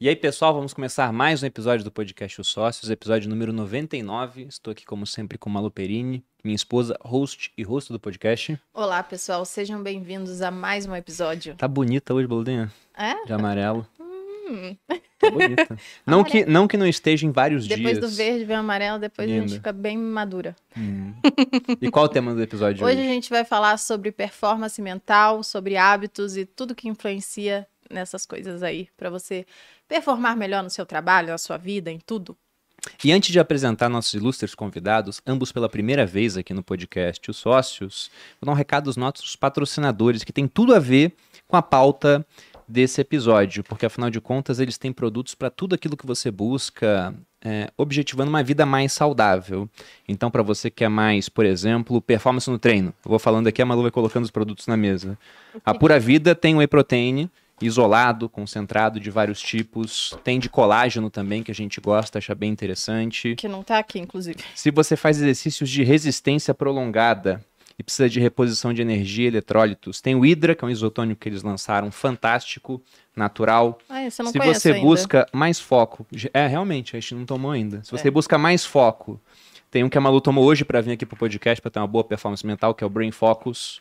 E aí, pessoal, vamos começar mais um episódio do podcast Os Sócios, episódio número 99. Estou aqui, como sempre, com Malu Perini, minha esposa, host e host do podcast. Olá, pessoal, sejam bem-vindos a mais um episódio. Tá bonita hoje, Boludinha? É? De amarelo. Hum. Tá bonita. não, que, não que não esteja em vários Depois dias. do verde vem amarelo, depois a Linda. gente fica bem madura. Hum. E qual o tema do episódio Hoje hoje? a gente vai falar sobre performance mental, sobre hábitos e tudo que influencia nessas coisas aí, pra você performar melhor no seu trabalho, na sua vida, em tudo. E antes de apresentar nossos ilustres convidados, ambos pela primeira vez aqui no podcast Os Sócios, vou dar um recado aos nossos patrocinadores, que tem tudo a ver com a pauta desse episódio, porque afinal de contas eles têm produtos para tudo aquilo que você busca, é, objetivando uma vida mais saudável. Então, para você que é mais, por exemplo, performance no treino, eu vou falando aqui, a Malu vai colocando os produtos na mesa. A Pura Vida tem whey protein isolado, concentrado de vários tipos, tem de colágeno também que a gente gosta, acha bem interessante. Que não tá aqui, inclusive. Se você faz exercícios de resistência prolongada e precisa de reposição de energia eletrólitos, tem o Hydra, que é um isotônico que eles lançaram, fantástico, natural. Ah, esse eu não Se você ainda. busca mais foco, é, realmente, a gente não tomou ainda. Se você É. busca mais foco, tem um que a Malu tomou hoje para vir aqui pro podcast para ter uma boa performance mental, que é o Brain Focus.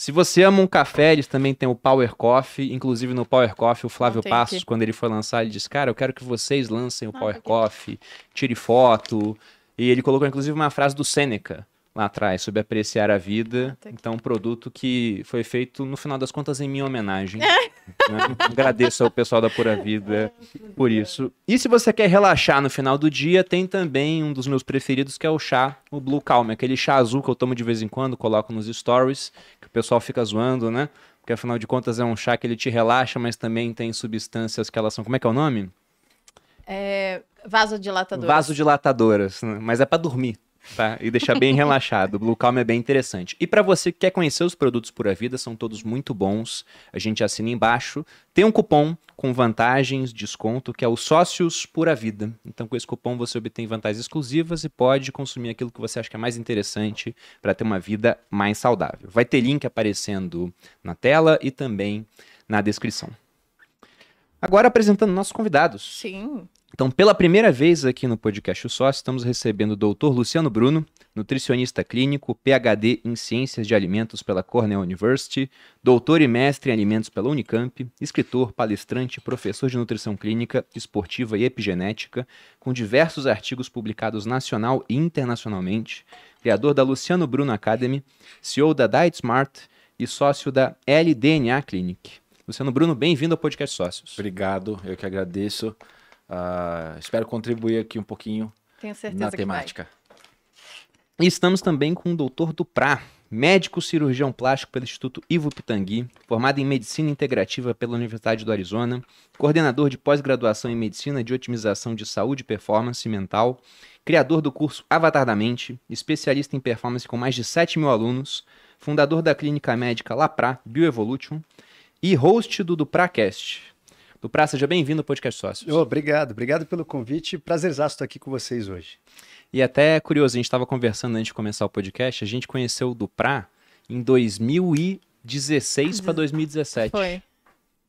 Se você ama um café, eles também têm o Power Coffee. Inclusive no Power Coffee, o Flávio Passos, aqui. quando ele foi lançar, ele disse: Cara, eu quero que vocês lancem o Power. Coffee, tire foto. E ele colocou inclusive uma frase do Sêneca lá atrás, sobre apreciar a vida. Ah, tá. Então, um produto que foi feito, no final das contas, em minha homenagem. né? Agradeço ao pessoal da Pura Vida por isso. E se você quer relaxar no final do dia, tem também um dos meus preferidos, que é o chá, o Blue Calm. Aquele chá azul que eu tomo de vez em quando, coloco nos stories, que o pessoal fica zoando, né? Porque afinal de contas é um chá que ele te relaxa, mas também tem substâncias que elas são. Como é que é o nome? É, vasodilatador. Vasodilatadoras, né? mas é pra dormir, tá? E deixar bem relaxado. O Blue Calm é bem interessante. E pra você que quer conhecer os produtos Pura Vida, são todos muito bons. A gente assina embaixo. Tem um cupom com vantagens, desconto, que é o Sócios Pura Vida. Então, com esse cupom você obtém vantagens exclusivas e pode consumir aquilo que você acha que é mais interessante para ter uma vida mais saudável. Vai ter link aparecendo na tela e também na descrição. Agora apresentando nossos convidados. Sim. Então, pela primeira vez aqui no podcast O Sócio, estamos recebendo o Dr. Luciano Bruno, nutricionista clínico, PhD em Ciências de Alimentos pela Cornell University, doutor e mestre em alimentos pela Unicamp, escritor, palestrante, professor de nutrição clínica, esportiva e epigenética, com diversos artigos publicados nacional e internacionalmente, criador da Luciano Bruno Academy, CEO da Diet Smart e sócio da LDNA Clinic. Luciano Bruno, bem-vindo ao podcast Sócios. Obrigado, eu que agradeço. Ah, espero contribuir aqui um pouquinho Tenho certeza na temática. E estamos também com o Dr. Duprá, médico cirurgião plástico pelo Instituto Ivo Pitangui, formado em Medicina Integrativa pela Universidade do Arizona, coordenador de pós-graduação em Medicina de Otimização de Saúde e Performance Mental, criador do curso Avatar da Mente, especialista em performance com mais de 7 mil alunos, fundador da clínica médica Lapra Bioevolution e host do DupraCast. Duprá, seja bem-vindo ao Podcast Sócios. Ô, obrigado, obrigado pelo convite. Prazerzaço estar aqui com vocês hoje. E até curioso, a gente estava conversando antes de começar o podcast, a gente conheceu o Duprá em 2016 para 2017. Foi.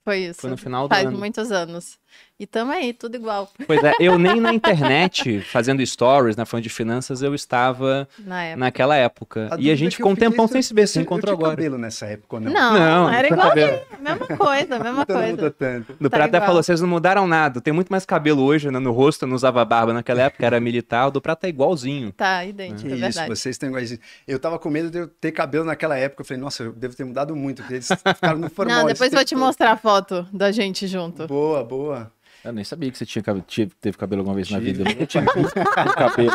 Foi isso. Foi no final do Faz ano. muitos anos. E tamo aí, tudo igual. Pois é, eu nem na internet, fazendo stories, na falando de finanças, eu estava Na época. naquela época. e a gente ficou um tempão se- sem se ver, se encontrou tinha agora. cabelo nessa época ou não? Não, Não, era não igual cabelo. Mesma coisa, mesma Então não muda coisa. tanto. Duprá Tá até igual. falou, vocês não mudaram nada, tem muito mais cabelo hoje né, no rosto, eu não usava barba naquela época, era militar, o Duprá tá igualzinho. Tá, idêntico, é Isso, verdade. vocês têm iguais. Eu tava com medo de eu ter cabelo naquela época. Eu falei, nossa, eu devo ter mudado muito, porque eles ficaram no formal. Não, depois eu vou te todo. mostrar a foto da gente junto. Boa, boa. Eu nem sabia que você tinha, tinha- teve cabelo alguma vez na Tive. vida. Eu tinha visto cabelo.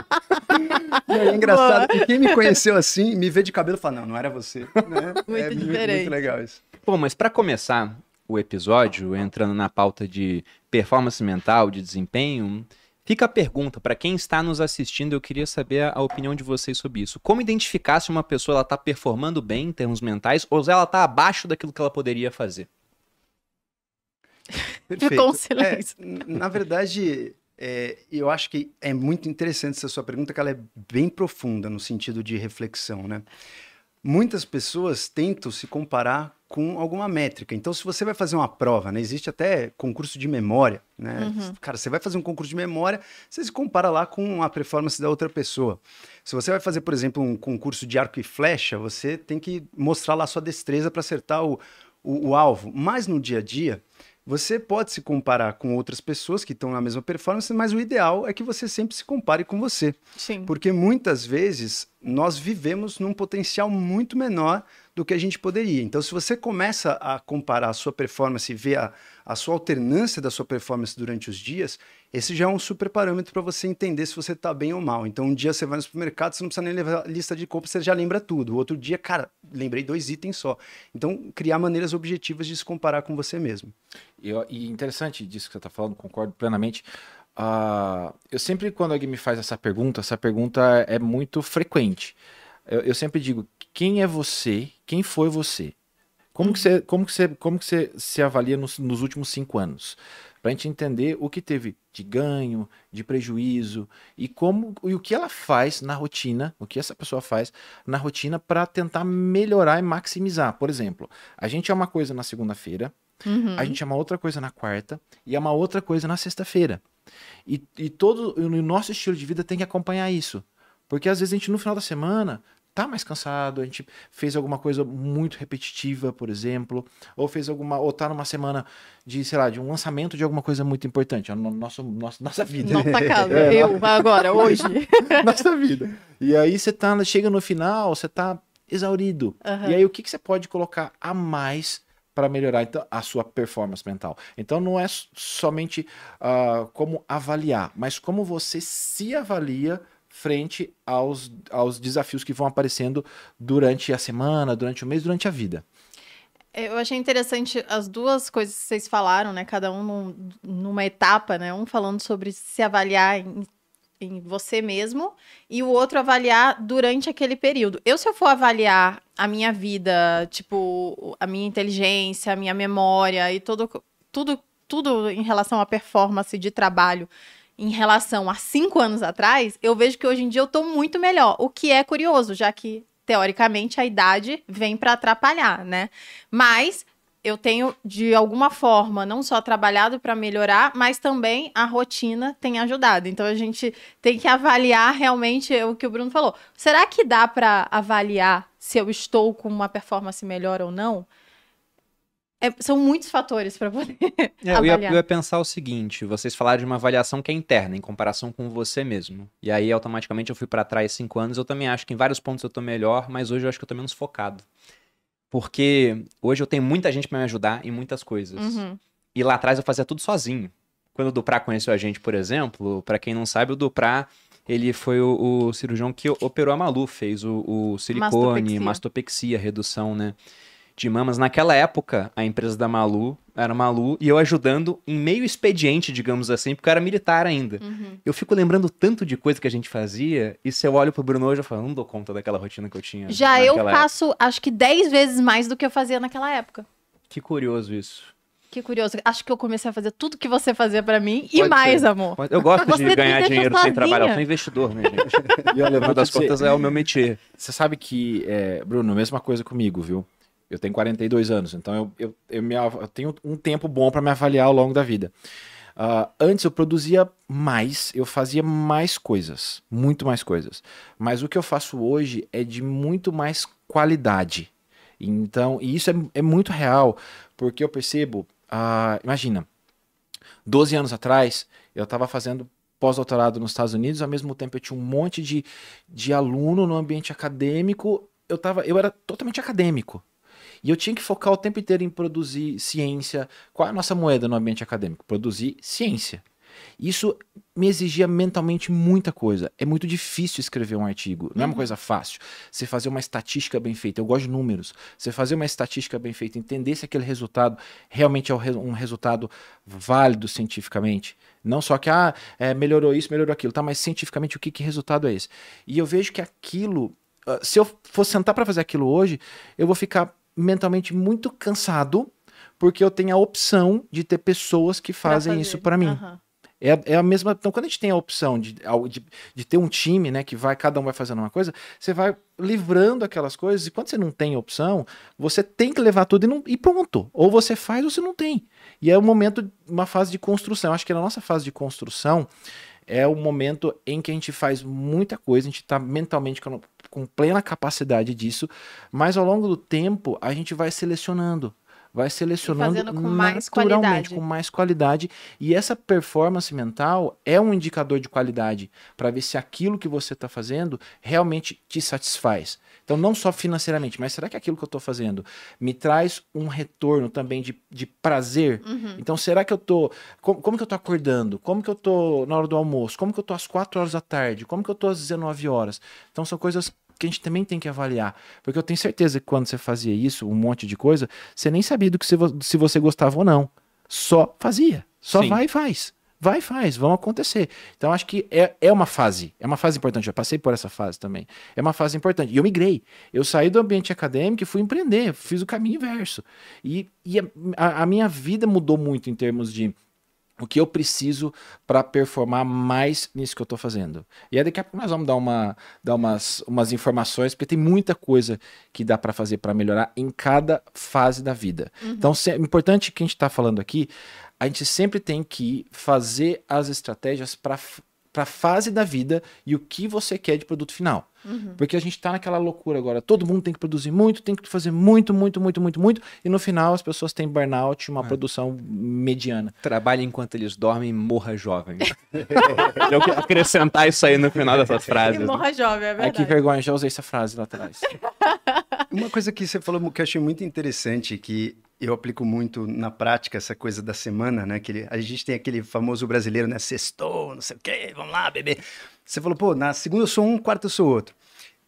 E é engraçado que quem me conheceu assim, me vê de cabelo e fala, não, não era você. Né? Muito é diferente. Muito legal isso. Bom, mas para começar o episódio, entrando na pauta de performance mental, de desempenho, fica a pergunta para quem está nos assistindo, eu queria saber a, a opinião de vocês sobre isso. Como identificar se uma pessoa está performando bem em termos mentais ou se ela está abaixo daquilo que ela poderia fazer? Ficou um silêncio. É, na verdade, é, eu acho que é muito interessante essa sua pergunta, que ela é bem profunda no sentido de reflexão, né? Muitas pessoas tentam se comparar com alguma métrica. Então, se você vai fazer uma prova, né, existe até concurso de memória, né? Uhum. Cara, você vai fazer um concurso de memória, você se compara lá com a performance da outra pessoa. Se você vai fazer, por exemplo, um concurso de arco e flecha, você tem que mostrar lá sua destreza para acertar o, o, o alvo. Mas no dia a dia, você pode se comparar com outras pessoas que estão na mesma performance, mas o ideal é que você sempre se compare com você. Sim. Porque muitas vezes nós vivemos num potencial muito menor do que a gente poderia. Então, se você começa a comparar a sua performance e ver a, a sua alternância da sua performance durante os dias, esse já é um super parâmetro para você entender se você está bem ou mal. Então, um dia você vai no supermercado, você não precisa nem levar lista de compras, você já lembra tudo. O outro dia, cara, lembrei dois itens só. Então, criar maneiras objetivas de se comparar com você mesmo. E, e interessante disso que você está falando, concordo plenamente. Ah, eu sempre, quando alguém me faz essa pergunta, essa pergunta é muito frequente. Eu, eu sempre digo, quem é você? Quem foi você? Como que você, como que você, como que você se avalia nos, nos últimos cinco anos? Para a gente entender o que teve de ganho, de prejuízo e como e o que ela faz na rotina, o que essa pessoa faz na rotina para tentar melhorar e maximizar. Por exemplo, a gente é uma coisa na segunda-feira, Uhum. a gente é uma outra coisa na quarta e é uma outra coisa na sexta-feira. E, e todo o nosso estilo de vida tem que acompanhar isso. Porque às vezes a gente no final da semana tá mais cansado, a gente fez alguma coisa muito repetitiva, por exemplo, ou fez alguma ou tá numa semana de, sei lá, de um lançamento de alguma coisa muito importante, no nosso, nosso nossa vida. Nossa casa, É, eu agora, hoje. nossa vida. E aí você tá, chega no final, você tá exaurido. Aham. E aí o que, que você pode colocar a mais para melhorar então, a sua performance mental? Então não é somente ah, como avaliar, mas como você se avalia frente aos, aos desafios que vão aparecendo durante a semana, durante o mês, durante a vida. Eu achei interessante as duas coisas que vocês falaram, né? Cada um num- numa etapa, né? Um falando sobre se avaliar em, em você mesmo e o outro avaliar durante aquele período. Eu, se eu for avaliar a minha vida, tipo, a minha inteligência, a minha memória e todo, tudo, tudo em relação à performance de trabalho em relação a cinco anos atrás, eu vejo que hoje em dia eu tô muito melhor. O que é curioso, já que, teoricamente, a idade vem para atrapalhar, né? Mas eu tenho, de alguma forma, não só trabalhado para melhorar, mas também a rotina tem ajudado. Então a gente tem que avaliar realmente o que o Bruno falou. Será que dá para avaliar se eu estou com uma performance melhor ou não? É- são muitos fatores para poder É, eu, ia, eu ia pensar o seguinte: vocês falaram de uma avaliação que é interna, em comparação com você mesmo. E aí, automaticamente, eu fui pra trás cinco anos. Eu também acho que em vários pontos eu tô melhor, mas hoje eu acho que eu tô menos focado. Porque hoje eu tenho muita gente pra me ajudar em muitas coisas. Uhum. E lá atrás eu fazia tudo sozinho. Quando o Duprá conheceu a gente, por exemplo, pra quem não sabe, o Duprá, ele foi o, o cirurgião que operou a Malu, fez o, o silicone, Mastopexia. mastopexia, redução, né? De mamas. Naquela época, a empresa da Malu era Malu e eu ajudando em meio expediente, digamos assim, porque eu era militar ainda. Uhum. Eu fico lembrando tanto de coisa que a gente fazia, e se eu olho pro Bruno hoje, eu falo, não dou conta daquela rotina que eu tinha. Já eu naquela época." faço, acho que 10 vezes mais do que eu fazia naquela época. Que curioso isso. Que curioso. Acho que eu comecei a fazer tudo que você fazia pra mim e Pode mais, ser. amor. Eu gosto Você de ganhar dinheiro sem sozinha. trabalhar. Eu sou investidor, né, gente? E olha, final das contas, é o meu métier. Você sabe que, é, Bruno, mesma coisa comigo, viu? Eu tenho 42 anos, então eu, eu, eu, me eu tenho um tempo bom para me avaliar ao longo da vida. Ah, antes eu produzia mais, eu fazia mais coisas, muito mais coisas. Mas o que eu faço hoje é de muito mais qualidade. Então, e isso é, é muito real, porque eu percebo, ah, imagina, 12 anos atrás, eu estava fazendo pós-doutorado nos Estados Unidos, ao mesmo tempo eu tinha um monte de, de aluno no ambiente acadêmico, eu, tava, eu era totalmente acadêmico. E eu tinha que focar o tempo inteiro em produzir ciência. Qual é a nossa moeda no ambiente acadêmico? Produzir ciência. Isso me exigia mentalmente muita coisa. É muito difícil escrever um artigo. Não é uma coisa fácil. Você fazer uma estatística bem feita. Eu gosto de números. Você fazer uma estatística bem feita, entender se aquele resultado realmente é um um resultado válido cientificamente. Não só que, ah, é, melhorou isso, melhorou aquilo. Tá, mas cientificamente o que, que resultado é esse? E eu vejo que aquilo. ah, Se eu for sentar para fazer aquilo hoje, eu vou ficar mentalmente muito cansado, porque eu tenho a opção de ter pessoas que fazem isso para mim. Aham. É, a- é a mesma. Então, quando a gente tem a opção de, de, de ter um time, né, que vai, cada um vai fazendo uma coisa, você vai livrando aquelas coisas, e quando você não tem opção, você tem que levar tudo e, não, e pronto. Ou você faz ou você não tem. E é um momento, uma fase de construção. Acho que na nossa fase de construção é o momento em que a gente faz muita coisa, a gente está mentalmente com, com plena capacidade disso, mas ao longo do tempo a gente vai selecionando. Vai selecionando com mais naturalmente, qualidade. com mais qualidade. E essa performance mental é um indicador de qualidade para ver se aquilo que você está fazendo realmente te satisfaz. Então, não só financeiramente, mas será que aquilo que eu estou fazendo me traz um retorno também de, de prazer? Uhum. Então, será que eu tô. Como, como que eu tô acordando? Como que eu tô na hora do almoço? Como que eu tô às 4 horas da tarde? Como que eu tô às 19 horas? Então, são coisas que a gente também tem que avaliar. Porque eu tenho certeza que quando você fazia isso, um monte de coisa, você nem sabia do que se, vo- se você gostava ou não. Só fazia. Só Sim. vai e faz. Vai faz, vão acontecer. Então, acho que é, é uma fase. É uma fase importante. Eu passei por essa fase também. É uma fase importante. E eu migrei. Eu saí do ambiente acadêmico e fui empreender. Fiz o caminho inverso. E, e a, a- minha vida mudou muito em termos de o que eu preciso para performar mais nisso que eu estou fazendo. E aí daqui a pouco nós vamos dar, uma, dar umas, umas informações, porque tem muita coisa que dá para fazer para melhorar em cada fase da vida. Então, se- é importante que a gente está falando aqui, a gente sempre tem que fazer as estratégias para para a fase da vida e o que você quer de produto final. Porque a gente tá naquela loucura agora. Todo mundo tem que produzir muito, tem que fazer muito, muito, muito, muito, muito. E no final as pessoas têm burnout, uma produção mediana. Trabalhe enquanto eles dormem e morra jovem. Eu quero acrescentar isso aí no final dessas E frases. né? morra jovem, é Ai, verdade. que vergonha, já usei essa frase lá atrás. Uma coisa que você falou que eu achei muito interessante, que eu aplico muito na prática, essa coisa da semana, né? Que ele- a gente tem aquele famoso brasileiro, né? Sextou, não sei o quê, vamos lá, bebê. Você falou, pô, na segunda eu sou um, quarta eu sou outro.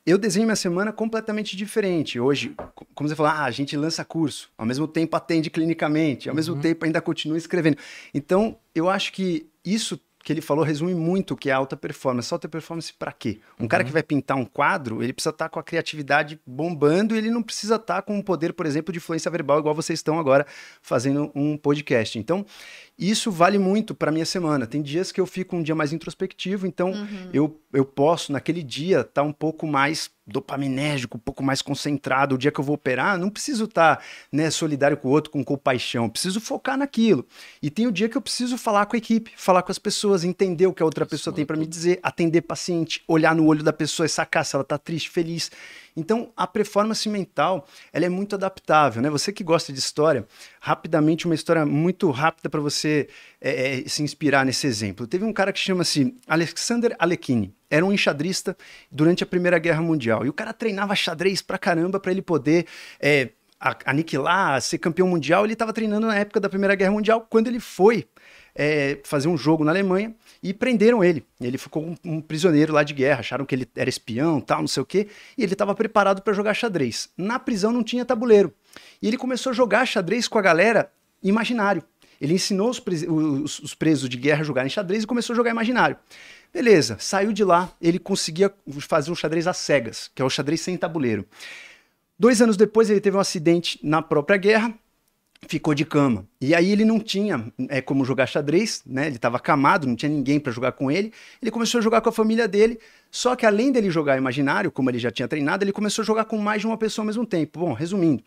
Eu desenho minha semana completamente diferente. Hoje, co- como você falou, ah, a gente lança curso, ao mesmo tempo atende clinicamente, ao mesmo tempo ainda continua escrevendo. Então, eu acho que isso que ele falou resume muito o que é alta performance. Alta performance para quê? Um cara que vai pintar um quadro, ele precisa estar com a criatividade bombando e ele não precisa estar com um poder, por exemplo, de influência verbal, igual vocês estão agora fazendo um podcast. Então, isso vale muito para minha semana. Tem dias que eu fico um dia mais introspectivo, então eu, eu posso, naquele dia, estar um pouco mais dopaminérgico, um pouco mais concentrado. O dia que eu vou operar, não preciso estar né, solidário com o outro, com compaixão. Eu preciso focar naquilo. E tem o dia que eu preciso falar com a equipe, falar com as pessoas, entender o que a outra pessoa tem para me dizer, atender paciente, olhar no olho da pessoa e sacar se ela está triste, feliz. Então, a performance mental, ela é muito adaptável, né? Você que gosta de história, rapidamente, uma história muito rápida para você é, é, se inspirar nesse exemplo. Teve um cara que chama-se Alexander Alekhine. Era um enxadrista durante a Primeira Guerra Mundial. E o cara treinava xadrez pra caramba para ele poder é, aniquilar, ser campeão mundial. Ele estava treinando na época da Primeira Guerra Mundial, quando ele foi é, fazer um jogo na Alemanha e prenderam ele. Ele ficou um, um prisioneiro lá de guerra, acharam que ele era espião, tal, não sei o quê, e ele estava preparado para jogar xadrez. Na prisão não tinha tabuleiro. E ele começou a jogar xadrez com a galera imaginário. Ele ensinou os, os- os presos de guerra a jogarem xadrez e começou a jogar imaginário. Beleza, saiu de lá, ele conseguia fazer um xadrez às cegas, que é o xadrez sem tabuleiro. Dois anos depois, ele teve um acidente na própria guerra, ficou de cama. E aí ele não tinha é, como jogar xadrez, né? Ele estava acamado, não tinha ninguém para jogar com ele. Ele começou a jogar com a família dele. Só que além dele jogar imaginário, como ele já tinha treinado, ele começou a jogar com mais de uma pessoa ao mesmo tempo. Bom, resumindo,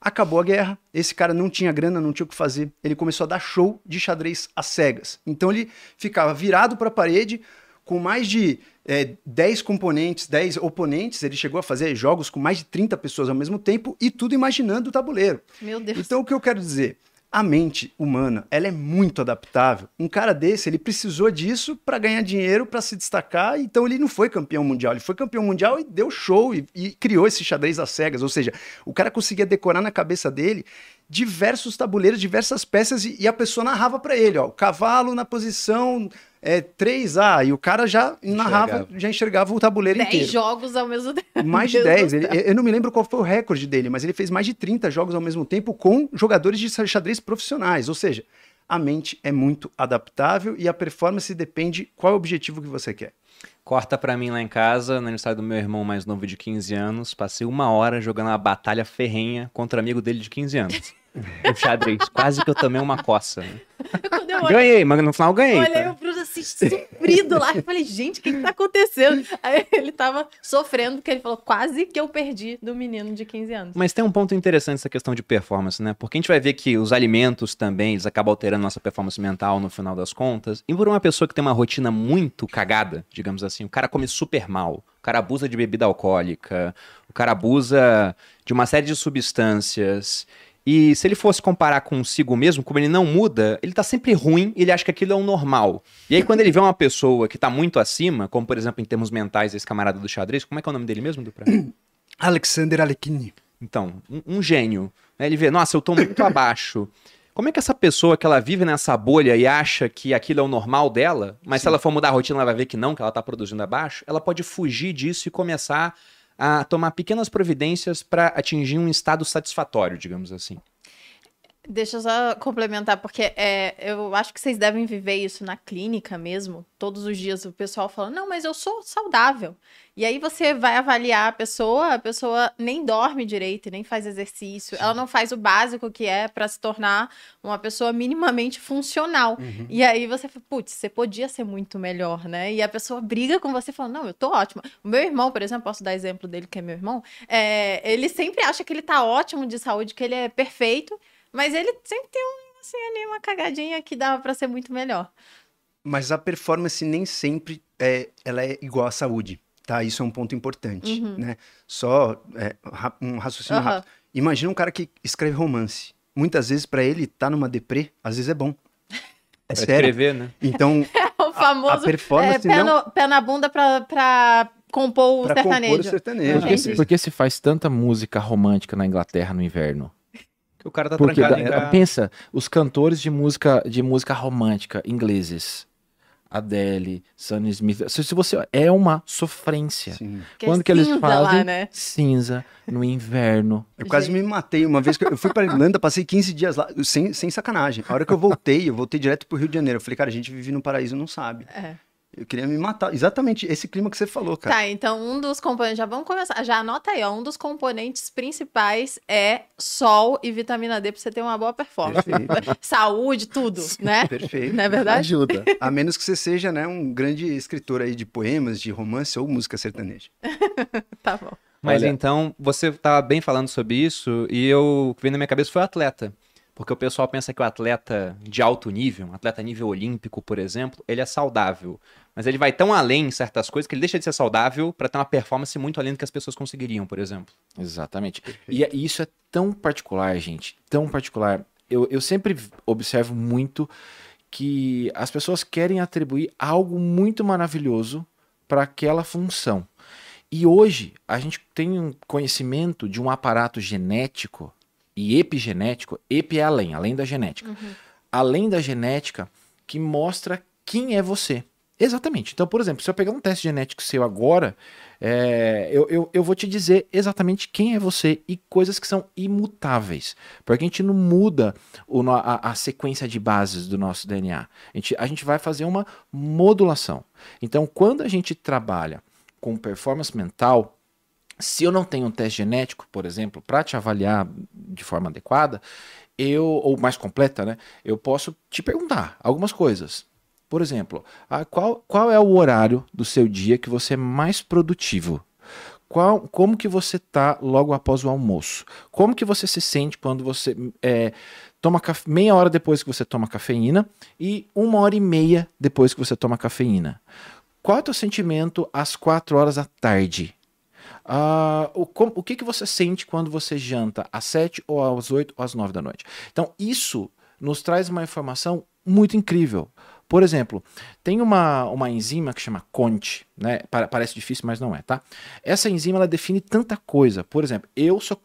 acabou a guerra. Esse cara não tinha grana, não tinha o que fazer. Ele começou a dar show de xadrez às cegas. Então ele ficava virado para a parede com mais de é, 10 componentes, 10 oponentes. Ele chegou a fazer jogos com mais de 30 pessoas ao mesmo tempo e tudo imaginando o tabuleiro. Meu Deus. Então, o que eu quero dizer? A mente humana, ela é muito adaptável. Um cara desse, ele precisou disso para ganhar dinheiro, para se destacar, então ele não foi campeão mundial. Ele foi campeão mundial e deu show e, e criou esse xadrez às cegas. Ou seja, o cara conseguia decorar na cabeça dele diversos tabuleiros, diversas peças e, e a pessoa narrava para ele, ó, o cavalo na posição é, 3A e o cara já narrava, já enxergava o tabuleiro Dez inteiro. jogos ao mesmo tempo. Mais de Meu Deus 10. do Ele- céu. eu não me lembro qual foi o recorde dele, mas ele fez mais de 30 jogos ao mesmo tempo com jogadores de xadrez profissionais. Ou seja, a mente é muito adaptável e a performance depende qual é o objetivo que você quer. Corta pra mim lá em casa, no aniversário do meu irmão mais novo de 15 anos. Passei uma hora jogando uma batalha ferrenha contra amigo dele de 15 anos. O xadrez. Quase que eu tomei uma coça. Né? Eu olhei, Ganhei, mas no final ganhei. olhei tá? o Bruno assim, sofrido lá. Eu falei, gente, o que, que tá acontecendo? Aí ele tava sofrendo, porque ele falou, quase que eu perdi do menino de 15 anos. Mas tem um ponto interessante essa questão de performance, né? Porque a gente vai ver que os alimentos também, eles acabam alterando nossa performance mental no final das contas. E por uma pessoa que tem uma rotina muito cagada, digamos assim, o cara come super mal, o cara abusa de bebida alcoólica, o cara abusa de uma série de substâncias. E se ele fosse comparar consigo mesmo, como ele não muda, ele tá sempre ruim ele acha que aquilo é o normal. E aí, quando ele vê uma pessoa que tá muito acima, como por exemplo em termos mentais, esse camarada do xadrez, como é que é o nome dele mesmo, Dupra? Alexander Alekhine. Então, um, um gênio. né? Ele vê, nossa, eu tô muito abaixo. Como é que essa pessoa que ela vive nessa bolha e acha que aquilo é o normal dela, mas se ela for mudar a rotina, ela vai ver que não, que ela tá produzindo abaixo, ela pode fugir disso e começar a tomar pequenas providências para atingir um estado satisfatório, digamos assim. Deixa eu só complementar, porque é, eu acho que vocês devem viver isso na clínica mesmo. Todos os dias o pessoal fala, não, mas eu sou saudável. E aí você vai avaliar a pessoa, a pessoa nem dorme direito, nem faz exercício, ela não faz o básico que é para se tornar uma pessoa minimamente funcional. E aí você fala, putz, você podia ser muito melhor, né? E a pessoa briga com você falando, não, eu tô ótima. O meu irmão, por exemplo, posso dar exemplo dele, que é meu irmão, é, ele sempre acha que ele tá ótimo de saúde, que ele é perfeito, mas ele sempre tem um negocinho ali, uma cagadinha que dava pra ser muito melhor. Mas a performance nem sempre é, ela é igual à saúde, tá? Isso é um ponto importante, né? Só é, um raciocínio Aham. rápido. Imagina um cara que escreve romance. Muitas vezes pra ele tá numa deprê, às vezes é bom. É Pra sério. escrever, né? Então, O famoso performance é, pé, não- no- pé na bunda pra, pra compor o pra compor sertanejo. o sertanejo. Entendi. Por que, por que se faz tanta música romântica na Inglaterra no inverno? Que o cara tá Porque trancado da- em casa. pensa, os cantores de música de música romântica ingleses, Adele, Sonny Smith, se, se você é uma sofrência. Sim. Que Quando é que eles fazem lá, né? cinza no inverno? Eu quase me matei uma vez que eu fui pra Irlanda, passei 15 dias lá, sem, sem sacanagem. A hora que eu voltei, eu voltei direto pro Rio de Janeiro. Eu falei, cara, a gente vive no paraíso, não sabe. É. Eu queria me matar. Exatamente esse clima que você falou, cara. Tá, então um dos componentes, já vamos começar, já anota aí, ó, um dos componentes principais é sol e vitamina D pra você ter uma boa performance. Perfeito. Saúde, tudo, né? Perfeito. Não é verdade? Ajuda. A menos que você seja, né, um grande escritor aí de poemas, de romance ou música sertaneja. Tá bom. Mas Olha- então, você estava bem falando sobre isso, e eu, o que veio na minha cabeça foi o atleta. Porque o pessoal pensa que o atleta de alto nível, um atleta nível olímpico, por exemplo, ele é saudável. Mas ele vai tão além em certas coisas que ele deixa de ser saudável para ter uma performance muito além do que as pessoas conseguiriam, por exemplo. Exatamente. E é- e isso é tão particular, gente, tão particular. Eu, eu sempre observo muito que as pessoas querem atribuir algo muito maravilhoso para aquela função. E hoje a gente tem um conhecimento de um aparato genético e epigenético, epi é além, além da genética. Além da genética que mostra quem é você. Exatamente. Então, por exemplo, se eu pegar um teste genético seu agora, é, eu, eu, eu vou te dizer exatamente quem é você e coisas que são imutáveis. Porque a gente não muda o a, a sequência de bases do nosso DNA. A gente, a gente vai fazer uma modulação. Então, quando a gente trabalha com performance mental, se eu não tenho um teste genético, por exemplo, para te avaliar de forma adequada, eu ou mais completa, né? Eu posso te perguntar algumas coisas. Por exemplo, ah, qual, qual é o horário do seu dia que você é mais produtivo? Qual, como que você tá logo após o almoço? Como que você se sente quando você é, toma caf- meia hora depois que você toma cafeína e uma hora e meia depois que você toma cafeína? Qual é o teu sentimento às quatro horas da tarde? Ah, o, com- o que, que você sente quando você janta às 7 ou às 8 ou às 9 da noite? Então, isso nos traz uma informação muito incrível. Por exemplo, tem uma, uma enzima que chama CONT, né? Pa- Parece difícil, mas não é, tá? Essa enzima ela define tanta coisa. Por exemplo, eu sou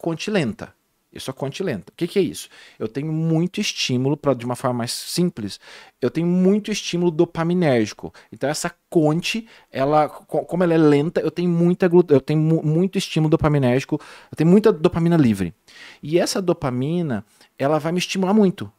contilenta. Eu sou contilenta. O que, que é isso? Eu tenho muito estímulo, pra, de uma forma mais simples, eu tenho muito estímulo dopaminérgico. Então, essa conte, ela, co- como ela é lenta, eu tenho muita eu tenho mu- muito estímulo dopaminérgico, eu tenho muita dopamina livre. E essa dopamina, ela vai me estimular muito.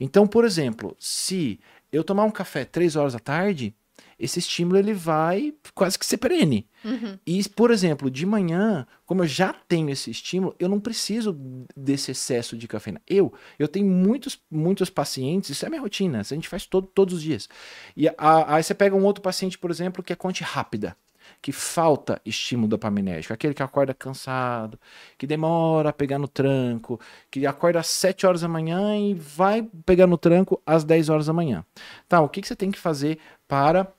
Então, por exemplo, se eu tomar um café 3 horas da tarde, esse estímulo ele vai quase que ser perene. Uhum. E, por exemplo, de manhã, como eu já tenho esse estímulo, eu não preciso desse excesso de cafeína. Eu, eu tenho muitos, muitos pacientes, isso é minha rotina, isso a gente faz todo, todos os dias. E a- aí você pega um outro paciente, por exemplo, que é conte rápida, que falta estímulo dopaminérgico, aquele que acorda cansado, que demora a pegar no tranco, que acorda às 7 horas da manhã e vai pegar no tranco às 10 horas da manhã. Tá, o que, que você tem que fazer para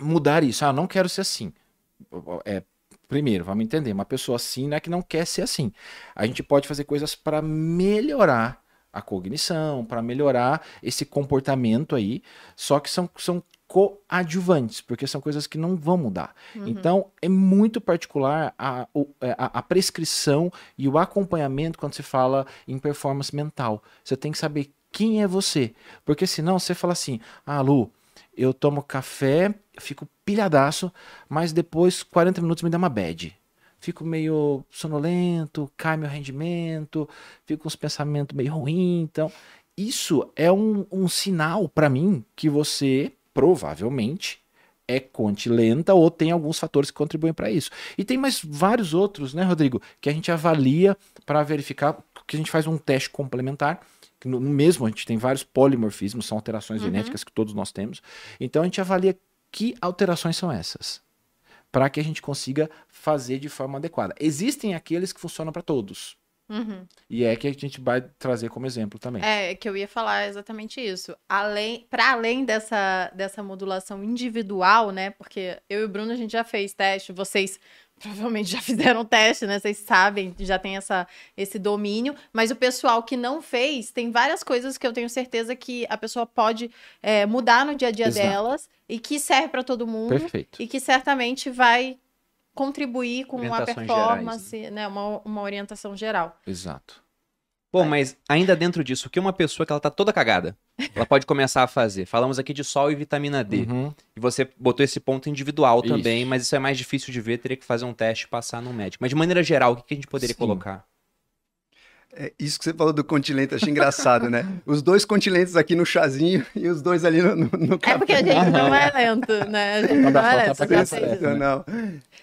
mudar isso? Ah, não quero ser assim. É, primeiro, vamos entender, uma pessoa assim não é que não quer ser assim. A gente pode fazer coisas para melhorar a cognição, para melhorar esse comportamento aí, só que são, são coadjuvantes, porque são coisas que não vão mudar. Então, é muito particular a, é, a, a prescrição e o acompanhamento quando se fala em performance mental. Você tem que saber quem é você, porque senão você fala assim, ah, Lu, eu tomo café, fico pilhadaço, mas depois 40 minutos me dá uma bad. Fico meio sonolento, cai meu rendimento, fico com os pensamentos meio ruins. Então, isso é um, um sinal para mim que você provavelmente é conte lenta ou tem alguns fatores que contribuem para isso. E tem mais vários outros, né, Rodrigo, que a gente avalia para verificar, que a gente faz um teste complementar. No no mesmo, a gente tem vários polimorfismos, são alterações genéticas que todos nós temos. Então a gente avalia que alterações são essas, para que a gente consiga fazer de forma adequada. Existem aqueles que funcionam para todos. Uhum. E é que a gente vai trazer como exemplo também. É, que eu ia falar exatamente isso. Além, para além dessa, dessa modulação individual, né? Porque eu e o Bruno a gente já fez teste, vocês provavelmente já fizeram teste, né? Vocês sabem, já tem essa, esse domínio. Mas o pessoal que não fez, tem várias coisas que eu tenho certeza que a pessoa pode é, mudar no dia a dia Exato. delas e que serve para todo mundo Perfeito. e que certamente vai contribuir com a Orientações performance, né? Uma, uma orientação geral. Exato. Bom, mas ainda dentro disso, o que uma pessoa que ela tá toda cagada, ela pode começar a fazer? Falamos aqui de sol e vitamina D. Uhum. E você botou esse ponto individual Isso. também, mas isso é mais difícil de ver, teria que fazer um teste e passar no médico. Mas de maneira geral, o que que a gente poderia Sim. colocar? É, isso que você falou do continente, achei engraçado, né? Os dois continentes aqui no chazinho e os dois ali no, no, no É porque a gente não é lento, né? A gente Não é lento. pra eu já criança, sei é. disso. Não,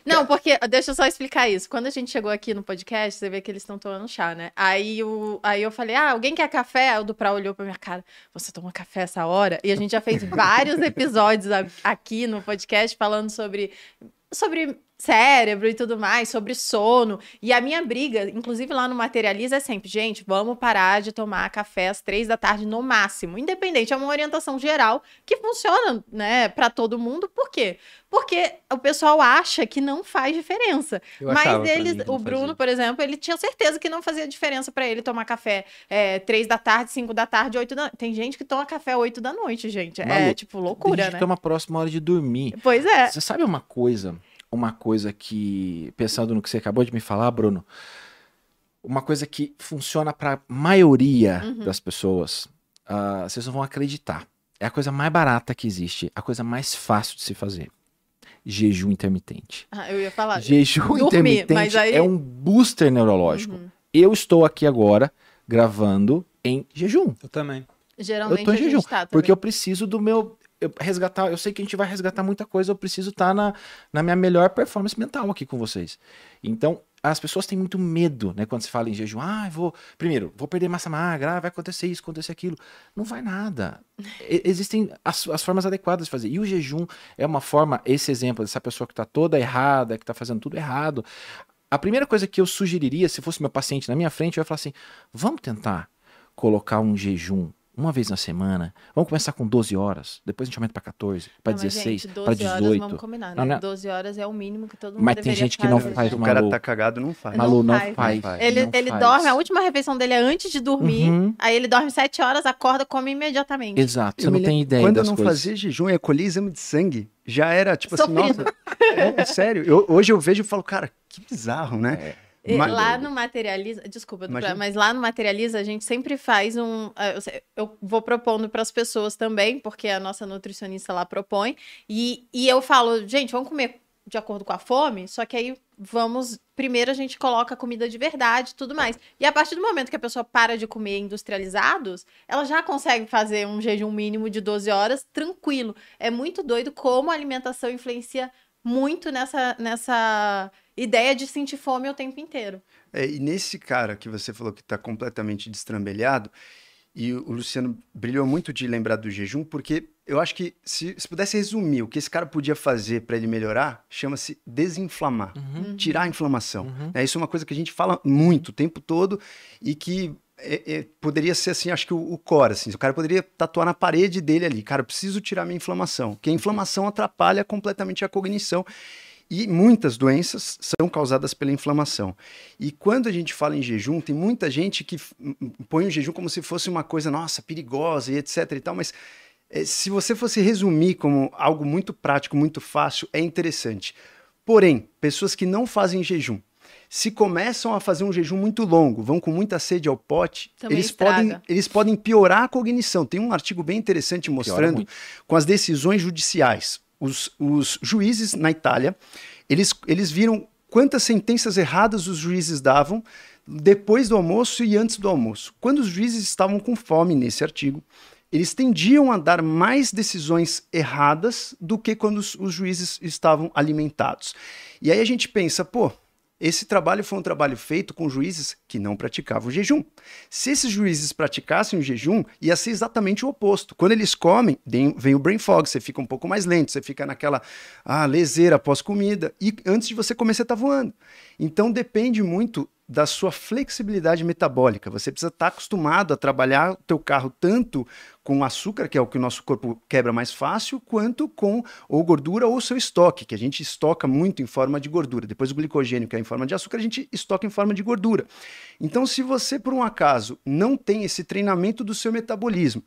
Não, porque, deixa eu só explicar isso. Quando a gente chegou aqui no podcast, você vê que eles estão tomando chá, né? Aí, o, aí eu falei, ah, alguém quer café? Aí o Dupra olhou pra minha cara, você toma café essa hora? E a gente já fez vários episódios aqui no podcast falando sobre, sobre cérebro e tudo mais, sobre sono. E a minha briga, inclusive lá no Materializa, é sempre, gente, vamos parar de tomar café às três da tarde no máximo. Independente, é uma orientação geral que funciona, né, pra todo mundo. Por quê? Porque o pessoal acha que não faz diferença. Eu Mas eles, o Bruno, fazia. por exemplo, ele tinha certeza que não fazia diferença pra ele tomar café é, três da tarde, cinco da tarde, oito da Tem gente que toma café oito da noite, gente. É Malu, tipo Tem loucura, gente né? que toma a próxima hora de dormir. Pois é. Você sabe uma coisa? Uma coisa que, pensando no que você acabou de me falar, Bruno, uma coisa que funciona para maioria Uhum. das pessoas, ah, vocês não vão acreditar. É a coisa mais barata que existe, a coisa mais fácil de se fazer. Jejum intermitente. Ah, eu ia falar. Jejum dormir, intermitente mas aí- é um booster neurológico. Uhum. Eu estou aqui agora gravando em jejum. Eu também. Geralmente Eu tô em a gente jejum, tá Porque eu preciso do meu. Eu resgatar, eu sei que a gente vai resgatar muita coisa, eu preciso estar na, na minha melhor performance mental aqui com vocês. Então, as pessoas têm muito medo, né, quando se fala em jejum. Ah, vou. Primeiro, vou perder massa magra, ah, vai acontecer isso, acontecer aquilo. Não vai nada. E- existem as, as formas adequadas de fazer. E o jejum é uma forma, esse exemplo dessa pessoa que está toda errada, que está fazendo tudo errado. A primeira coisa que eu sugeriria, se fosse meu paciente na minha frente, eu ia falar assim: vamos tentar colocar um jejum uma vez na semana. Vamos começar com 12 horas, depois a gente aumenta para 14, para Não, mas, 16, gente, para 12 horas, 18. vamos combinar, né? Não, não. 12 horas é o mínimo que todo mundo Mas tem gente que não faz o cara tá cagado, não faz. Malu, não faz, faz. não faz. Ele, não ele faz. dorme, a última refeição dele é antes de dormir, Uhum. aí ele dorme 7 horas, acorda, come imediatamente. Exato, você Eu não tem ideia Quando eu não coisas. fazia jejum, eu colhia exame de sangue. Já era, tipo assim, Sofrido. nossa. É, é sério. Eu- hoje eu vejo e falo, cara, que bizarro, né? E Mas- Lá no Materializa, desculpa, Imagina. mas lá no Materializa a gente sempre faz um. eh, eu vou propondo para as pessoas também, porque a nossa nutricionista lá propõe. E, e eu falo, gente, vamos comer de acordo com a fome, só que aí vamos. Primeiro a gente coloca comida de verdade e tudo mais. E a partir do momento que a pessoa para de comer industrializados, ela já consegue fazer um jejum mínimo de 12 horas tranquilo. É muito doido como a alimentação influencia muito nessa, nessa ideia de sentir fome o tempo inteiro. É, e nesse cara que você falou que está completamente destrambelhado, e o Luciano brilhou muito de lembrar do jejum, porque eu acho que se, se pudesse resumir o que esse cara podia fazer para ele melhorar, chama-se desinflamar, uhum. tirar a inflamação. Uhum. É, isso é uma coisa que a gente fala muito o tempo todo e que é, é, poderia ser assim, acho que o, o core, assim, o cara poderia tatuar na parede dele ali, cara, eu preciso tirar minha inflamação, que a inflamação atrapalha completamente a cognição e muitas doenças são causadas pela inflamação. E quando a gente fala em jejum, tem muita gente que põe o jejum como se fosse uma coisa, nossa, perigosa e etc e tal, mas é, se você fosse resumir como algo muito prático, muito fácil, é interessante. Porém, pessoas que não fazem jejum, se começam a fazer um jejum muito longo, vão com muita sede ao pote, eles podem, eles podem piorar a cognição. Tem um artigo bem interessante mostrando com as decisões judiciais os, os juízes na Itália, eles, eles viram quantas sentenças erradas os juízes davam depois do almoço e antes do almoço. Quando os juízes estavam com fome nesse artigo, eles tendiam a dar mais decisões erradas do que quando os, os juízes estavam alimentados. E aí a gente pensa, pô, esse trabalho foi um trabalho feito com juízes que não praticavam jejum. Se esses juízes praticassem o jejum, ia ser exatamente o oposto. Quando eles comem, vem o brain fog, você fica um pouco mais lento, você fica naquela ah, leseira após comida, e antes de você comer, você está voando. Então depende muito da sua flexibilidade metabólica. Você precisa estar acostumado a trabalhar o teu carro tanto com açúcar, que é o que o nosso corpo quebra mais fácil, quanto com ou gordura ou seu estoque, que a gente estoca muito em forma de gordura. Depois o glicogênio, que é em forma de açúcar, a gente estoca em forma de gordura. Então, se você, por um acaso, não tem esse treinamento do seu metabolismo,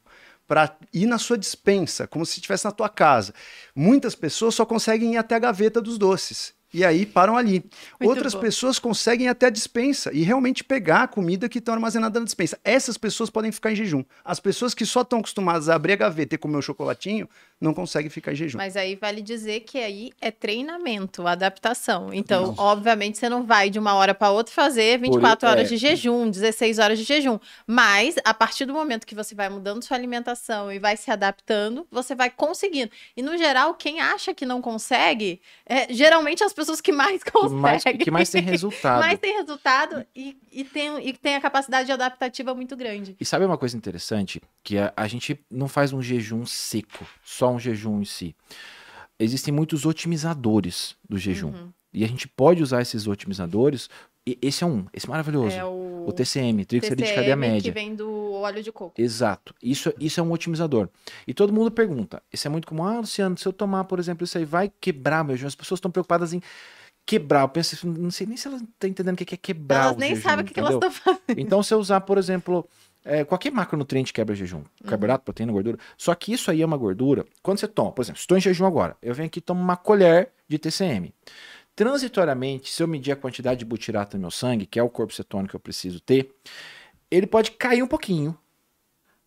para ir na sua dispensa, como se estivesse na tua casa. Muitas pessoas só conseguem ir até a gaveta dos doces e aí param ali. Muito Outras bom. pessoas conseguem até a dispensa e realmente pegar a comida que estão armazenada na dispensa. Essas pessoas podem ficar em jejum. As pessoas que só estão acostumadas a abrir a gaveta e comer o chocolatinho não conseguem ficar em jejum. Mas aí vale dizer que aí é treinamento, adaptação. Então, obviamente, você não vai de uma hora para outra fazer 24 Por, horas é. de jejum, 16 horas de jejum. Mas, a partir do momento que você vai mudando sua alimentação e vai se adaptando, você vai conseguindo. E, no geral, quem acha que não consegue, é, geralmente as pessoas que mais conseguem. Que mais, que mais tem resultado. mais tem resultado e, e, tem, e tem a capacidade adaptativa muito grande. E sabe uma coisa interessante? Que a, a gente não faz um jejum seco, só um jejum em si. Existem muitos otimizadores do jejum. Uhum. E a gente pode usar esses otimizadores. E esse é um, esse é maravilhoso. É o... o TCM, triglicerídeo de cadeia média. que vem do óleo de coco. Exato. Isso, isso é um otimizador. E todo mundo pergunta, isso é muito comum, ah, Luciano, se eu tomar, por exemplo, isso aí vai quebrar meu jejum. As pessoas estão preocupadas em quebrar. Eu penso, não sei nem se elas estão entendendo o que é quebrar Elas nem sabem o que, que elas estão fazendo. Então, se eu usar, por exemplo, é, qualquer macronutriente quebra jejum. Uhum. Carboidrato, proteína, gordura. Só que isso aí é uma gordura. Quando você toma, por exemplo, estou em jejum agora, eu venho aqui e tomo uma colher de TCM. Transitoriamente, se eu medir a quantidade de butirato no meu sangue, que é o corpo cetônico que eu preciso ter, ele pode cair um pouquinho,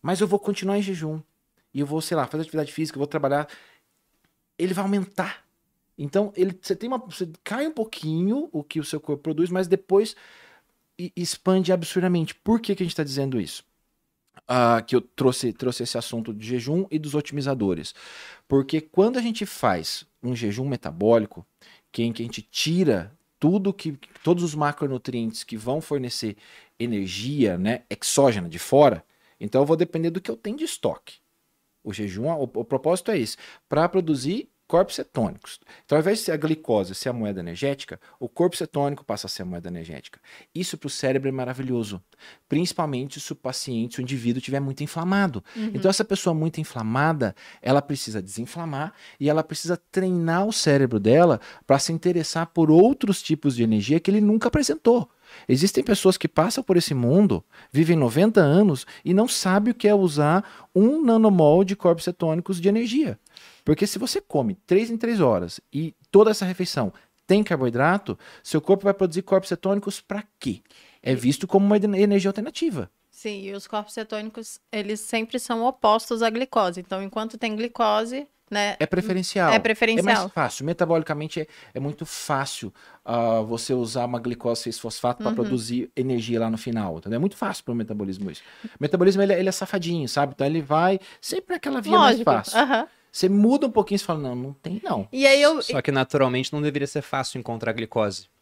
mas eu vou continuar em jejum. E eu vou, sei lá, fazer atividade física, eu vou trabalhar. Ele vai aumentar. Então, ele, você tem uma. Você cai um pouquinho o que o seu corpo produz, mas depois expande absurdamente. Por que, que a gente está dizendo isso? Uh, que eu trouxe, trouxe esse assunto de jejum e dos otimizadores. Porque quando a gente faz um jejum metabólico, que, em que a gente tira tudo que todos os macronutrientes que vão fornecer energia, né, exógena de fora, então eu vou depender do que eu tenho de estoque. O jejum, o, o propósito é esse, para produzir corpos cetônicos. Então, ao invés de ser a glicose ser a moeda energética, o corpo cetônico passa a ser a moeda energética. Isso para o cérebro é maravilhoso, principalmente se o paciente, se o indivíduo estiver muito inflamado. Uhum. Então, essa pessoa muito inflamada, ela precisa desinflamar e ela precisa treinar o cérebro dela para se interessar por outros tipos de energia que ele nunca apresentou. Existem pessoas que passam por esse mundo, vivem 90 anos e não sabem o que é usar um nanomol de corpos cetônicos de energia. Porque se você come 3 em 3 horas e toda essa refeição tem carboidrato, seu corpo vai produzir corpos cetônicos para quê? É visto como uma energia alternativa. Sim, e os corpos cetônicos, eles sempre são opostos à glicose. Então, enquanto tem glicose, né? É preferencial. É É preferencial. mais fácil. Metabolicamente é, é muito fácil ah, você usar uma glicose 6-fosfato para Uhum. produzir energia lá no final. Entendeu? É muito fácil para o metabolismo isso. O metabolismo ele, é- ele é safadinho, sabe? Então ele vai sempre naquela via Lógico. mais fácil. aham. Você muda um pouquinho e fala, não, não tem não. E aí eu. Só que naturalmente não deveria ser fácil encontrar glicose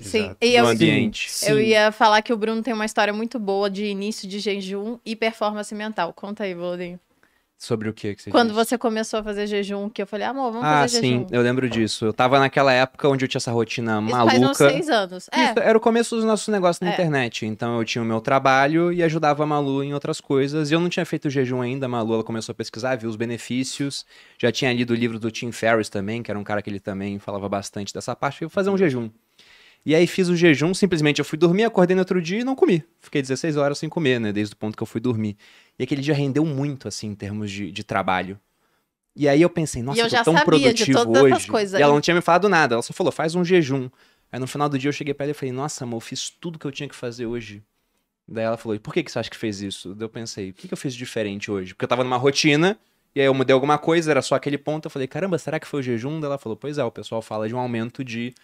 Sim, Exato. e eu, no ambiente. eu ia falar que o Bruno tem uma história muito boa de início de jejum e performance mental. Conta aí, Volodinho. Sobre o que que você Quando disse? você começou a fazer jejum, que eu falei, amor, vamos Ah, fazer sim, jejum. eu lembro disso. Eu tava naquela época onde eu tinha essa rotina Isso faz uns maluca. seis anos. É, Isso, era o começo dos nossos negócios na É. internet. Então eu tinha o meu trabalho e ajudava a Malu em outras coisas. E eu não tinha feito jejum ainda. A Malu ela começou a pesquisar, viu os benefícios. Já tinha lido o livro do Tim Ferriss também, que era um cara que ele também falava bastante dessa parte. Eu fazer um jejum. E aí fiz o jejum, simplesmente eu fui dormir, acordei no outro dia e não comi. Fiquei 16 horas sem comer, né? Desde o ponto que eu fui dormir. E aquele dia rendeu muito, assim, em termos de, de trabalho. E aí eu pensei, nossa, eu eu tô já tão sabia de produtivo todas essas hoje. coisas E ela não tinha me falado nada, ela só falou, faz um jejum. Aí no final do dia eu cheguei pra ela e falei, nossa, amor, eu fiz tudo que eu tinha que fazer hoje. Daí ela falou, e por que, que você acha que fez isso? Daí eu pensei, o que, que eu fiz de diferente hoje? Porque eu tava numa rotina, e aí eu mudei alguma coisa, era só aquele ponto. Eu falei, caramba, será que foi o jejum? Daí ela falou, pois é, o pessoal fala de um aumento de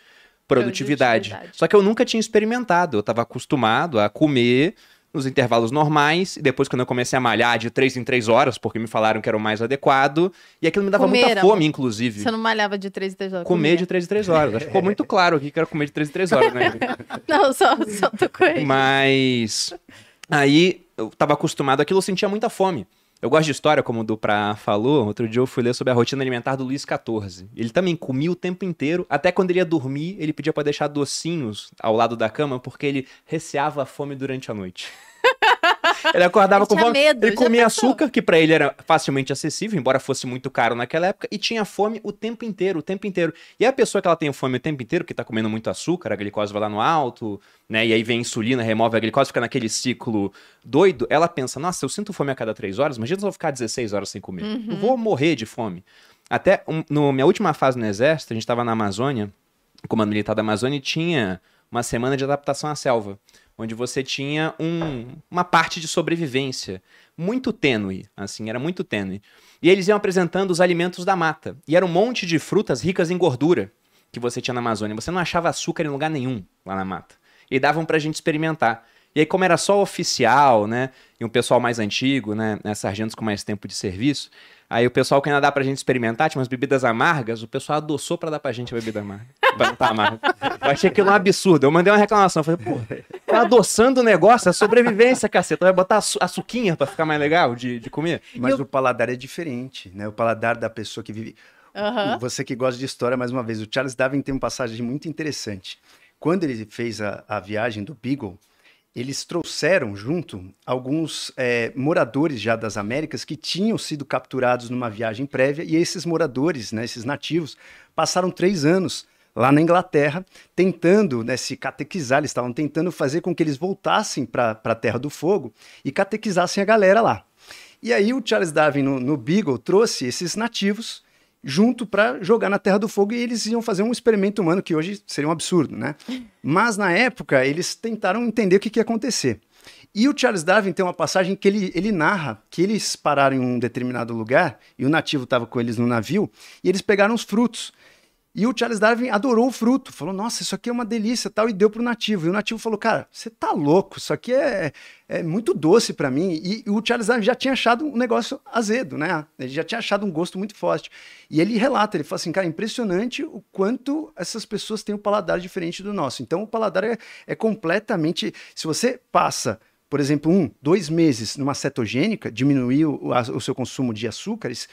produtividade. Produtividade. Só que eu nunca tinha experimentado, eu tava acostumado a comer nos intervalos normais, e depois quando eu comecei a malhar de três em três horas, porque me falaram que era o mais adequado, e aquilo me dava Comer, muita fome, inclusive. você não malhava de três em três horas. Comer comia. de 3 em 3 horas. Acho que ficou muito claro aqui que era comer de 3 em 3 horas, né? Não, só, só tô com ele. Mas aí eu tava acostumado àquilo, eu sentia muita fome. Eu gosto de história, como o Duprá falou. Outro dia eu fui ler sobre a rotina alimentar do Luiz XIV. Ele também comia o tempo inteiro. Até quando ele ia dormir, ele pedia pra deixar docinhos ao lado da cama, porque ele receava a fome durante a noite. Ele acordava Ele com fome. medo, ele comia pensou? açúcar, que pra ele era facilmente acessível, embora fosse muito caro naquela época, e tinha fome o tempo inteiro, o tempo inteiro. E a pessoa que ela tem fome o tempo inteiro, que tá comendo muito açúcar, a glicose vai lá no alto, né? E aí vem a insulina, remove a glicose, fica naquele ciclo doido, ela pensa, nossa, eu sinto fome a cada três horas, imagina se eu vou ficar 16 horas sem comer. Eu vou morrer de fome. Até um, no minha última fase no exército, a gente tava na Amazônia, o comando militar da Amazônia, e tinha uma semana de adaptação à selva, onde você tinha um- uma parte de sobrevivência muito tênue, assim, era muito tênue. E eles iam apresentando os alimentos da mata. E era um monte de frutas ricas em gordura que você tinha na Amazônia. Você não achava açúcar em lugar nenhum lá na mata. E davam pra gente experimentar. E aí, como era só oficial, né? E um pessoal mais antigo, né? né, Sargentos com mais tempo de serviço. Aí o pessoal que ainda dá pra gente experimentar, tinha umas bebidas amargas, o pessoal adoçou pra dar pra gente a bebida amarga. pra não tá amarga. Eu achei aquilo um absurdo. Eu mandei uma reclamação. Falei, pô, tá adoçando o negócio, é sobrevivência, caceta. Vai botar açu- açuquinha pra ficar mais legal de, de comer? Mas o paladar é diferente, né? O paladar da pessoa que vive. Aham. Você que gosta de história, mais uma vez, o Charles Darwin tem uma passagem muito interessante. Quando ele fez a, a viagem do Beagle, eles trouxeram junto alguns eh, moradores já das Américas que tinham sido capturados numa viagem prévia, e esses moradores, né, esses nativos, passaram três anos lá na Inglaterra, tentando né, se catequizar, eles estavam tentando fazer com que eles voltassem para a Terra do Fogo e catequizassem a galera lá. E aí o Charles Darwin no, no Beagle trouxe esses nativos junto para jogar na Terra do Fogo e eles iam fazer um experimento humano que hoje seria um absurdo, né? Mas na época eles tentaram entender o que, que ia acontecer. E o Charles Darwin tem uma passagem que ele, ele narra que eles pararam em um determinado lugar e o nativo estava com eles no navio e eles pegaram os frutos. E o Charles Darwin adorou o fruto, falou: Nossa, isso aqui é uma delícia tal, e deu pro nativo. E o nativo falou: Cara, você tá louco, isso aqui é, é muito doce para mim. E, o Charles Darwin já tinha achado um negócio azedo, né? Ele já tinha achado um gosto muito forte. E ele relata: ele fala assim, cara, impressionante o quanto essas pessoas têm um paladar diferente do nosso. Então, o paladar é, é completamente. Se você passa por exemplo, um, dois meses numa cetogênica, diminuiu o, o seu consumo de açúcares,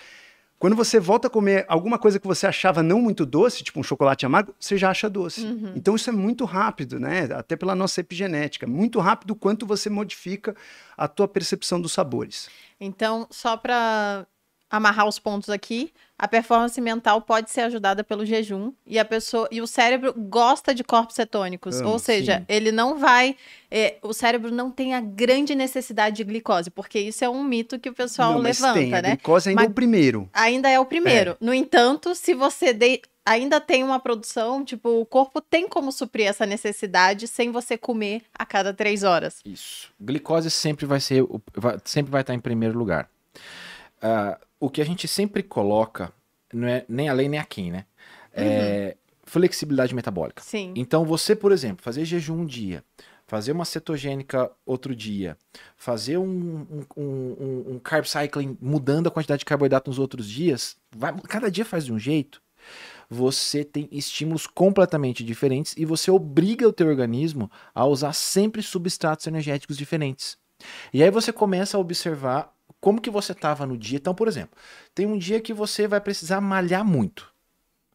quando você volta a comer alguma coisa que você achava não muito doce, tipo um chocolate amargo, você já acha doce. Então isso é muito rápido, né? Até pela nossa epigenética. Muito rápido quanto você modifica a tua percepção dos sabores. Então, só para amarrar os pontos aqui, a performance mental pode ser ajudada pelo jejum e a pessoa e o cérebro gosta de corpos cetônicos, Ama, ou seja, sim. ele não vai, é, o cérebro não tem a grande necessidade de glicose, porque isso é um mito que o pessoal Não, mas levanta, tem, a né? glicose ainda é Mas- o primeiro. Ainda é o primeiro. No entanto, se você de- ainda tem uma produção, tipo, o corpo tem como suprir essa necessidade sem você comer a cada três horas. Isso. Glicose sempre vai ser, sempre vai estar em primeiro lugar. Ah, o que a gente sempre coloca não é nem além nem a quem, né? É, flexibilidade metabólica. Sim. Então, você, por exemplo, fazer jejum um dia, fazer uma cetogênica outro dia, fazer um, um, um, um- um carb cycling mudando a quantidade de carboidrato nos outros dias, vai- cada dia faz de um jeito. Você tem estímulos completamente diferentes e você obriga o teu organismo a usar sempre substratos energéticos diferentes. E aí você começa a observar como que você estava no dia. Então, por exemplo, tem um dia que você vai precisar malhar muito.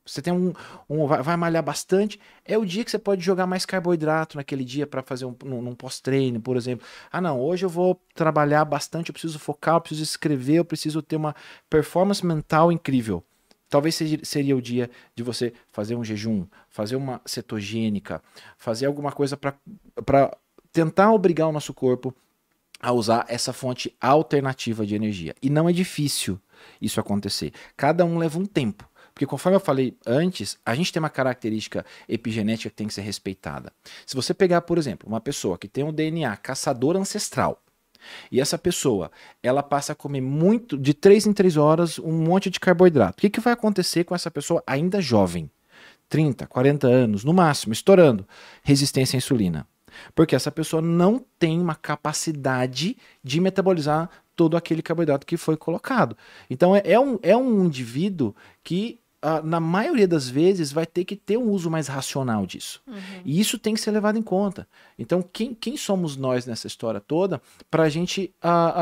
Você tem um, um- vai, vai malhar bastante. É o dia que você pode jogar mais carboidrato naquele dia para fazer um, num, num pós-treino, por exemplo. Ah, não, hoje eu vou trabalhar bastante, eu preciso focar, eu preciso escrever, eu preciso ter uma performance mental incrível. Talvez seria o dia de você fazer um jejum, fazer uma cetogênica, fazer alguma coisa para tentar obrigar o nosso corpo a usar essa fonte alternativa de energia. E não é difícil isso acontecer. Cada um leva um tempo. Porque conforme eu falei antes, a gente tem uma característica epigenética que tem que ser respeitada. Se você pegar, por exemplo, uma pessoa que tem um DNA caçador ancestral, e essa pessoa, ela passa a comer muito, de 3 em 3 horas, um monte de carboidrato. O que, que vai acontecer com essa pessoa ainda jovem? 30, 40 anos, no máximo, estourando. Resistência à insulina. Porque essa pessoa não tem uma capacidade de metabolizar todo aquele carboidrato que foi colocado. Então é, é um, é um indivíduo que, ah, na maioria das vezes, vai ter que ter um uso mais racional disso. E isso tem que ser levado em conta. Então, quem, quem somos nós nessa história toda para a gente ah,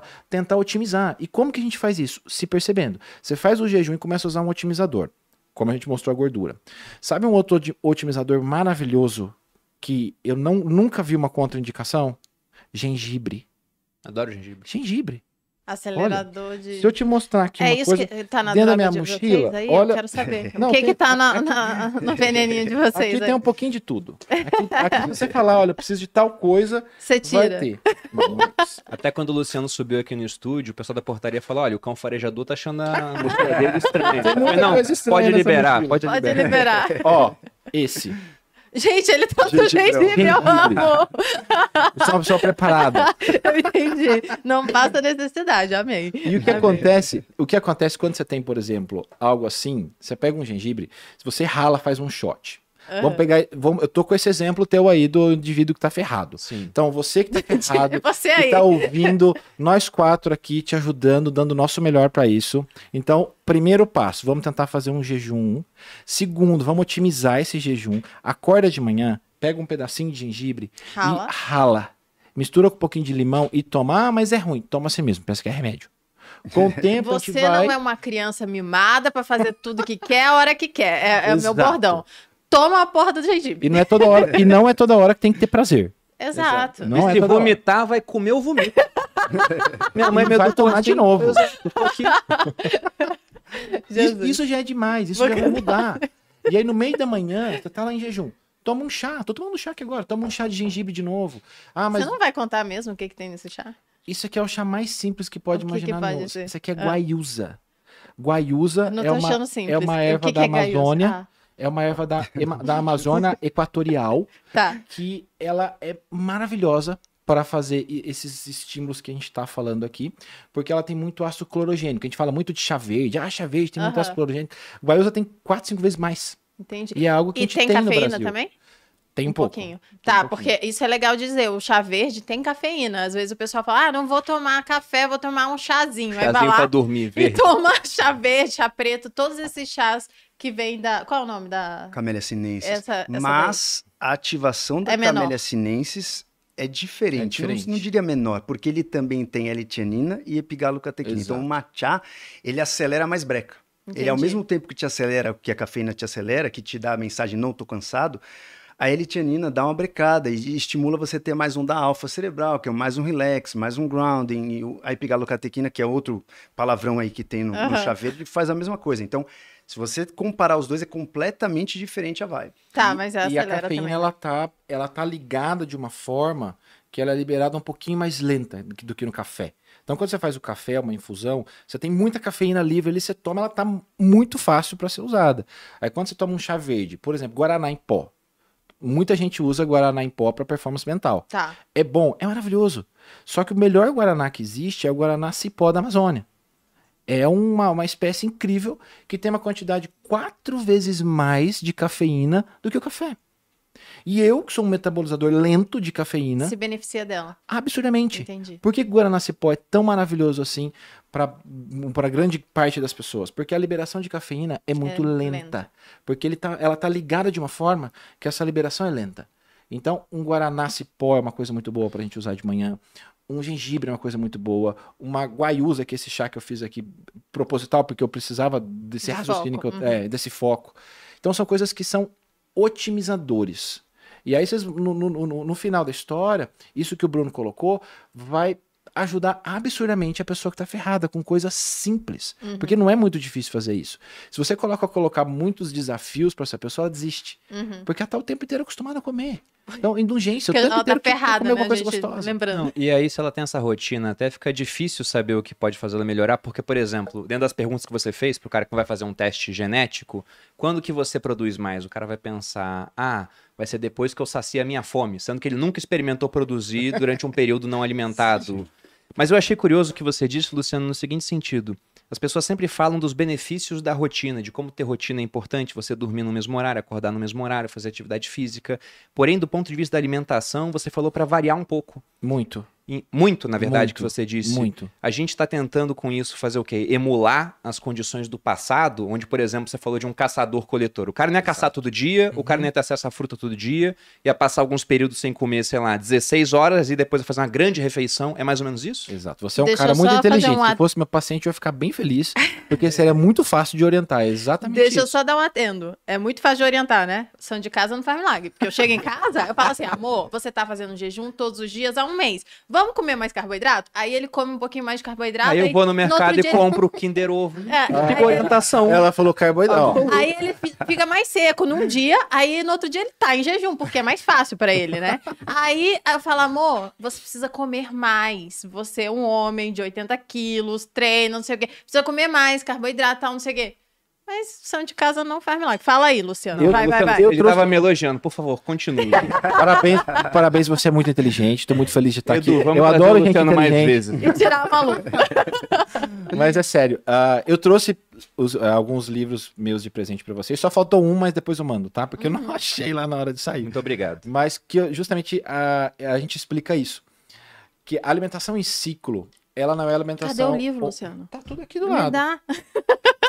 ah, tentar otimizar? E como que a gente faz isso? Se percebendo. Você faz o jejum e começa a usar um otimizador, como a gente mostrou a gordura. Sabe um outro oti- otimizador maravilhoso que eu não, nunca vi uma contraindicação? Gengibre. Adoro gengibre. Gengibre. Acelerador de. Se eu te mostrar aqui É uma isso coisa... que tá na dentro da minha de mochila, vocês aí? olha- Eu quero saber. Não, o que tem- que tá na, na- no veneninho de vocês Aqui aí? tem um pouquinho de tudo. Aqui, aqui se você falar, olha, eu preciso de tal coisa, Você vai tira. Mas- Até quando o Luciano subiu aqui no estúdio, o pessoal da portaria falou: olha, o cão farejador tá achando a mochila dele estranha. Não, pode liberar, pode, Pode liberar. liberar. Ó, esse. Gente, ele tá do Gengibrão. gengibre, eu amo. Eu sou uma pessoa preparada. Eu entendi. Não passa necessidade, amei. E o que Amei. acontece? O que acontece quando você tem, por exemplo, algo assim? Você pega um gengibre, se você rala, faz um shot. Vamos pegar. Vamos, eu tô com esse exemplo teu aí do indivíduo que tá ferrado. Sim. Então, você que tá ferrado, É você que aí. tá ouvindo, nós quatro aqui te ajudando, dando o nosso melhor para isso. Então, primeiro passo, vamos tentar fazer um jejum. Segundo, vamos otimizar esse jejum. Acorda de manhã, pega um pedacinho de gengibre Rala. e rala. Mistura com um pouquinho de limão e toma. Ah, mas é ruim. Toma assim mesmo, pensa que é remédio. Com o tempo Você vai. não é uma criança mimada pra fazer tudo que quer a hora que quer. É, é o meu bordão. Toma a porra do gengibre. E não é toda hora, e não é toda hora que tem que ter prazer. Exato. Não e é se toda hora. vomitar, vai comer o vomito. Minha mãe E me vai tomar de novo. Isso, isso já é demais, isso já vai mudar. E aí no meio da manhã, você tá lá em jejum. Toma um chá, tô tomando chá aqui agora, toma um chá de gengibre de novo. Ah, mas Você não vai contar mesmo o que, que tem nesse chá? isso aqui é o chá mais simples que pode O que que imaginar. pode no- ser? Isso aqui é Ah. guaiusa. Guaiusa Não é tô uma, achando simples. é uma erva que da que é? Amazônia, Ah, é uma erva da, da Amazônia Equatorial, tá. que ela é maravilhosa para fazer esses estímulos que a gente está falando aqui, porque ela tem muito ácido clorogênico. A gente fala muito de chá verde, ah, chá verde tem muito Aham. ácido clorogênico. Guaiusa tem 4, 5 vezes mais. Entendi. E é algo que a E gente tem tem, no cafeína Brasil. também? Tem um, Um pouco. pouquinho. Tem Tá, um porque isso é legal dizer. O chá verde tem cafeína. Às vezes o pessoal fala, ah, não vou tomar café, vou tomar um chazinho. Aí vai Chazinho pra lá dormir, e verde. toma chá verde, chá preto, todos esses chás que vêm da... Qual é o nome da... Camélia sinensis. Essa- essa Mas a ativação da É. Camélia sinensis é diferente. É diferente. Eu não, não diria menor, porque ele também tem L-tianina e epigalocatequina. Então o matcha, ele acelera mais breca. Ele, ao Entendi. mesmo tempo que te acelera, que a cafeína te acelera, que te dá a mensagem não tô cansado, a L-tianina dá uma brecada e estimula você a ter mais onda alfa cerebral, que é mais um relax, mais um grounding. E a epigalocatequina, que é outro palavrão aí que tem no, no Aham. chá verde, faz a mesma coisa. Então, se você comparar os dois, é completamente diferente a vibe. Tá, mas E a cafeína, também. ela tá, ela tá ligada de uma forma que ela é liberada um pouquinho mais lenta do que, do que no café. Então, quando você faz o café, uma infusão, você tem muita cafeína livre ali, você toma, ela tá muito fácil para ser usada. Aí, quando você toma um chá verde, por exemplo, Guaraná em pó. Muita gente usa Guaraná em pó para performance mental. Tá. É bom, é maravilhoso. Só que o melhor Guaraná que existe é o Guaraná Cipó da Amazônia. É uma, uma espécie incrível que tem uma quantidade quatro vezes mais de cafeína do que o café. E eu, que sou um metabolizador lento de cafeína, Se beneficia dela. absurdamente. Entendi. Por que Guaraná Cipó é tão maravilhoso assim para grande parte das pessoas? Porque a liberação de cafeína é muito lenta. lenta. Porque ele tá, ela tá ligada de uma forma que essa liberação é lenta. Então, um Guaraná Cipó é uma coisa muito boa pra gente usar de manhã. Um gengibre é uma coisa muito boa. Uma guaiusa, que é esse chá que eu fiz aqui, proposital, porque eu precisava desse De raciocínio, foco, eu- é, desse foco. Então, são coisas que são otimizadores. E aí, vocês, no, no- no- no final da história, isso que o Bruno colocou vai ajudar absurdamente a pessoa que está ferrada com coisas simples. Uhum. Porque não é muito difícil fazer isso. Se você coloca colocar muitos desafios para essa pessoa, ela desiste. Uhum. Porque ela está o tempo inteiro acostumada a comer. Então, indulgência, o Porque tempo ela tá inteiro quer ferrada, comer né, alguma coisa gente? gostosa. Lembrando. Não, e aí, se ela tem essa rotina, até fica difícil saber o que pode fazer ela melhorar, porque, por exemplo, dentro das perguntas que você fez pro cara que vai fazer um teste genético, quando que você produz mais? O cara vai pensar, ah, vai ser depois que eu sacia a minha fome, sendo que ele nunca experimentou produzir durante um período não alimentado. Mas eu achei curioso o que você disse, Luciano, no seguinte sentido. As pessoas sempre falam dos benefícios da rotina, de como ter rotina é importante, você dormir no mesmo horário, acordar no mesmo horário, fazer atividade física. Porém, do ponto de vista da alimentação, você falou para variar um pouco. Muito, muito, na verdade, Muito, que você disse. muito. A gente está tentando com isso fazer o quê? Emular as condições do passado, onde, por exemplo, você falou de um caçador-coletor. O cara não ia caçar todo dia, o Uhum. cara não ia ter acesso à fruta todo dia, ia passar alguns períodos sem comer, sei lá, 16 horas e depois ia fazer uma grande refeição. É mais ou menos isso? Exato. Você é um Deixa cara eu muito inteligente. um Se fosse meu paciente, eu ia ficar bem feliz, porque seria muito fácil de orientar. É exatamente Deixa eu isso. só dar um atendo. É muito fácil de orientar, né? São de casa não faz milagre. Porque eu chego em casa, eu falo assim, amor, você tá fazendo jejum todos os dias há um mês. Vamos comer mais carboidrato? Aí ele come um pouquinho mais de carboidrato. aí eu vou no mercado e dia- compro o Kinder Ovo. É, Fica aí- orientação. Ela falou carboidrato. Ó, Aí ele fi- fica mais seco num dia, aí no outro dia ele tá em jejum, porque é mais fácil pra ele, né? Aí eu falo, amor, você precisa comer mais. Você é um homem de 80 quilos, treina, não sei o quê. Precisa comer mais, carboidrato, tal, não sei o quê. Mas são de casa não faz milagre. Fala aí, Luciano. Eu- vai, vai, Luciano, vai. eu Ele trouxe- tava me elogiando, por favor, continue. parabéns, parabéns, você é muito inteligente. Estou muito feliz de estar Edu, aqui. Eu adoro o gente Luciano mais inteligente. vezes. E tirar a maluca. Mas é sério, ah, eu trouxe os- ah, alguns livros meus de presente pra vocês. Só faltou um, mas depois eu mando, tá? Porque eu não achei lá na hora de sair. Muito obrigado. Mas que justamente a, a gente explica isso. Que a alimentação em ciclo, ela não é alimentação. Cadê o livro, Luciano? Tá tudo aqui do Me lado. dá.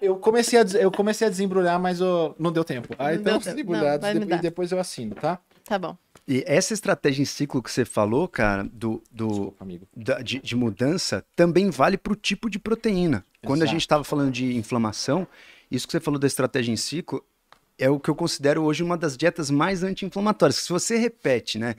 Eu comecei, a, eu comecei a desembrulhar, mas eu- não deu tempo. Aí Não então deu tempo. desembrulhados Não, depois, depois eu assino, tá? Tá bom. E essa estratégia em ciclo que você falou, cara, do, do, Desculpa, amigo. da- de, de mudança, também vale para o tipo de proteína. Quando a Exato. gente estava falando de inflamação, isso que você falou da estratégia em ciclo é o que eu considero hoje uma das dietas mais anti-inflamatórias. Se você repete, né?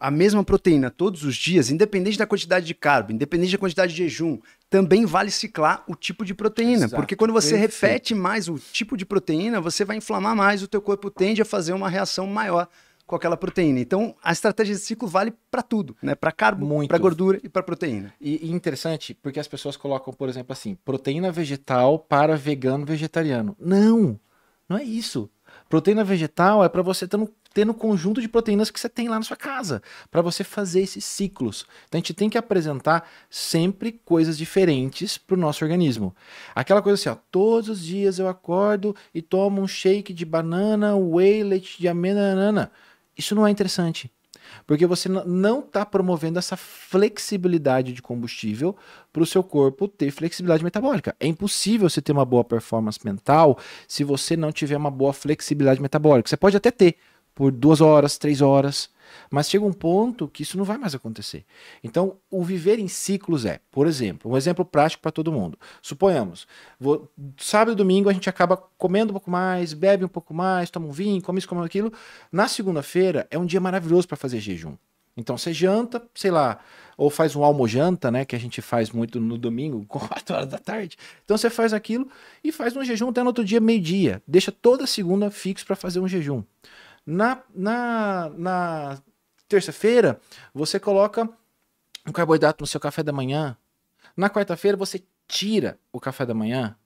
A mesma proteína todos os dias, independente da quantidade de carbo, independente da quantidade de jejum, também vale ciclar o tipo de proteína. Exato. Porque quando você Perfeito. repete mais o tipo de proteína, você vai inflamar mais, o teu corpo tende a fazer uma reação maior com aquela proteína. Então, a estratégia de ciclo vale para tudo, né? Para carbo, para gordura e para proteína. E, e interessante, porque as pessoas colocam, por exemplo, assim, proteína vegetal para vegano vegetariano. Não, não é isso. Proteína vegetal é para você ter no, ter no conjunto de proteínas que você tem lá na sua casa, para você fazer esses ciclos. Então a gente tem que apresentar sempre coisas diferentes para o nosso organismo. Aquela coisa assim, ó, todos os dias eu acordo e tomo um shake de banana, whey, leite de amêndoa. Isso não é interessante. Porque você não está promovendo essa flexibilidade de combustível para o seu corpo ter flexibilidade metabólica. É impossível você ter uma boa performance mental se você não tiver uma boa flexibilidade metabólica. Você pode até ter por duas horas, três horas, mas chega um ponto que isso não vai mais acontecer. Então, o viver em ciclos é, por exemplo, um exemplo prático para todo mundo. Suponhamos, vou- sábado e domingo a gente acaba comendo um pouco mais, bebe um pouco mais, toma um vinho, come isso, come aquilo. Na segunda-feira é um dia maravilhoso para fazer jejum. Então você janta, sei lá, ou faz um almojanta, né, que a gente faz muito no domingo, 4 horas da tarde. Então você faz aquilo e faz um jejum até no outro dia, meio-dia. Deixa toda segunda fixo para fazer um jejum. Na, na, na terça-feira, você coloca um carboidrato no seu café da manhã. Na quarta-feira, você tira o café da manhã.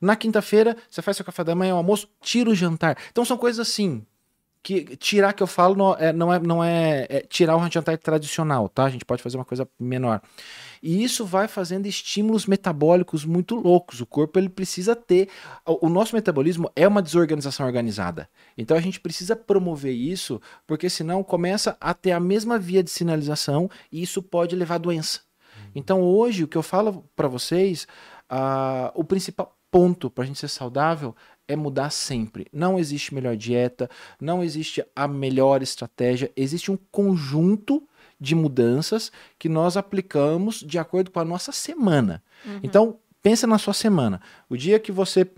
Na quinta-feira, você faz seu café da manhã, o almoço, tira o jantar. Então são coisas assim que tirar que eu falo não é, não é, não é, é tirar o jantar tradicional, tá? A gente pode fazer uma coisa menor. E isso vai fazendo estímulos metabólicos muito loucos. O corpo ele precisa ter. O, nosso metabolismo é uma desorganização organizada. Então a gente precisa promover isso, porque senão começa a ter a mesma via de sinalização e isso pode levar a doença. Então hoje o que eu falo para vocês, uh, o principal ponto para a gente ser saudável é mudar sempre. Não existe melhor dieta, não existe a melhor estratégia, existe um conjunto de mudanças que nós aplicamos de acordo com a nossa semana. Uhum. Então, pensa na sua semana. O dia que você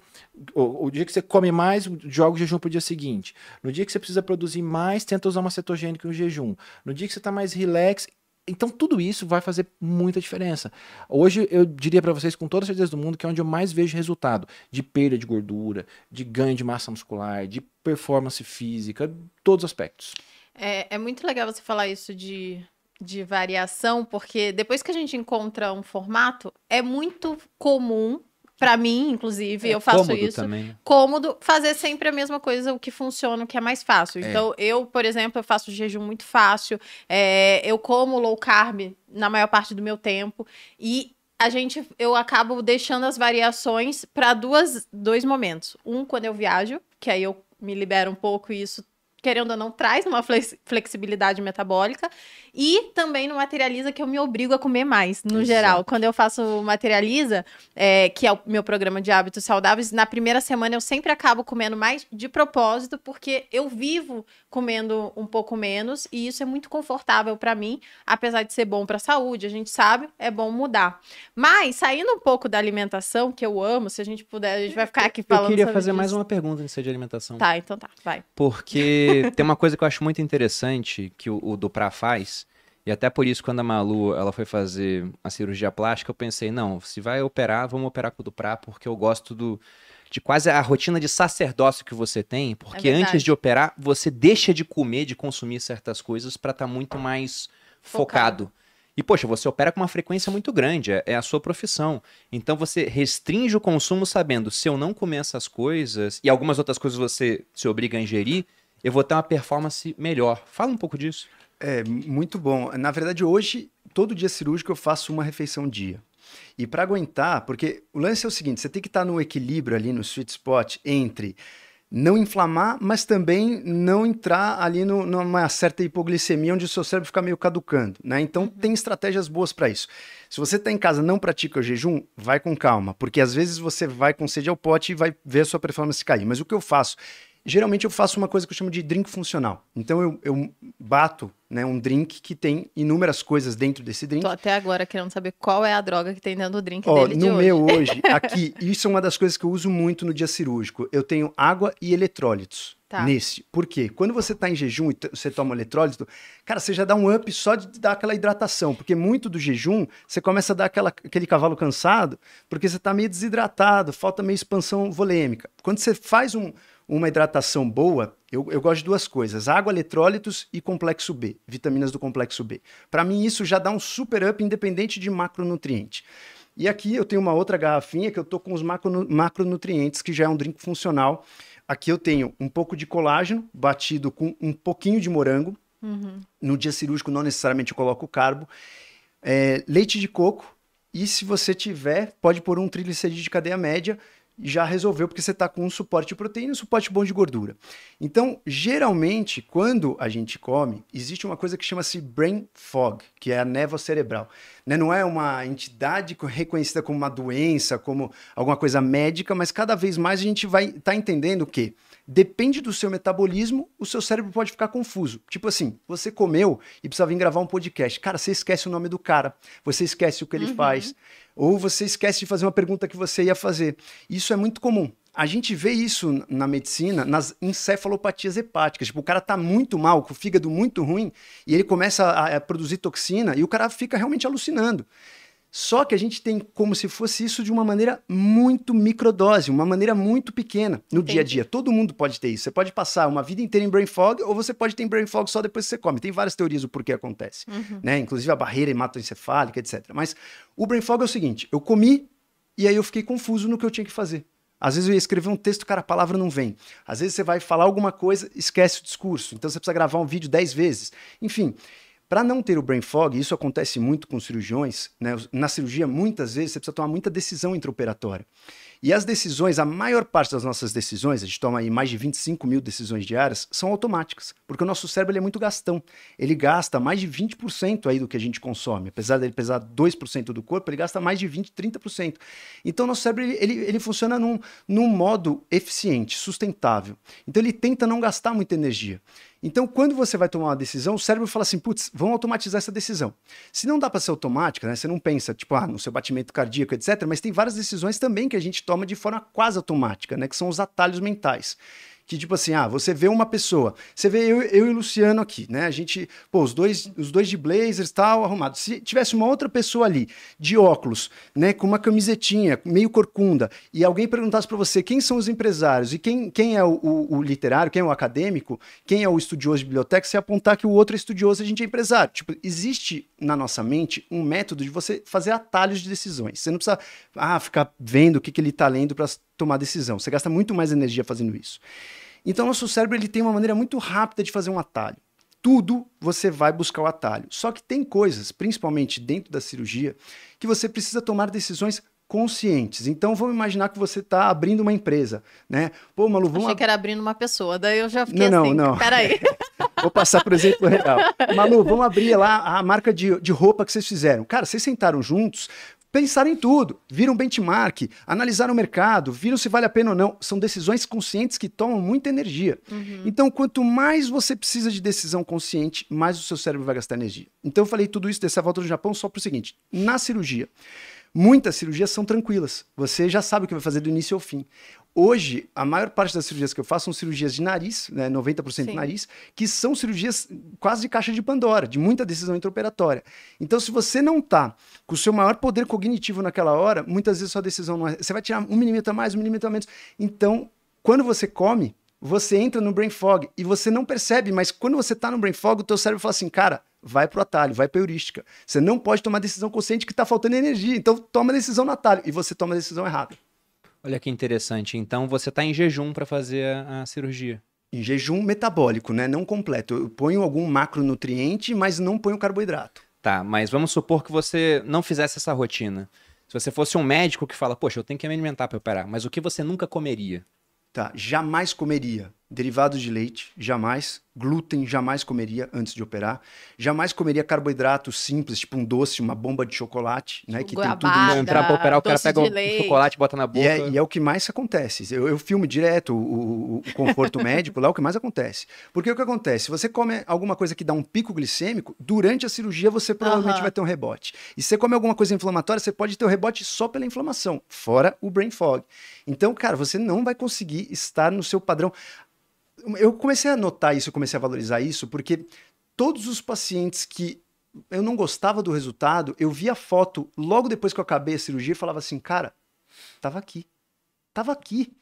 o, o, dia que você come mais, joga o jejum para o dia seguinte. No dia que você precisa produzir mais, tenta usar uma cetogênica no jejum. No dia que você está mais relax, então tudo isso vai fazer muita diferença. Hoje eu diria para vocês com toda certeza do mundo que é onde eu mais vejo resultado de perda de gordura, de ganho de massa muscular, de performance física, todos os aspectos. É, é muito legal você falar isso de, de variação, porque depois que a gente encontra um formato, é muito comum para mim, inclusive, é eu faço isso. Também. Cômodo fazer sempre a mesma coisa, o que funciona, o que é mais fácil. É. Então, eu, por exemplo, eu faço jejum muito fácil. É, eu como low carb na maior parte do meu tempo. E a gente, eu acabo deixando as variações para duas, dois momentos. Um, quando eu viajo, que aí eu me libero um pouco e isso querendo ou não, traz uma flexibilidade metabólica e também no materializa que eu me obrigo a comer mais, no Exato. geral. Quando eu faço materializa, é, que é o meu programa de hábitos saudáveis, na primeira semana eu sempre acabo comendo mais de propósito, porque eu vivo comendo um pouco menos e isso é muito confortável para mim, apesar de ser bom para a saúde, a gente sabe, é bom mudar. Mas saindo um pouco da alimentação, que eu amo, se a gente puder, a gente vai ficar aqui falando Eu queria fazer mais uma pergunta nisso de alimentação. Tá, então tá, vai. Porque tem uma coisa que eu acho muito interessante que o, o Duprá faz, e até por isso, quando a Malu ela foi fazer a cirurgia plástica, eu pensei, não, se vai operar, vamos operar com o Duprá, porque eu gosto do, de quase a rotina de sacerdócio que você tem, porque é antes de operar, você deixa de comer, de consumir certas coisas para estar tá muito mais focado. focado. E, poxa, você opera com uma frequência muito grande, é, é, a sua profissão. Então você restringe o consumo sabendo, se eu não comer essas coisas, e algumas outras coisas você se obriga a ingerir, eu vou ter uma performance melhor. Fala um pouco disso. É, muito bom. Na verdade, hoje, todo dia cirúrgico eu faço uma refeição dia. E para aguentar, porque o lance é o seguinte: você tem que estar tá no equilíbrio ali, no sweet spot, entre não inflamar, mas também não entrar ali no, numa certa hipoglicemia onde o seu cérebro fica meio caducando, né? Então uhum. tem estratégias boas para isso. Se você está em casa não pratica o jejum, vai com calma, porque às vezes você vai com sede ao pote e vai ver a sua performance cair. Mas o que eu faço Geralmente eu faço uma coisa que eu chamo de drink funcional. Então eu, eu bato né, um drink que tem inúmeras coisas dentro desse drink. Tô até agora querendo saber qual é a droga que tem dentro do drink dele no de hoje. meu hoje, aqui, isso é uma das coisas que eu uso muito no dia cirúrgico. Eu tenho água e eletrólitos. Tá. Nesse. Por quê? Quando você está em jejum e você toma eletrólito, cara, você já dá um up só de dar aquela hidratação. Porque muito do jejum, você começa a dar aquela, aquele cavalo cansado, porque você está meio desidratado, falta meio expansão volêmica. Quando você faz um, uma hidratação boa, eu, eu gosto de duas coisas: água, eletrólitos e complexo B, vitaminas do complexo B. Para mim, isso já dá um super up independente de macronutriente. E aqui eu tenho uma outra garrafinha que eu tô com os macro, macronutrientes, que já é um drink funcional. Aqui eu tenho um pouco de colágeno batido com um pouquinho de morango. Uhum. No dia cirúrgico, não necessariamente eu coloco carbo. É, leite de coco. E se você tiver, pode pôr um triglicerídeo de cadeia média já resolveu porque você está com um suporte de proteína e um suporte bom de gordura. Então, geralmente, quando a gente come, existe uma coisa que chama-se brain fog, que é a névoa cerebral. Né? Não é uma entidade reconhecida como uma doença, como alguma coisa médica, mas cada vez mais a gente vai estar tá entendendo que depende do seu metabolismo, o seu cérebro pode ficar confuso. Tipo assim, você comeu e precisa vir gravar um podcast. Cara, você esquece o nome do cara, você esquece o que ele uhum. faz, ou você esquece de fazer uma pergunta que você ia fazer. Isso é muito comum. A gente vê isso na medicina, nas encefalopatias hepáticas. Tipo, o cara tá muito mal, com o fígado muito ruim, e ele começa a, a produzir toxina, e o cara fica realmente alucinando. Só que a gente tem como se fosse isso de uma maneira muito microdose, uma maneira muito pequena no Entendi. dia a dia. Todo mundo pode ter isso. Você pode passar uma vida inteira em brain fog ou você pode ter brain fog só depois que você come. Tem várias teorias do porquê acontece, uhum. né? Inclusive a barreira hematoencefálica, etc. Mas o brain fog é o seguinte: eu comi e aí eu fiquei confuso no que eu tinha que fazer. Às vezes eu ia escrever um texto, cara, a palavra não vem. Às vezes você vai falar alguma coisa, esquece o discurso. Então você precisa gravar um vídeo dez vezes. Enfim, para não ter o brain fog, isso acontece muito com cirurgiões, né? Na cirurgia, muitas vezes você precisa tomar muita decisão intraoperatória. E as decisões, a maior parte das nossas decisões, a gente toma aí mais de 25 mil decisões diárias, são automáticas, porque o nosso cérebro é muito gastão. Ele gasta mais de 20% aí do que a gente consome. Apesar dele pesar 2% do corpo, ele gasta mais de 20%, 30%. Então, nosso cérebro ele, ele, ele funciona num, num modo eficiente, sustentável. Então, ele tenta não gastar muita energia. Então, quando você vai tomar uma decisão, o cérebro fala assim: putz, vamos automatizar essa decisão. Se não dá para ser automática, né? Você não pensa, tipo, ah, no seu batimento cardíaco, etc. Mas tem várias decisões também que a gente toma de forma quase automática, né? Que são os atalhos mentais que tipo assim, ah, você vê uma pessoa, você vê eu, eu e o Luciano aqui, né? A gente, pô, os dois, os dois de blazers tal, arrumado. Se tivesse uma outra pessoa ali, de óculos, né, com uma camisetinha, meio corcunda, e alguém perguntasse para você quem são os empresários e quem, quem é o, o, o, literário, quem é o acadêmico, quem é o estudioso de biblioteca, você apontar que o outro é estudioso, a gente é empresário. Tipo, existe na nossa mente um método de você fazer atalhos de decisões. Você não precisa ah, ficar vendo o que, que ele está lendo para tomar decisão. Você gasta muito mais energia fazendo isso. Então, nosso cérebro ele tem uma maneira muito rápida de fazer um atalho. Tudo você vai buscar o atalho. Só que tem coisas, principalmente dentro da cirurgia, que você precisa tomar decisões conscientes. Então vamos imaginar que você está abrindo uma empresa, né? Pô, Malu, vamos. Achei que era abrindo uma pessoa, daí eu já fiquei não, assim. Não, não. Peraí. Vou passar por exemplo real. Malu, vamos abrir lá a marca de, de roupa que vocês fizeram. Cara, vocês sentaram juntos, pensaram em tudo, viram benchmark, analisaram o mercado, viram se vale a pena ou não. São decisões conscientes que tomam muita energia. Uhum. Então, quanto mais você precisa de decisão consciente, mais o seu cérebro vai gastar energia. Então, eu falei tudo isso dessa volta do Japão só para o seguinte: na cirurgia, muitas cirurgias são tranquilas. Você já sabe o que vai fazer do início ao fim. Hoje, a maior parte das cirurgias que eu faço são cirurgias de nariz, né, 90% Sim. nariz, que são cirurgias quase de caixa de Pandora, de muita decisão intraoperatória. Então, se você não está com o seu maior poder cognitivo naquela hora, muitas vezes sua decisão não é. Você vai tirar um milímetro a mais, um milímetro a menos. Então, quando você come, você entra no brain fog e você não percebe, mas quando você está no brain fog, o teu cérebro fala assim, cara, vai pro atalho, vai pra heurística. Você não pode tomar decisão consciente que está faltando energia, então toma decisão no atalho e você toma a decisão errada. Olha que interessante. Então você está em jejum para fazer a, a, cirurgia. Em jejum metabólico, né? Não completo. Eu ponho algum macronutriente, mas não ponho carboidrato. Tá, mas vamos supor que você não fizesse essa rotina. Se você fosse um médico que fala, poxa, eu tenho que me alimentar para operar, mas o que você nunca comeria? Tá, jamais comeria derivados de leite, jamais glúten jamais comeria antes de operar. Jamais comeria carboidrato simples, tipo um doce, uma bomba de chocolate, né? Que Goiabada, tem tudo. Entrar pra operar, o cara pega um chocolate e bota na boca. E é, e é, o que mais acontece. Eu, eu filmo direto o, o, o conforto médico, lá é o que mais acontece. Porque o que acontece? Se você come alguma coisa que dá um pico glicêmico, durante a cirurgia você provavelmente uhum. vai ter um rebote. E se você come alguma coisa inflamatória, você pode ter o um rebote só pela inflamação, fora o brain fog. Então, cara, você não vai conseguir estar no seu padrão eu comecei a notar isso, eu comecei a valorizar isso, porque todos os pacientes que eu não gostava do resultado, eu via a foto logo depois que eu acabei a cirurgia e falava assim, cara, tava aqui. Tava aqui.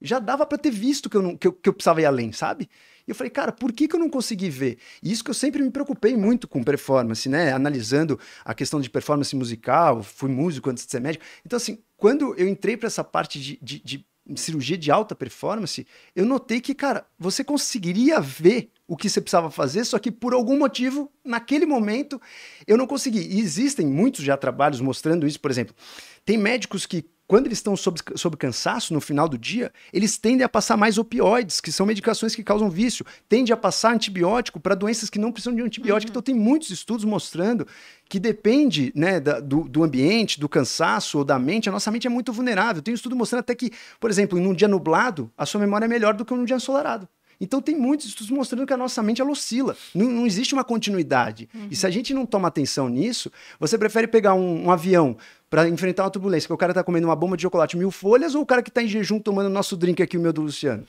Já dava para ter visto que eu, não, que, eu, que eu precisava ir além, sabe? E eu falei, cara, por que, que eu não consegui ver? E isso que eu sempre me preocupei muito com performance, né? Analisando a questão de performance musical, fui músico antes de ser médico. Então, assim, quando eu entrei para essa parte de, de, de cirurgia de alta performance, eu notei que, cara, você conseguiria ver o que você precisava fazer, só que por algum motivo, naquele momento, eu não consegui. E existem muitos já trabalhos mostrando isso, por exemplo. Tem médicos que quando eles estão sob, sob cansaço no final do dia, eles tendem a passar mais opioides, que são medicações que causam vício, tendem a passar antibiótico para doenças que não precisam de antibiótico. Uhum. Então, tem muitos estudos mostrando que depende né, da, do, do, ambiente, do cansaço ou da mente, a nossa mente é muito vulnerável. Tem um estudo mostrando até que, por exemplo, num dia nublado, a sua memória é melhor do que num dia ensolarado. Então tem muitos estudos mostrando que a nossa mente ela oscila. Não, não existe uma continuidade. Uhum. E se a gente não toma atenção nisso, você prefere pegar um, um avião para enfrentar uma turbulência, que o cara está comendo uma bomba de chocolate mil folhas, ou o cara que está em jejum tomando nosso drink aqui, o meu do Luciano?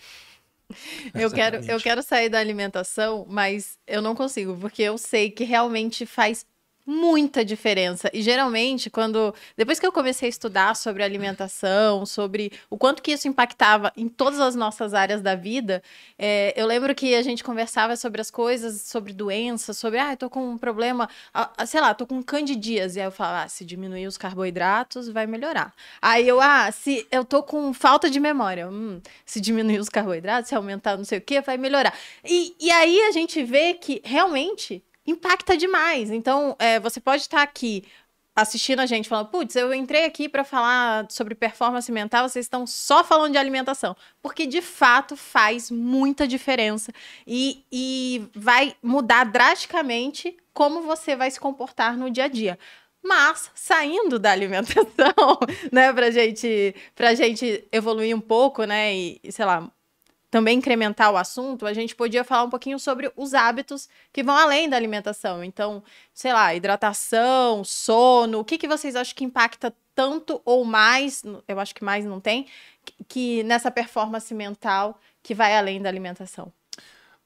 Eu quero, eu quero sair da alimentação, mas eu não consigo, porque eu sei que realmente faz muita diferença. E geralmente, quando. Depois que eu comecei a estudar sobre alimentação, sobre o quanto que isso impactava em todas as nossas áreas da vida, é, eu lembro que a gente conversava sobre as coisas, sobre doenças, sobre, ah, eu tô com um problema, ah, sei lá, tô com candidíase. Aí eu falava, ah, se diminuir os carboidratos, vai melhorar. Aí eu, ah, se eu tô com falta de memória, hum, se diminuir os carboidratos, se aumentar não sei o que, vai melhorar. E, e aí a gente vê que realmente impacta demais. Então, é, você pode estar aqui assistindo a gente falando, putz, eu entrei aqui para falar sobre performance mental, vocês estão só falando de alimentação. Porque de fato faz muita diferença e, e vai mudar drasticamente como você vai se comportar no dia a dia. Mas, saindo da alimentação, né, pra gente, pra gente evoluir um pouco, né, e, sei lá, também incrementar o assunto, a gente podia falar um pouquinho sobre os hábitos que vão além da alimentação. Então, sei lá, hidratação, sono, o que, que vocês acham que impacta tanto ou mais, eu acho que mais não tem, que nessa performance mental que vai além da alimentação?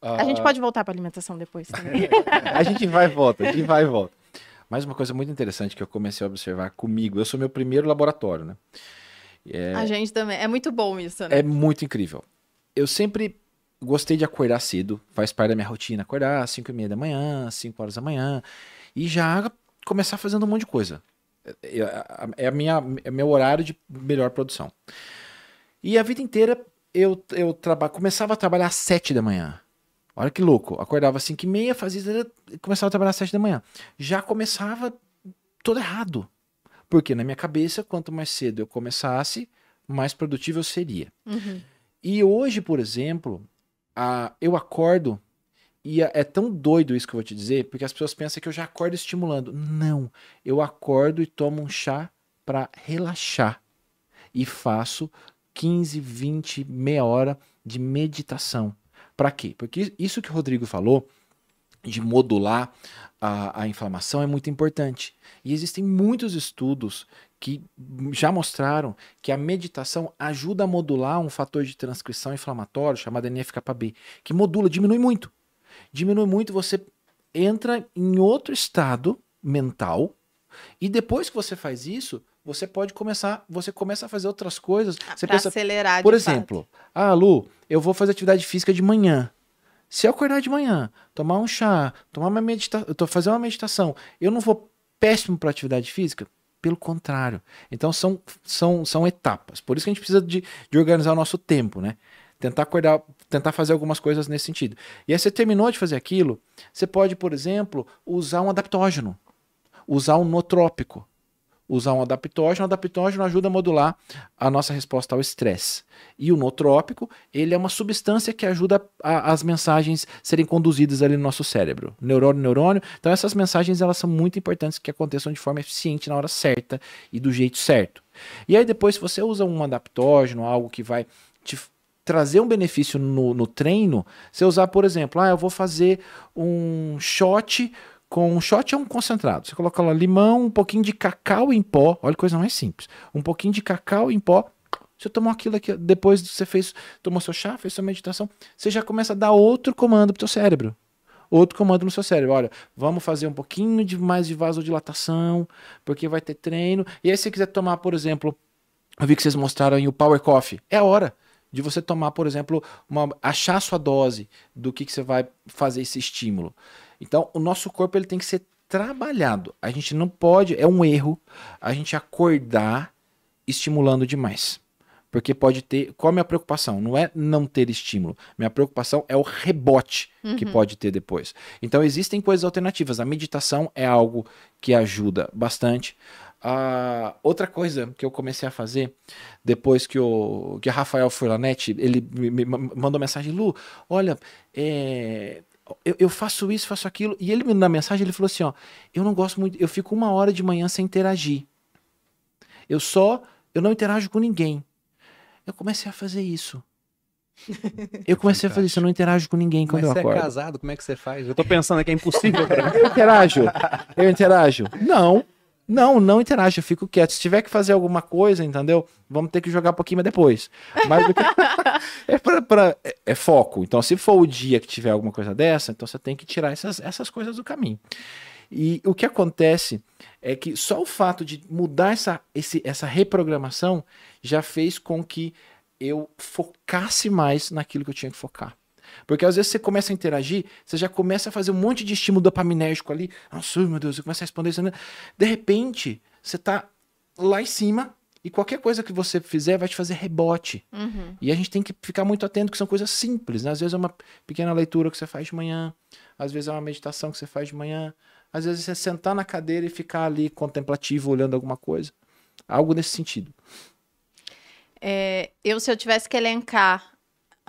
Uh... A gente ah. pode voltar para alimentação depois também. a gente vai e volta, a gente vai e volta. Mais uma coisa muito interessante que eu comecei a observar comigo, eu sou meu primeiro laboratório, né? É... A gente também. É muito bom isso, né? É muito incrível eu sempre gostei de acordar cedo, faz parte da minha rotina, acordar às 5 e meia da manhã, 5 horas da manhã, e já começar fazendo um monte de coisa. É, é, é minha, é meu horário de melhor produção. E a vida inteira eu, eu traba, começava a trabalhar às 7 da manhã. Olha que louco. Acordava às 5 e meia, fazia, começava a trabalhar às 7 da manhã. Já começava todo errado. Porque na minha cabeça, quanto mais cedo eu começasse, mais produtivo eu seria. Uhum. E hoje, por exemplo, a, eu acordo e é tão doido isso que eu vou te dizer, porque as pessoas pensam que eu já acordo estimulando. Não, eu acordo e tomo um chá para relaxar e faço 15, 20, meia hora de meditação. Para quê? Porque isso que o Rodrigo falou de modular a, a inflamação é muito importante. E existem muitos estudos que já mostraram que a meditação ajuda a modular um fator de transcrição inflamatório chamado NF-κB, que modula, diminui muito. Diminui muito, você entra em outro estado mental e depois que você faz isso, você pode começar, você começa a fazer outras coisas. Ah, você pensa, acelerar. Por exemplo, fato. ah, Lu, eu vou fazer atividade física de manhã. Se eu acordar de manhã, tomar um chá, tomar uma meditação, fazer uma meditação, eu não vou péssimo para atividade física? Pelo contrário. Então são, são, são etapas. Por isso que a gente precisa de, de organizar o nosso tempo, né? Tentar acordar, tentar fazer algumas coisas nesse sentido. E aí você terminou de fazer aquilo, você pode, por exemplo, usar um adaptógeno, usar um notrópico usar um adaptógeno. O adaptógeno ajuda a modular a nossa resposta ao estresse. E o nootrópico, ele é uma substância que ajuda a, as mensagens serem conduzidas ali no nosso cérebro, neurônio, neurônio. Então essas mensagens elas são muito importantes que aconteçam de forma eficiente na hora certa e do jeito certo. E aí depois se você usa um adaptógeno, algo que vai te trazer um benefício no, no treino, você usar, por exemplo, ah, eu vou fazer um shot com um shot é um concentrado. Você coloca lá limão, um pouquinho de cacau em pó. Olha coisa mais simples. Um pouquinho de cacau em pó. Você tomou aquilo aqui, depois você fez, tomou seu chá, fez sua meditação, você já começa a dar outro comando pro seu cérebro. Outro comando no seu cérebro. Olha, vamos fazer um pouquinho de mais de vasodilatação, porque vai ter treino. E aí, se você quiser tomar, por exemplo, eu vi que vocês mostraram aí o Power Coffee. É a hora de você tomar, por exemplo, uma, achar a sua dose do que, que você vai fazer esse estímulo. Então, o nosso corpo ele tem que ser trabalhado. A gente não pode, é um erro a gente acordar estimulando demais. Porque pode ter. Qual a minha preocupação? Não é não ter estímulo. Minha preocupação é o rebote uhum. que pode ter depois. Então, existem coisas alternativas. A meditação é algo que ajuda bastante. Uh, outra coisa que eu comecei a fazer depois que o que a Rafael Furlanete ele me, me mandou mensagem Lu olha é, eu, eu, faço isso, faço aquilo. E ele, na mensagem, ele falou assim: ó, eu não gosto muito, eu fico uma hora de manhã sem interagir. Eu só, eu não interajo com ninguém. Eu comecei a fazer isso. Eu comecei a fazer isso, eu não interajo com ninguém quando Mas eu acordo. Você é casado, como é que você faz? Eu tô pensando que é impossível. Eu interajo. Eu interajo. Não. Não, não interage, eu fico quieto. Se tiver que fazer alguma coisa, entendeu? Vamos ter que jogar um pouquinho depois. Mas é, pra, pra, é, é, foco. Então, se for o dia que tiver alguma coisa dessa, então você tem que tirar essas, essas coisas do caminho. E o que acontece é que só o fato de mudar essa, esse, essa reprogramação já fez com que eu focasse mais naquilo que eu tinha que focar. Porque às vezes você começa a interagir, você já começa a fazer um monte de estímulo dopaminérgico ali. Nossa, meu Deus, você começa a responder isso. Né? De repente, você tá lá em cima e qualquer coisa que você fizer vai te fazer rebote. Uhum. E a gente tem que ficar muito atento que são coisas simples. Né? Às vezes é uma pequena leitura que você faz de manhã, às vezes é uma meditação que você faz de manhã, às vezes é sentar na cadeira e ficar ali contemplativo, olhando alguma coisa. Algo nesse sentido. É, eu, se eu tivesse que elencar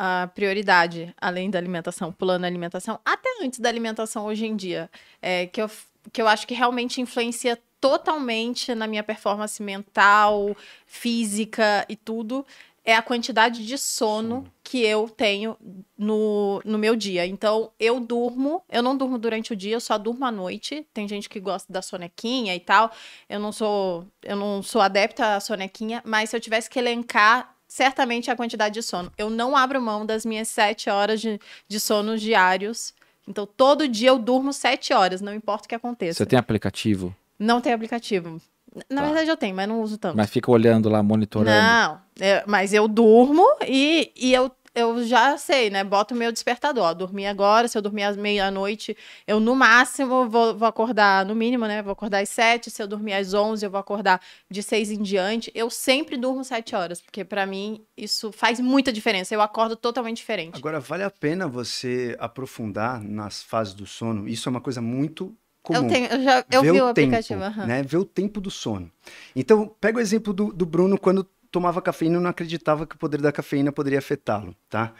a prioridade, além da alimentação, pulando a alimentação, até antes da alimentação hoje em dia, é, que, eu, que eu acho que realmente influencia totalmente na minha performance mental, física e tudo, é a quantidade de sono que eu tenho no, no meu dia. Então, eu durmo, eu não durmo durante o dia, eu só durmo à noite. Tem gente que gosta da sonequinha e tal. Eu não sou, eu não sou adepta à sonequinha, mas se eu tivesse que elencar certamente a quantidade de sono. Eu não abro mão das minhas sete horas de, de sono diários. Então, todo dia eu durmo sete horas, não importa o que aconteça. Você tem aplicativo? Não tem aplicativo. Na tá. verdade, eu tenho, mas não uso tanto. Mas fica olhando lá, monitorando. Não, é, mas eu durmo e, e eu eu já sei, né? Boto o meu despertador. Ó, dormir agora, se eu dormir às meia-noite, eu no máximo vou, vou, acordar, no mínimo, né? Vou acordar às sete. Se eu dormir às onze, eu vou acordar de seis em diante. Eu sempre durmo sete horas, porque para mim isso faz muita diferença. Eu acordo totalmente diferente. Agora, vale a pena você aprofundar nas fases do sono. Isso é uma coisa muito comum. Eu, tenho, eu, já, eu vi o, o aplicativo. Tempo, uhum. né? Ver o tempo do sono. Então, pega o exemplo do, do Bruno quando tomava cafeína e não acreditava que o poder da cafeína poderia afetá-lo, tá?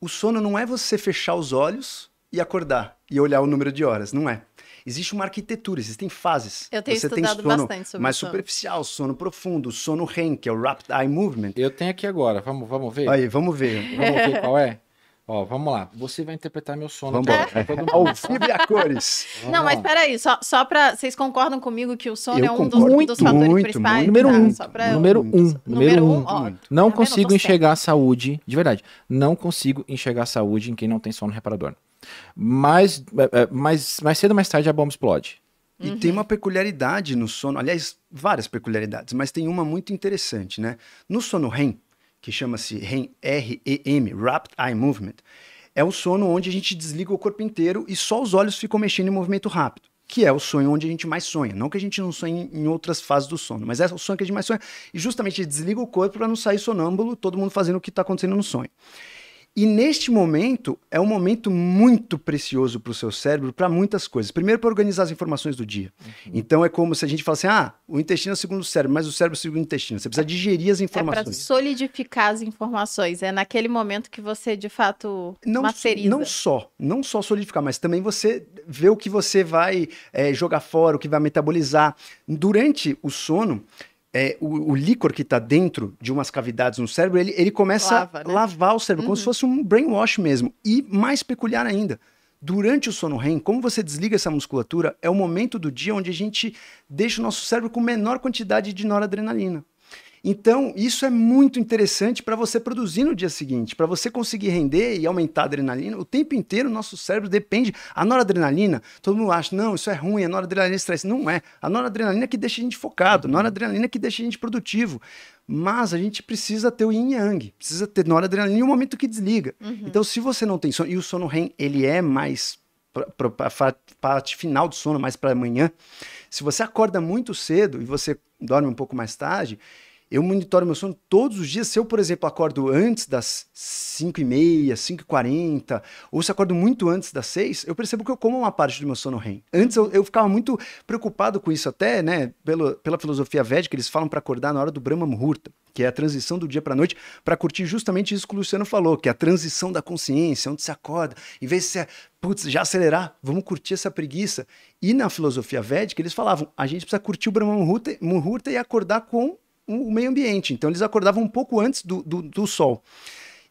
O sono não é você fechar os olhos e acordar e olhar o número de horas, não é. Existe uma arquitetura, existem fases. Eu tenho você estudado tem sono bastante sobre mais sono. superficial, sono profundo, sono REM, que é o Rapid Eye Movement. Eu tenho aqui agora, vamos, vamos ver? Aí, vamos ver. Vamos ver qual é? Ó, vamos lá. Você vai interpretar meu sono. Vamos embora. Ao vivo e a cores. Vamos não, mas peraí. Só, só pra... Vocês concordam comigo que o sono eu é um dos, muito, dos fatores muito, principais? Número tá? um. Pra... Número um. Número um. Ó, não tá consigo enxergar a saúde... De verdade. Não consigo enxergar a saúde em quem não tem sono reparador. Mas, é, é, mais, mais cedo ou mais tarde a bomba explode. E uhum. tem uma peculiaridade no sono, aliás, várias peculiaridades, mas tem uma muito interessante, né? No sono REM, que chama-se REM, Rapid Eye Movement, é o sono onde a gente desliga o corpo inteiro e só os olhos ficam mexendo em movimento rápido. Que é o sonho onde a gente mais sonha. Não que a gente não sonhe em outras fases do sono, mas é o sonho que a gente mais sonha. E justamente desliga o corpo para não sair sonâmbulo, todo mundo fazendo o que está acontecendo no sonho. E neste momento é um momento muito precioso para o seu cérebro para muitas coisas. Primeiro, para organizar as informações do dia. Uhum. Então é como se a gente falasse: ah, o intestino é o segundo cérebro, mas o cérebro é o segundo intestino. Você precisa digerir as informações. É para solidificar as informações. É naquele momento que você de fato não, masteriza. Não só, não só solidificar, mas também você vê o que você vai é, jogar fora, o que vai metabolizar. Durante o sono, é, o, o, líquor que está dentro de umas cavidades no cérebro, ele, ele começa Lava, a né? lavar o cérebro, uhum. como se fosse um brainwash mesmo. E mais peculiar ainda, durante o sono REM, como você desliga essa musculatura, é o momento do dia onde a gente deixa o nosso cérebro com menor quantidade de noradrenalina. Então, isso é muito interessante para você produzir no dia seguinte, para você conseguir render e aumentar a adrenalina. O tempo inteiro o nosso cérebro depende. A noradrenalina, todo mundo acha, não, isso é ruim, a noradrenalina é estresse. Não é. A noradrenalina é que deixa a gente focado, a noradrenalina é que deixa a gente produtivo. Mas a gente precisa ter o yin yang, precisa ter noradrenalina em um momento que desliga. Uhum. Então, se você não tem sono, e o sono REM, ele é mais para a parte final do sono, mais para amanhã. Se você acorda muito cedo e você dorme um pouco mais tarde, eu monitoro meu sono todos os dias. Se eu, por exemplo, acordo antes das 5 e meia, 5 e 40, ou se acordo muito antes das 6, eu percebo que eu como uma parte do meu sono REM. Antes eu, eu ficava muito preocupado com isso, até, né, pelo, pela filosofia védica, eles falam para acordar na hora do Brahma Muhurta, que é a transição do dia para noite, para curtir justamente isso que o Luciano falou, que é a transição da consciência, onde você acorda, em vez de você, putz, já acelerar, vamos curtir essa preguiça. E na filosofia védica, eles falavam, a gente precisa curtir o Brahma Muhurta, Muhurta e acordar com o meio ambiente. Então eles acordavam um pouco antes do, do, do sol.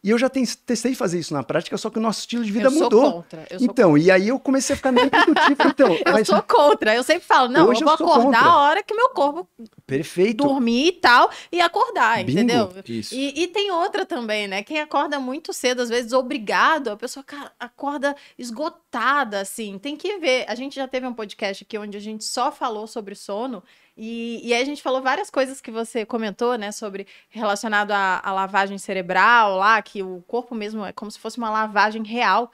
E eu já testei fazer isso na prática, só que o nosso estilo de vida eu sou mudou. contra. Eu sou Então, e aí eu comecei a ficar meio tipo, então, Eu mas- sou contra. Eu sempre falo, não, Hoje eu vou eu sou acordar contra. a hora que meu corpo perfeito. dormir e tal, e acordar, Bingo. entendeu? Isso. E, e tem outra também, né? Quem acorda muito cedo, às vezes obrigado, a pessoa acorda esgotada, assim. Tem que ver. A gente já teve um podcast aqui onde a gente só falou sobre sono. E, e aí a gente falou várias coisas que você comentou, né? Sobre relacionado à, à lavagem cerebral lá, que o corpo mesmo é como se fosse uma lavagem real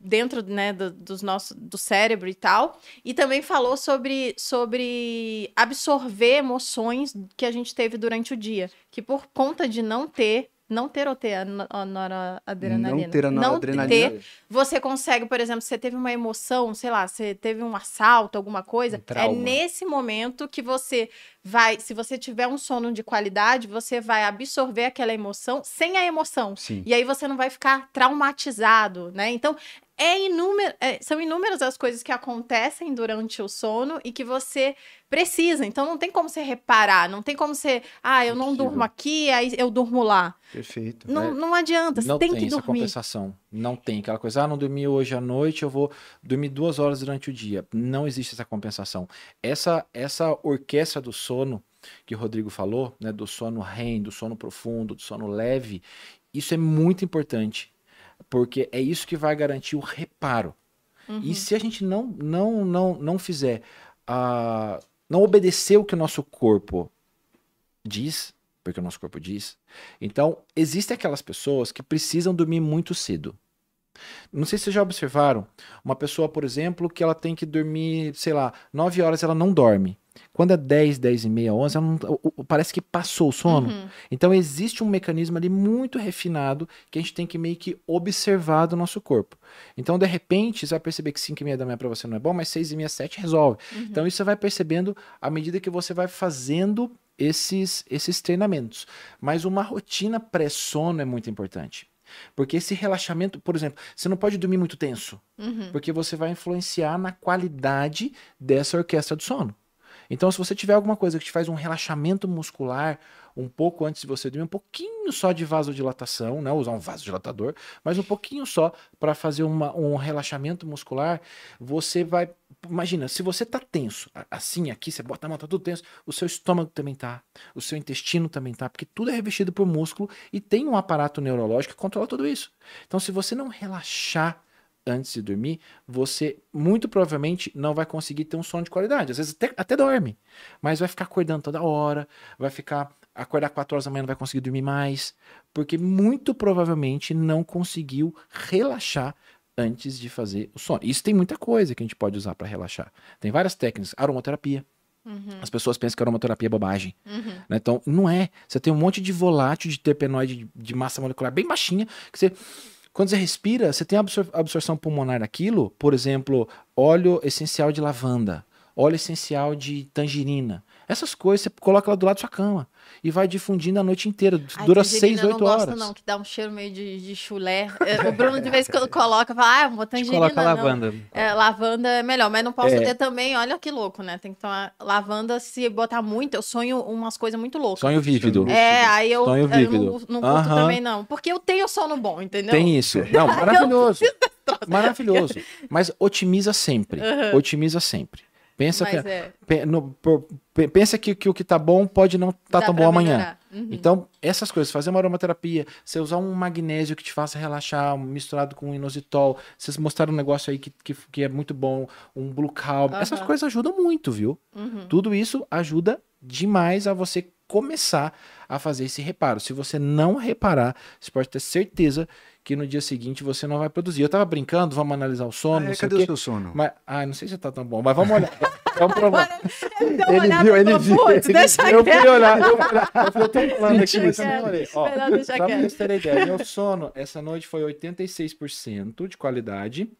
dentro né, do, dos nosso, do cérebro e tal. E também falou sobre, sobre absorver emoções que a gente teve durante o dia. Que por conta de não ter, não ter ou ter a no- a noradrenalina. Não ter a noradrenalina. ter, você consegue, por exemplo, você teve uma emoção, sei lá, você teve um assalto, alguma coisa. Um é nesse momento que você vai, se você tiver um sono de qualidade, você vai absorver aquela emoção sem a emoção. Sim. E aí você não vai ficar traumatizado, né? Então, é inúmero, é- são inúmeras as coisas que acontecem durante o sono e que você precisa. Então, não tem como você reparar, não tem como você, ah, eu não durmo aqui, aí eu durmo lá. Perfeito. Não, não adianta, você Não tem tem, que essa dormir. compensação. Não tem aquela coisa, ah, não dormi hoje à noite, eu vou dormir duas horas durante o dia. Não existe essa compensação. Essa, essa orquestra do sono que o Rodrigo falou, né, do sono REM, do sono profundo, do sono leve, isso é muito importante, porque é isso que vai garantir o reparo. Uhum. E se a gente não não não não fizer a não obedecer o que o nosso corpo diz, porque o nosso corpo diz, então existem aquelas pessoas que precisam dormir muito cedo. Não sei se vocês já observaram, uma pessoa, por exemplo, que ela tem que dormir, sei lá, 9 horas ela não dorme. Quando é 10, 10 e meia, 11, ela não- o- parece que passou o sono. Uhum. Então existe um mecanismo ali muito refinado que a gente tem que meio que observar do nosso corpo. Então, de repente, você vai perceber que 5 e meia da manhã para você não é bom, mas 6 e meia, 7 resolve. Uhum. Então isso você vai percebendo à medida que você vai fazendo esses, esses treinamentos. Mas uma rotina pré-sono é muito importante. Porque esse relaxamento, por exemplo, você não pode dormir muito tenso, Uhum. porque você vai influenciar na qualidade dessa orquestra do sono. Então, se você tiver alguma coisa que te faz um relaxamento muscular um pouco antes de você dormir, um pouquinho só de vasodilatação, não usar um vasodilatador, mas um pouquinho só para fazer uma- um relaxamento muscular, você vai. Imagina, se você tá tenso, assim aqui, você bota a mão, tá tudo tenso, o seu estômago também tá, o seu intestino também tá, porque tudo é revestido por músculo e tem um aparato neurológico que controla tudo isso. Então, se você não relaxar antes de dormir, você muito provavelmente não vai conseguir ter um sono de qualidade. Às vezes até, até dorme, mas vai ficar acordando toda hora, vai ficar acordar 4 horas da manhã, não vai conseguir dormir mais, porque muito provavelmente não conseguiu relaxar antes de fazer o sono. Isso tem muita coisa que a gente pode usar para relaxar. Tem várias técnicas, aromaterapia. Uhum. As pessoas pensam que aromaterapia é bobagem. Uhum. né? Então, não é. Você tem um monte de volátil, de terpenoide de, de massa molecular bem baixinha, que você. Quando você respira, você tem absor- absorção pulmonar daquilo, por exemplo, óleo essencial de lavanda, óleo essencial de tangerina. Essas coisas você coloca lá do lado da sua cama e vai difundindo a noite inteira. Ai, Dura tangerina 6, eu 8 não horas. gosto não, que dá um cheiro meio de, de chulé. É, O Bruno de vez em quando coloca, fala, ah, uma gente tangerina coloca lavanda. É, lavanda é melhor, mas não posso É. ter também, olha que louco, né? Tem que tomar lavanda, se botar muito, eu sonho umas coisas muito loucas. Sonho vívido. É, aí eu, Sonho eu vívido. não, não curto também não, porque eu tenho sono bom, entendeu? Tem isso. Não, maravilhoso. Maravilhoso. Mas otimiza sempre. Aham. Otimiza sempre. Pensa Mas que, é, pe- no- pe- pensa que, que o que tá bom pode não tá dá tão bom amanhã. Uhum. Então, essas coisas, fazer uma aromaterapia, você usar um magnésio que te faça relaxar, misturado com inositol, vocês mostraram um negócio aí que, que, que é muito bom, um blue calm, essas Aham. coisas ajudam muito, viu? Uhum. Tudo isso ajuda demais a você começar a fazer esse reparo. Se você não reparar, você pode ter certeza que no dia seguinte você não vai produzir. Eu tava brincando, vamos analisar o sono, Ah, não sei cadê o o seu sono? Mas, ah, não sei se tá tão bom, mas vamos olhar. É um problema. Ele deu uma Ele olhada viu, ele viu, "Putz, ele deixa Eu quieto." fui olhar, eu fui olhar, eu falei, eu tô falando aqui, mas eu não olhei. Ó, pra vocês terem ideia, meu sono essa noite foi 86% de qualidade.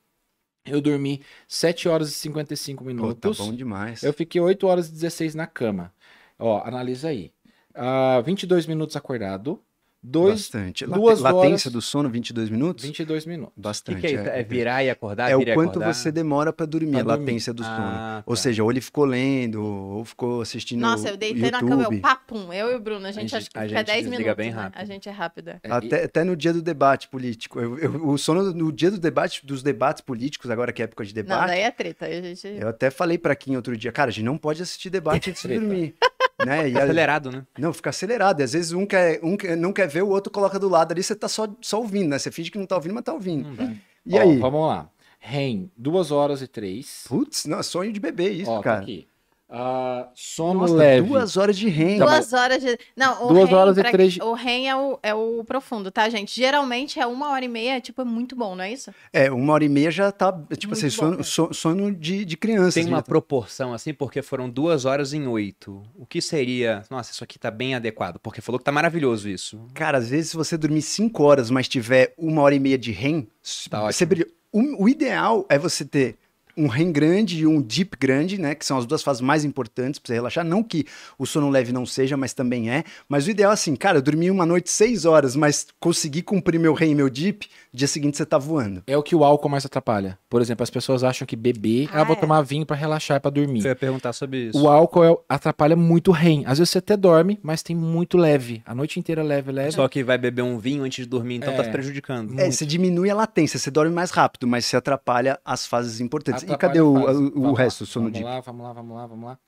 Eu dormi 7 horas e 55 Pô, tá minutos. bom demais. Eu fiquei 8 horas e 16 na cama. Ó, analisa aí. Ah, 22 minutos acordado, Dois, Bastante. duas Latência horas- do sono, 22 minutos? 22 minutos. O que, Bastante. que é isso? É virar e acordar? É o e quanto acordar? você demora pra dormir, Pra a dormir. latência do sono. Ah, Ou tá. seja, ou ele ficou lendo, ou ficou assistindo Nossa, eu deitei YouTube. na cama, eu papum. Eu e o Bruno, a gente, gente- acho que a fica gente 10 desliga minutos. bem né? rápido. A gente é rápida. É, Até, até no dia do debate político. Eu- eu- o sono no dia do debate, dos debates políticos, agora que é época de Não, debate, daí é treta. A gente... eu até falei pra Kim outro dia, cara, a gente não pode assistir debate antes de dormir. né? E a- Acelerado, né? Não, fica acelerado. E às vezes um, quer, um quer- não quer ver, o outro coloca do lado ali, você tá só, só ouvindo, né? Você finge que não tá ouvindo, mas tá ouvindo. Dá. E Ó, aí? Vamos lá. REM, 2 horas e 3. Putz, não, sonho de bebê isso, Ó, tá cara. aqui. Ah, sono Nossa, leve. duas horas de renda. Tá, Duas horas de. Não, o Duas REM, horas e pra- três O REM é o, é o profundo, tá, gente? Geralmente é uma hora e meia, tipo, é muito bom, não é isso? É, uma hora e meia já tá, tipo Muito assim, bom, sono, né? so- sono de, de criança. Tem assim, uma tá- proporção assim, porque foram duas horas em oito. O que seria. Nossa, isso aqui tá bem adequado, porque falou que tá maravilhoso isso. Cara, às vezes se você dormir cinco horas, mas tiver uma hora e meia de REM, Tá você ótimo. brilha. O, o ideal é você ter um REM grande e um deep grande, né? Que são as duas fases mais importantes pra você relaxar. Não que o sono leve não seja, mas também é. Mas o ideal é assim, cara, eu dormi uma noite seis horas, mas consegui cumprir meu REM e meu deep, dia seguinte você tá voando. É o que o álcool mais atrapalha. Por exemplo, as pessoas acham que beber, ah, Ah, vou é. tomar vinho pra relaxar, pra dormir. Eu ia perguntar sobre isso. O álcool é- atrapalha muito o REM. Às vezes você até dorme, mas tem muito leve. A noite inteira leve, leve. Só que vai beber um vinho antes de dormir, então tá É. se prejudicando. É, você diminui a latência, você dorme mais rápido, mas você atrapalha as fases importantes. Atrapalha e cadê o, o- o resto do sono vamos deep? lá, vamos lá, vamos lá, vamos lá.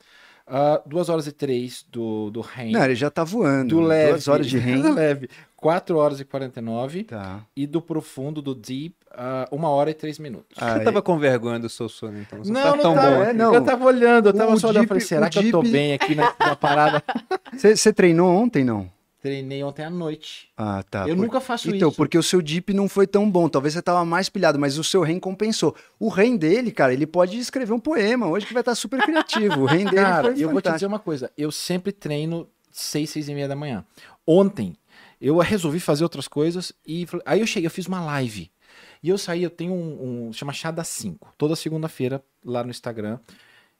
Ah, duas horas e três do, do REM. Não, ele já tá voando. do leve. Duas horas de REM. do leve. 4 horas e 49. Tá. E do profundo, do deep, ah, uma hora e três minutos. Ah, Você tava com vergonha do seu sono, então. Você Não, tá não tão tava, bom. é, não. Eu tava olhando, eu tava O só olhando. deep- Falei, será que eu tô deep- bem aqui na, na parada? Você treinou ontem, não? Treinei ontem à noite. Ah, tá. eu Por- nunca faço Então, isso. porque o seu dip não foi tão bom. Talvez você tava mais pilhado, mas o seu REM compensou. O REM dele, cara, ele pode escrever um poema hoje que vai estar super criativo. O REM dele Cara, foi eu vou te dizer uma coisa. Eu sempre treino 6, 6 e meia da manhã. Ontem, eu resolvi fazer outras coisas e aí eu cheguei, eu fiz uma live. E eu saí, eu tenho um, um chama Chá das 5. Toda segunda-feira, lá no Instagram,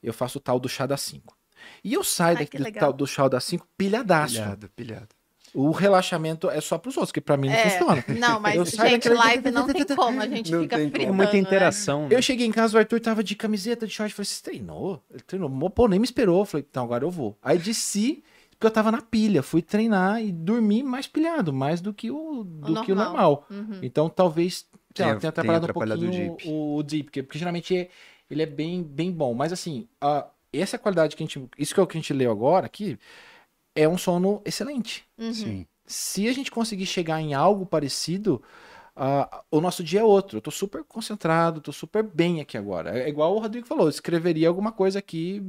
eu faço o tal do Chá das 5. E eu saio Ai, daquele legal. tal do Chá das 5 pilhadaço. Pilhado, pilhado. O relaxamento é só pros outros, que pra mim não É, funciona. Não, mas, Eu gente, live não tem como. A gente Não fica como. fritando, É muita né? interação. né? Eu cheguei em casa, o Arthur tava de camiseta, de short. Falei, você treinou? Ele treinou. Pô, nem me esperou. Eu Falei, então agora eu vou. Aí desci, porque eu tava na pilha. Fui treinar e dormi mais pilhado, mais do que o, do que o normal. Uhum. Então talvez sei lá, Tenha- tenha atrapalhado, atrapalhado um o pouquinho deep. o, o deep, porque, porque geralmente é- ele é bem, bem bom. Mas assim, a- essa qualidade que a gente. Isso que é o que a gente leu agora aqui, é um sono excelente. Uhum. Sim. Se a gente conseguir chegar em algo parecido, ah, o nosso dia é outro. Eu tô super concentrado, tô super bem aqui agora. É igual o Rodrigo falou, eu escreveria alguma coisa aqui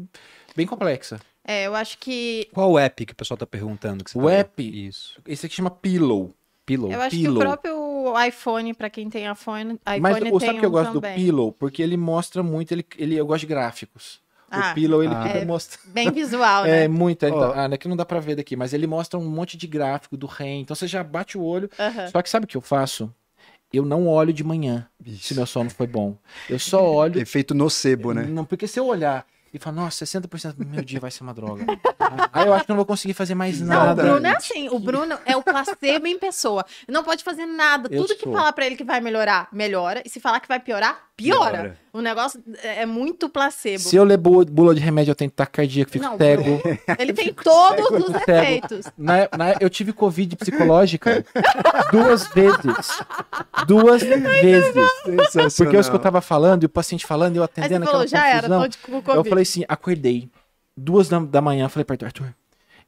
bem complexa. É, eu acho que. Qual o app que o pessoal tá perguntando? Que você O falou? app? Isso. Esse aqui chama Pillow. Pillow. Eu acho Pillow. que o próprio iPhone, pra quem tem iPhone, iPhone Mas tem o sabe que eu um gosto também. do Pillow? Porque ele mostra muito, ele, ele, eu gosto de gráficos. Ah, o Pillow, ele ah. fica É. mostrando. Bem visual, É né? muito, ele Ó. tá- ah, daqui não dá pra ver daqui, mas ele mostra um monte de gráfico do REM. Então você já bate o olho. Aham. Só que sabe o que eu faço? Eu não olho de manhã se meu sono foi bom. Eu só olho Efeito nocebo, né? Não, porque se eu olhar e falar, nossa, 60% do meu dia vai ser uma droga. Aí eu acho que não vou conseguir fazer mais Não, o nada. Bruno é assim. O Bruno é o placebo em pessoa. Não pode fazer nada. Eu Tudo que sou. falar pra ele que vai melhorar, melhora. E se falar que vai piorar, piora. Piora. O negócio é é muito placebo. Se eu ler bu- bula de remédio, eu tenho taquicardia, fico Não, cego. Ele tem todos os cego. efeitos. Na, na- eu tive Covid psicológica duas vezes. Duas vezes. Porque eu escutava falando e o paciente falando e eu Aí você atendendo falou, aquela já era, confusão. tô de com Eu Covid. Falei assim, acordei. Duas da, da manhã, falei pra Arthur, Arthur,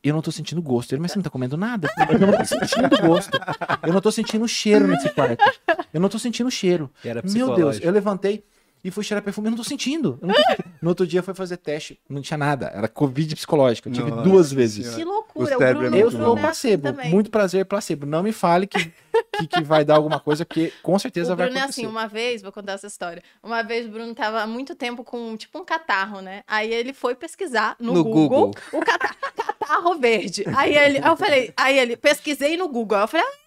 eu não tô sentindo gosto. Ele, mas você não tá comendo nada? Eu falei, "Mas eu não tô sentindo gosto. Eu não tô sentindo cheiro nesse quarto. Eu não tô sentindo cheiro. Meu Deus, eu levantei e fui cheirar perfume. Eu não tô sentindo. Eu não tô. No outro dia foi fazer teste, não tinha nada. Era Covid psicológica. Eu tive Nossa duas vezes. Senhora. Que loucura. O, cérebro é Bruno, Eu o muito sou Bruno é assim placebo. também. Muito prazer, placebo. Não me fale que, que, que vai dar alguma coisa, porque com certeza O vai Bruno é acontecer. assim, uma vez, vou contar essa história. Uma vez o Bruno tava há muito tempo com tipo um catarro, né? Aí ele foi pesquisar no, No Google, Google. o cata- catarro verde. Aí ele, aí eu falei, aí ele, pesquisei no Google. Aí eu falei, ah,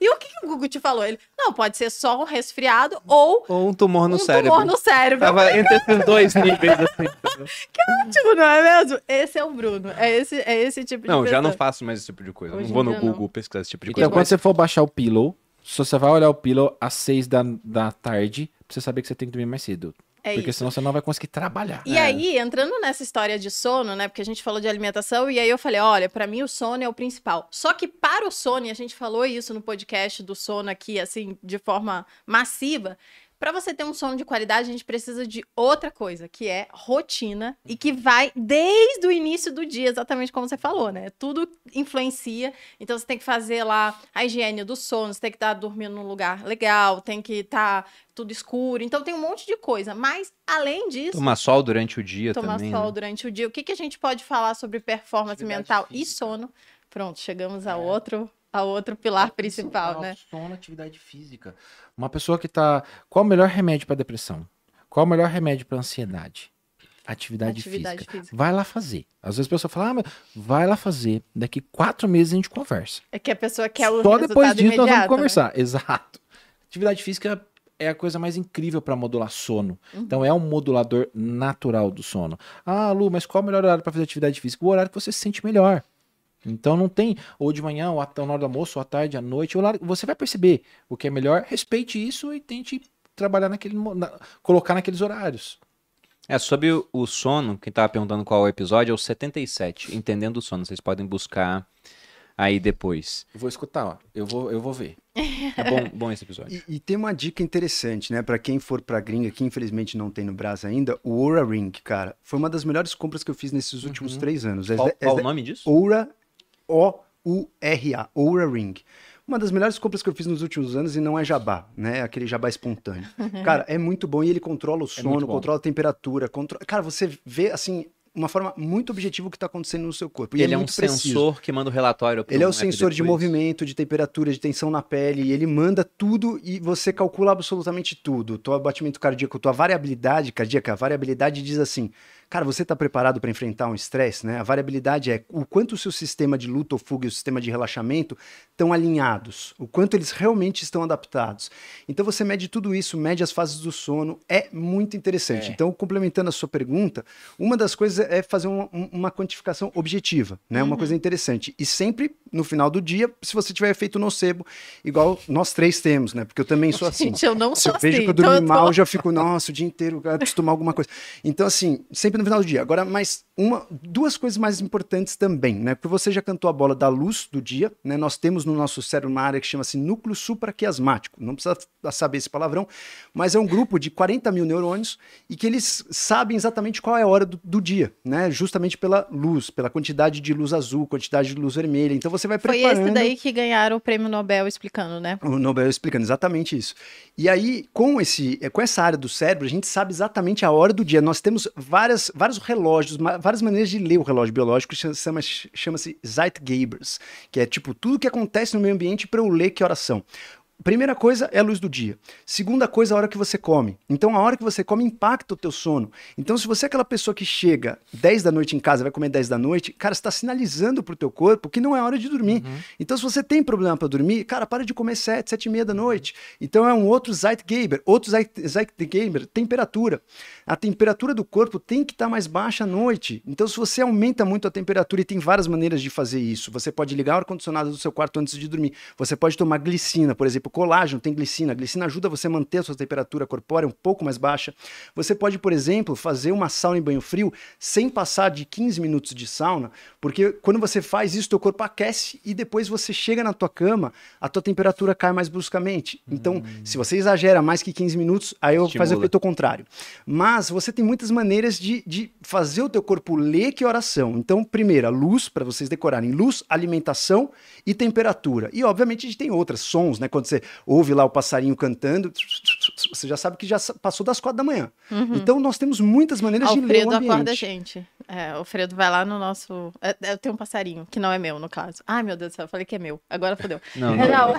E o que, que o Google te falou? Ele, não, pode ser só um resfriado ou Ou um tumor no um cérebro. tumor no cérebro. Tava entre esses dois níveis, assim. Tipo, não é mesmo? Esse é o Bruno. É esse, é esse tipo de Não, já não pessoa. faço mais esse tipo de coisa. Eu Hoje não vou no dia, não. Google pesquisar esse tipo de Então, coisa. quando você for baixar o Pillow, se você vai olhar o Pillow às 6 da, da tarde, pra você saber que você tem que dormir mais cedo. É porque isso. senão você não vai conseguir trabalhar. E aí, entrando nessa história de sono, né? Porque a gente falou de alimentação, e aí eu falei: olha, pra mim o sono é o principal. Só que para o sono, e a gente falou isso no podcast do sono aqui, assim, de forma massiva. Pra você ter um sono de qualidade, a gente precisa de outra coisa, que é rotina, e que vai desde o início do dia, exatamente como você falou, né? Tudo influencia. Então você tem que fazer lá a higiene do sono, você tem que estar dormindo num lugar legal, tem que estar tudo escuro. Então tem um monte de coisa. Mas, além disso, Tomar sol durante o dia tomar também. sol né? durante o dia. O que, que a gente pode falar sobre performance Atividade mental e física. sono? Pronto, chegamos a É. outro, a outro pilar principal, né? Sono, atividade física. Uma pessoa que tá. Qual o melhor remédio pra depressão? Qual o melhor remédio pra ansiedade? Atividade, Atividade física. física. Vai lá fazer. Às vezes a pessoa fala, ah, mas vai lá fazer. Daqui quatro meses a gente conversa. É que a pessoa quer o Só depois disso nós vamos né? conversar. Exato. Atividade física é a coisa mais incrível para modular sono. Uhum. Então é um modulador natural do sono. Ah, Lu, mas qual é o melhor horário para fazer atividade física? O horário que você se sente melhor. Então não tem ou de manhã, ou ou na hora do almoço, ou à tarde, à noite. o horário- Você vai perceber o que é melhor, respeite isso e tente trabalhar naquele, na- colocar naqueles horários. É, sobre o- o sono, quem tava perguntando qual é o episódio, é o 77, Entendendo o Sono. Vocês podem buscar aí depois. Eu vou escutar, ó. Eu vou, eu vou ver. É bom, bom esse episódio. E, e tem uma dica interessante, né? Pra quem for pra gringa, que infelizmente não tem no Brasil ainda, o Oura Ring, cara, foi uma das melhores compras que eu fiz nesses últimos três anos. É- Qual, é- qual é- o nome disso? Oura, O-U-R-A, Oura Ring. Uma das melhores compras que eu fiz nos últimos anos e não é jabá, né? Aquele jabá espontâneo. Cara, é muito bom e ele controla o sono, muito bom. controla a temperatura, controla... Cara, você vê, assim, uma forma muito objetiva o que tá acontecendo no seu corpo. E Ele é, um muito preciso. sensor que manda o relatório pro Ele é o sensor de movimento, de temperatura, de tensão na pele, e ele manda tudo e você calcula absolutamente tudo. Tua batimento cardíaco, tua variabilidade cardíaca, a variabilidade diz assim: cara, você está preparado para enfrentar um estresse, né? A variabilidade é o quanto o seu sistema de luta ou fuga e o sistema de relaxamento estão alinhados, o quanto eles realmente estão adaptados. Então você mede tudo isso, mede as fases do sono, é muito interessante. É. Então, complementando a sua pergunta, uma das coisas é fazer uma, um- uma quantificação objetiva, né? Uma coisa interessante. E sempre no final do dia, se você tiver efeito nocebo, igual nós três temos, né? Porque eu também sou assim. Gente, eu não Se sou eu vejo assim. que eu então dormi tô- mal, eu já fico, nossa, o dia inteiro, eu preciso tomar alguma coisa. Então, assim, sempre no final do dia. Agora, mais uma, duas coisas mais importantes também, né? Porque você já cantou a bola da luz do dia, né? Nós temos no nosso cérebro uma área que chama-se núcleo supraquiasmático. Não precisa saber esse palavrão, mas é um grupo de 40 mil neurônios e que eles sabem exatamente qual é a hora do, do dia, né? Justamente pela luz, pela quantidade de luz azul, quantidade de luz vermelha. Então você vai Foi preparando... esse daí que ganharam o prêmio Nobel explicando, né? O Nobel explicando exatamente isso. E aí, com, esse, com essa área do cérebro, a gente sabe exatamente a hora do dia. Nós temos várias, vários relógios, várias maneiras de ler o relógio biológico, que chama- chama-se Zeitgebers, que é tipo tudo que acontece no meio ambiente para eu ler que horas são. Primeira coisa é a luz do dia. Segunda coisa, a hora que você come. Então, a hora que você come impacta o teu sono. Então, se você é aquela pessoa que chega 10 da noite em casa, vai comer 10 da noite, cara, você está sinalizando pro teu corpo que não é hora de dormir. Então, se você tem problema para dormir, cara, para de comer 7, 7 e meia da noite. Então, é um outro Zeitgeber. Outro Zeit- Zeitgeber, temperatura. A temperatura do corpo tem que estar mais baixa à noite. Então, se você aumenta muito a temperatura, e tem várias maneiras de fazer isso. Você pode ligar o ar-condicionado do seu quarto antes de dormir. Você pode tomar glicina, por exemplo, colágeno tem glicina. A glicina ajuda você a manter a sua temperatura corpórea um pouco mais baixa. Você pode, por exemplo, fazer uma sauna em banho frio sem passar de 15 minutos de sauna, porque quando você faz isso, teu corpo aquece e depois você chega na tua cama, a tua temperatura cai mais bruscamente. Então, se você exagera mais que 15 minutos, aí eu faço o efeito contrário. Mas você tem muitas maneiras de, de fazer o teu corpo ler que horas são. Então, primeiro, a luz, para vocês decorarem. Luz, alimentação e temperatura. E, obviamente, a gente tem outras, sons, né? Quando você ouve lá o passarinho cantando, você já sabe que já passou das quatro da manhã. Então, nós temos muitas maneiras de ler o Alfredo ambiente. acorda a gente. É, o Alfredo vai lá no nosso. é, Eu tenho um passarinho, que não é meu, no caso. Ai, meu Deus do céu, eu falei que é meu. Agora fodeu. Não, É, não. não.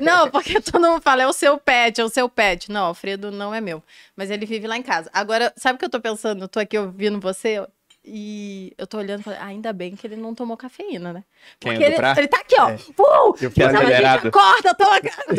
não, porque todo mundo fala, é o seu pet, é o seu pet. Não, Alfredo não é meu. Mas ele vive lá em casa. Agora, sabe o que eu tô pensando? Eu tô aqui ouvindo você. E eu tô olhando e falei, ah, ainda bem que ele não tomou cafeína, né? Quem, Porque ele, prato? ele tá aqui, ó. É. Pum! Eu é gente acelerado. acorda, toma.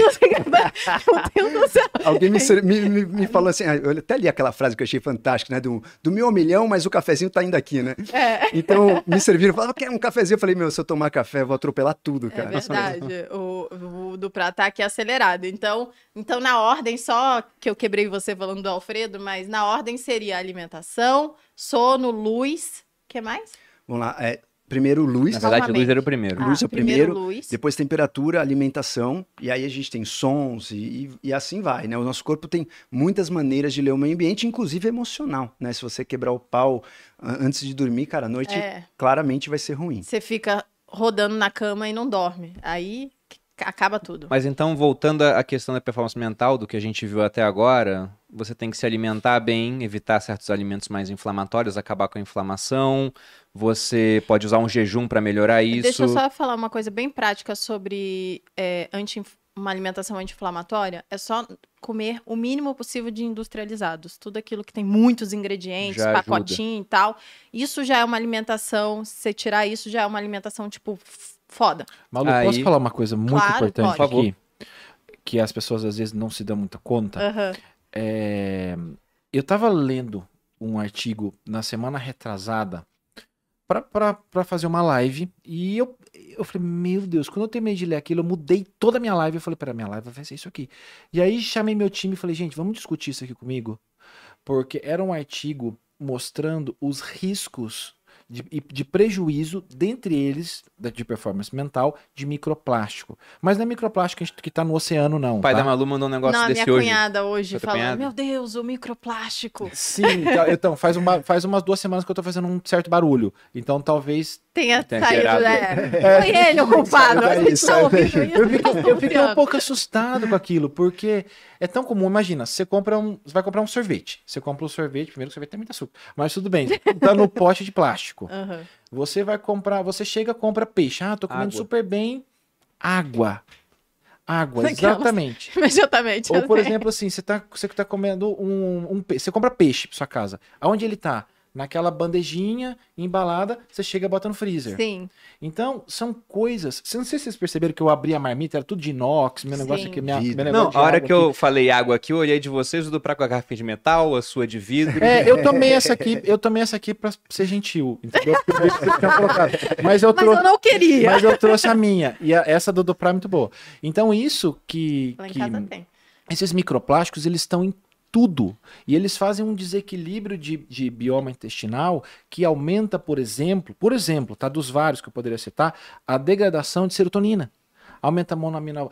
Meu Deus do céu. Alguém me, me, me- me falou assim, ah, eu até li aquela frase que eu achei fantástica, né? Do, do meu milhão, mas o cafezinho tá indo aqui, né? É. Então, me serviram, falaram, quer um cafezinho? Eu falei, meu, se eu tomar café, eu vou atropelar tudo, É cara. verdade. O, o do prato tá aqui acelerado. Então, então, na ordem, só que eu quebrei você falando do Alfredo, mas na ordem seria alimentação, sono, luz. O que mais? Vamos lá, é, primeiro luz, Na verdade, Novamente. Luiz era o primeiro. Luz é o primeiro, luz. depois temperatura, alimentação, e aí a gente tem sons e, e- e assim vai, né? O nosso corpo tem muitas maneiras de ler o meio ambiente, inclusive emocional, né? Se você quebrar o pau ah, antes de dormir, cara, a noite É. claramente vai ser ruim. Você fica rodando na cama e não dorme. Aí acaba tudo. Mas então, voltando à questão da performance mental, do que a gente viu até agora, você tem que se alimentar bem, evitar certos alimentos mais inflamatórios, acabar com a inflamação. Você pode usar um jejum para melhorar isso. Deixa eu só falar uma coisa bem prática sobre é, anti, uma alimentação anti-inflamatória. É só comer o mínimo possível de industrializados. Tudo aquilo que tem muitos ingredientes, Já ajuda. pacotinho e tal. Isso já é uma alimentação. Se você tirar isso, já é uma alimentação, tipo, foda. Malu, Aí- posso falar uma coisa muito Claro, importante pode. aqui? Que as pessoas às vezes não se dão muita conta. Aham. É, eu tava lendo um artigo na semana retrasada pra- pra pra fazer uma live e eu, eu falei, meu Deus, quando eu terminei de ler aquilo, eu mudei toda a minha live. Eu falei, pera, minha live vai ser isso aqui. E aí chamei meu time e falei, gente, vamos discutir isso aqui comigo? Porque era um artigo mostrando os riscos de, e de prejuízo, dentre eles, de performance mental, de microplástico. Mas não é microplástico que a gente- que tá no oceano, não. O pai tá? da Malu mandou um negócio Não, a desse minha hoje. cunhada hoje Foi tua falando, cunhada? meu Deus, o microplástico. Sim, então, então, faz, uma, faz umas duas semanas que eu tô fazendo um certo barulho. Então talvez. Tenha Tem saído, gerado. é. Foi ele o culpado. Sai A daí, gente tá ouvindo daí. isso. Eu fiquei, eu fiquei um pouco assustado com aquilo, porque é tão comum. Imagina, você compra um. Você vai comprar um sorvete. Você compra um sorvete, primeiro o sorvete tem muito açúcar. Mas tudo bem, tá no pote de plástico. Aham. Você vai comprar, você chega, compra peixe. Ah, tô comendo Água. super bem. Água. Água, exatamente. Imediatamente. Ou, por assim. exemplo, assim, você tá, você tá comendo um, um peixe. Você compra peixe pra sua casa. Aonde ele tá? Naquela bandejinha embalada, você chega e bota no freezer. Sim. Então, são coisas. Não sei se vocês perceberam que eu abri a marmita, era tudo de inox, meu negócio Sim. aqui, minha, meu negócio Não, de a hora que aqui. eu falei água aqui, eu olhei de vocês, o do com a garrafa de metal, a sua de vidro. É, eu tomei essa aqui, eu tomei essa aqui pra ser gentil, entendeu? Eu. Mas eu Mas eu não queria. Mas eu trouxe a minha. E a- essa do Dupra é muito boa. Então, isso que. Lá em que casa tem. esses microplásticos, eles estão em tudo. E eles fazem um desequilíbrio de, de bioma intestinal que aumenta, por exemplo, por exemplo, tá? Dos vários que eu poderia citar, a degradação de serotonina. Aumenta a monoamino...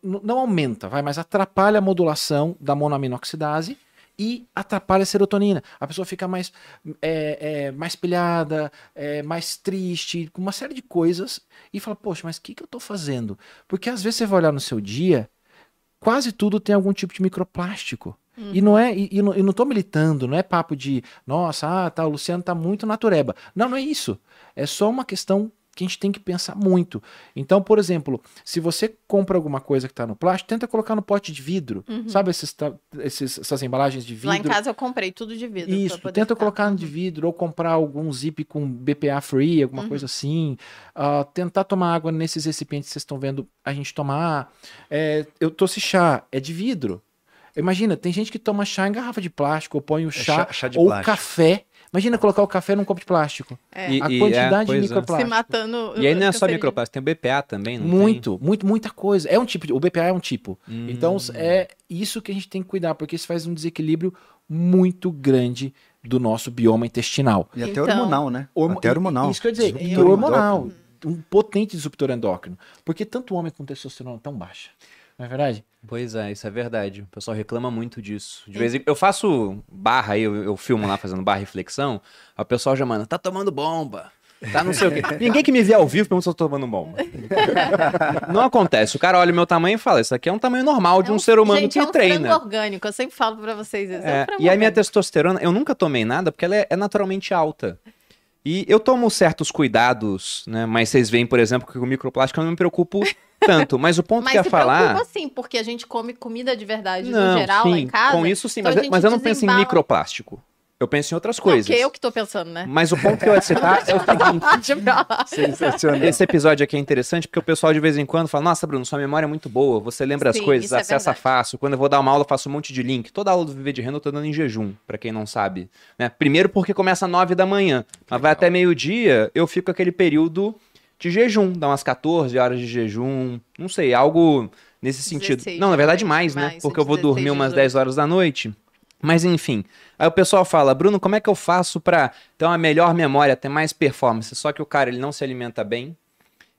Não aumenta, vai, mas atrapalha a modulação da monoaminoxidase e atrapalha a serotonina. A pessoa fica mais, é, é, mais pilhada, é, mais triste, com uma série de coisas. E fala, poxa, mas o que, que eu tô fazendo? Porque às vezes você vai olhar no seu dia, quase tudo tem algum tipo de microplástico. E não é, e, e não, eu não tô militando, não é papo de, nossa, ah, tá, o Luciano tá muito natureba. Não, não é isso. É só uma questão que a gente tem que pensar muito. Então, por exemplo, se você compra alguma coisa que tá no plástico, tenta colocar no pote de vidro. Sabe esses, esses- essas embalagens de vidro? Lá em casa eu comprei tudo de vidro. Isso, tenta ficar. colocar no de vidro ou comprar algum zip com BPA free, alguma Uhum. coisa assim. Ah, tentar tomar água nesses recipientes que vocês estão vendo a gente tomar. É, eu trouxe chá, é de vidro. Imagina, tem gente que toma chá em garrafa de plástico, ou põe o chá, chá- chá de ou plástico. café. Imagina colocar o café num copo de plástico. É. E- a e- quantidade é, de é. Se microplástico. matando. E aí não é só microplástico, tem o BPA também, não Muito, muito, muita coisa. É um tipo de. O BPA é um tipo. Hum. Então é isso que a gente tem que cuidar, porque isso faz um desequilíbrio muito grande do nosso bioma intestinal. E até Então- hormonal, né? Hormo- Até hormonal. Isso quer dizer, e hormonal. endócrino. Um potente disruptor endócrino. Porque tanto homem com testosterona tão baixa. Não é verdade? Pois é, isso é verdade. O pessoal reclama muito disso. De vez em eu faço barra aí, eu, eu filmo lá fazendo barra reflexão, aí o pessoal já manda, tá tomando bomba. Tá não sei o quê. Ninguém que me vê ao vivo pergunta se eu tô tomando bomba. não acontece. O cara olha o meu tamanho e fala: Isso aqui é um tamanho normal de É um, ser humano gente, que é um treina. orgânico. Eu sempre falo pra vocês isso. É, um É, frango e a minha testosterona, eu nunca tomei nada porque ela é, é naturalmente alta. E eu tomo certos cuidados, né? Mas vocês veem, por exemplo, que com o microplástico eu não me preocupo tanto. Mas o ponto Mas que eu ia falar. preocupa sim, porque a gente come comida de verdade Não, no geral lá sim, em casa. com isso sim, então mas, gente mas eu não penso em microplástico. Eu penso em outras coisas. que eu que tô pensando, né? Mas o ponto que eu ia citar é o seguinte. Lá. Sensacional. Esse episódio aqui é interessante porque o pessoal de vez em quando fala: Nossa, Bruno, sua memória é muito boa, você lembra as Sim, coisas, isso é acessa verdade. fácil. Quando eu vou dar uma aula, eu faço um monte de link. Toda aula do Viver de Renda eu tô dando em jejum, pra quem não sabe. né? Primeiro porque começa às 9 da manhã, mas vai até meio-dia, eu fico aquele período de jejum, dá umas 14 horas de jejum, não sei, algo nesse sentido. 16, não, na verdade geralmente, mais, né? mais, Porque eu vou 16, dormir umas 18. 10 horas da noite. Mas enfim, aí o pessoal fala, Bruno, como é que eu faço pra ter uma melhor memória, ter mais performance? Só que o cara, ele não se alimenta bem,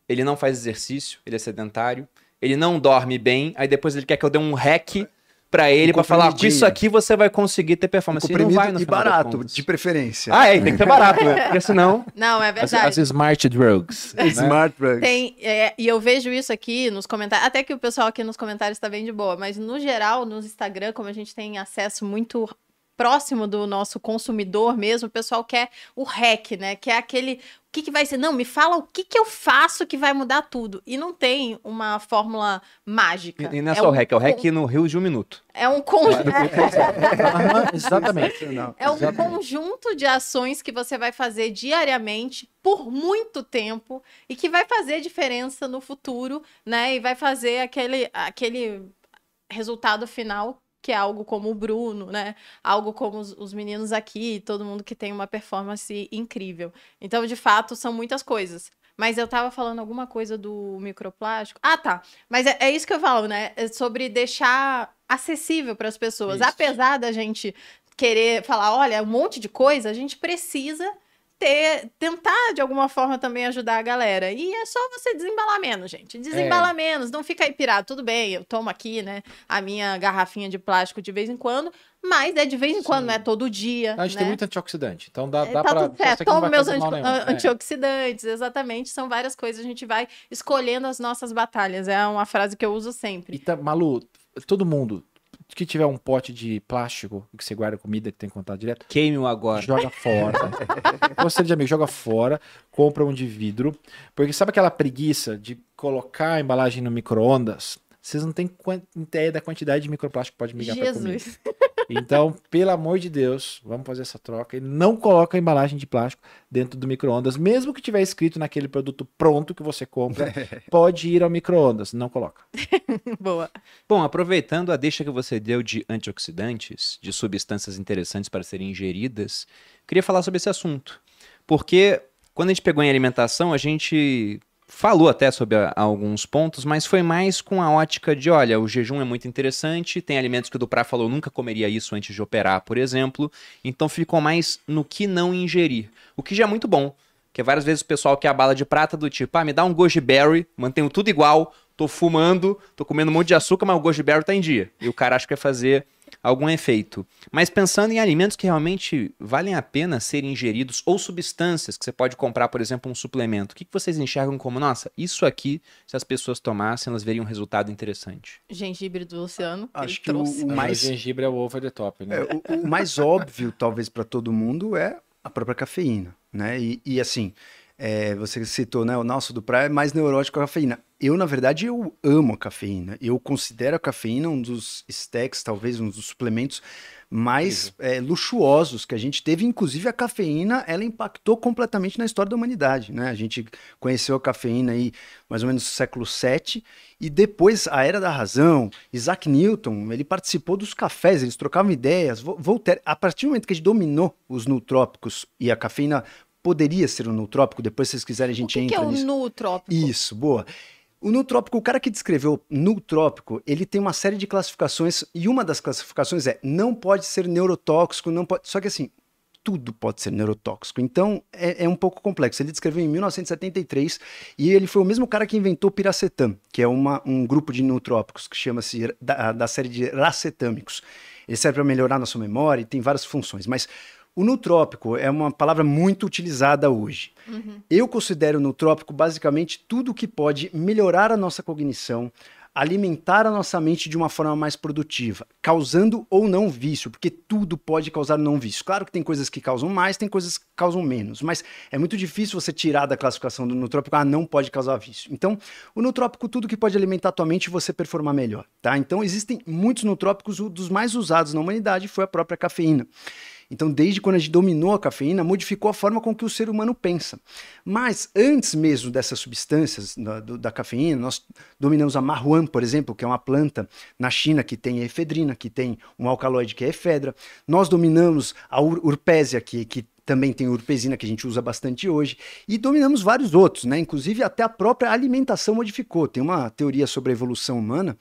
ele não faz exercício, ele é sedentário, ele não dorme bem, aí depois ele quer que eu dê um hack pra ele pra falar, com isso aqui você vai conseguir ter performance. E não vai no e barato, de preferência. Ah, é, tem que ser barato, né? Porque senão... Não, é As, verdade. as smart drugs. né? Smart drugs. Tem, é, e eu vejo isso aqui nos comentários, até que o pessoal aqui nos comentários está bem de boa, mas no geral, no Instagram, como a gente tem acesso muito próximo do nosso consumidor mesmo, o pessoal quer o hack, né? Quer aquele. O que, que vai ser? Não, me fala o que, que eu faço que vai mudar tudo. E não tem uma fórmula mágica. E não é só o um hack, é o hack con- no Rio de um minuto. É um conjunto. Aham, exatamente. É um Exatamente. conjunto de ações que você vai fazer diariamente por muito tempo e que vai fazer diferença no futuro, né? E vai fazer aquele, aquele resultado final que é algo como o Bruno, né? Algo como os, os meninos aqui, todo mundo que tem uma performance incrível. Então, de fato, são muitas coisas. Mas eu tava falando alguma coisa do microplástico. Ah, tá. Mas é, é isso que eu falo, né? É sobre deixar acessível para as pessoas. Isso. Apesar da gente querer falar, olha, um monte de coisa, a gente precisa ter, tentar de alguma forma também ajudar a galera. E é só você desembalar menos, gente. Desembala menos, não fica aí pirado. Tudo bem, eu tomo aqui, né, a minha garrafinha de plástico de vez em quando, mas é de vez em quando, Sim. não é todo dia. A gente né? tem muito antioxidante, então dá, É, dá tá pra... tudo certo, vai meus anti- É. antioxidantes, exatamente. São várias coisas, a gente vai escolhendo as nossas batalhas. É uma frase que eu uso sempre. E tá, Malu, todo mundo que tiver um pote de plástico que você guarda comida que tem contato direto, Queime-o agora. joga fora. Conselho de amigo, joga fora, compra um de vidro. Porque sabe aquela preguiça de colocar a embalagem no micro-ondas? Vocês não têm ideia da quantidade de microplástico que pode migrar pra comida. Então, pelo amor de Deus, vamos fazer essa troca. E não coloca a embalagem de plástico dentro do micro-ondas, mesmo que tiver escrito naquele produto pronto que você compra, pode ir ao micro-ondas. Não coloca. Boa. Bom, aproveitando a deixa que você deu de antioxidantes, de substâncias interessantes para serem ingeridas, queria falar sobre esse assunto. Porque quando a gente pegou em alimentação, a gente falou até sobre a- alguns pontos, mas foi mais com a ótica de, olha, o jejum é muito interessante, tem alimentos que o Duprá falou, nunca comeria isso antes de operar, por exemplo, então ficou mais no que não ingerir, o que já é muito bom, porque várias vezes o pessoal quer a bala de prata do tipo, ah, me dá um goji berry, mantenho tudo igual, tô fumando, tô comendo um monte de açúcar, mas o goji berry tá em dia, e o cara acha que vai fazer algum efeito. Mas pensando em alimentos que realmente valem a pena serem ingeridos ou substâncias que você pode comprar, por exemplo, um suplemento, o que que vocês enxergam como, nossa, isso aqui, se as pessoas tomassem, elas veriam um resultado interessante? Gengibre do Luciano. que Acho ele que o- trouxe. o Mas mais- o gengibre é o over the top, né? É, o, o mais óbvio, talvez, para todo mundo é a própria cafeína, né? E, e, assim, é, você citou, né? O nosso do praia é mais neurótico com a cafeína. Eu, na verdade, eu amo a cafeína. Eu considero a cafeína um dos stacks, talvez um dos suplementos mais é, luxuosos que a gente teve. Inclusive, a cafeína, ela impactou completamente na história da humanidade, né? A gente conheceu a cafeína aí mais ou menos no século VII e depois a Era da Razão, Isaac Newton, ele participou dos cafés, eles trocavam ideias. Vo- Voltaire, a partir do momento que a gente dominou os nutrópicos e a cafeína poderia ser um nutrópico, depois se vocês quiserem a O gente que, que entra é o nisso. nutrópico? Isso, boa. O nutrópico, o cara que descreveu nutrópico, ele tem uma série de classificações e uma das classificações é não pode ser neurotóxico, não pode. Só que assim, tudo pode ser neurotóxico. Então é, é um pouco complexo. Ele descreveu em 1973 e ele foi o mesmo cara que inventou piracetam, que é uma, um grupo de nutrópicos que chama-se da, da série de racetâmicos. Ele serve para melhorar nossa memória e tem várias funções, mas o nutrópico é uma palavra muito utilizada hoje. Eu considero nutrópico basicamente tudo que pode melhorar a nossa cognição, alimentar a nossa mente de uma forma mais produtiva, causando ou não vício, porque tudo pode causar não vício. Claro que tem coisas que causam mais, tem coisas que causam menos, mas é muito difícil você tirar da classificação do nutrópico, ah, não pode causar vício. Então, o nutrópico, tudo que pode alimentar a tua mente e você performar melhor, tá? Então, existem muitos nutrópicos, um dos mais usados na humanidade foi a própria cafeína. Então, desde quando a gente dominou a cafeína, modificou a forma com que o ser humano pensa. Mas antes mesmo dessas substâncias da, do, da cafeína, nós dominamos a marhuan, por exemplo, que é uma planta na China que tem efedrina, que tem um alcaloide que é efedra. Nós dominamos a ur urpésia, que, que também tem urpesina, que a gente usa bastante hoje, e dominamos vários outros, né? Inclusive até a própria alimentação modificou. Tem uma teoria sobre a evolução humana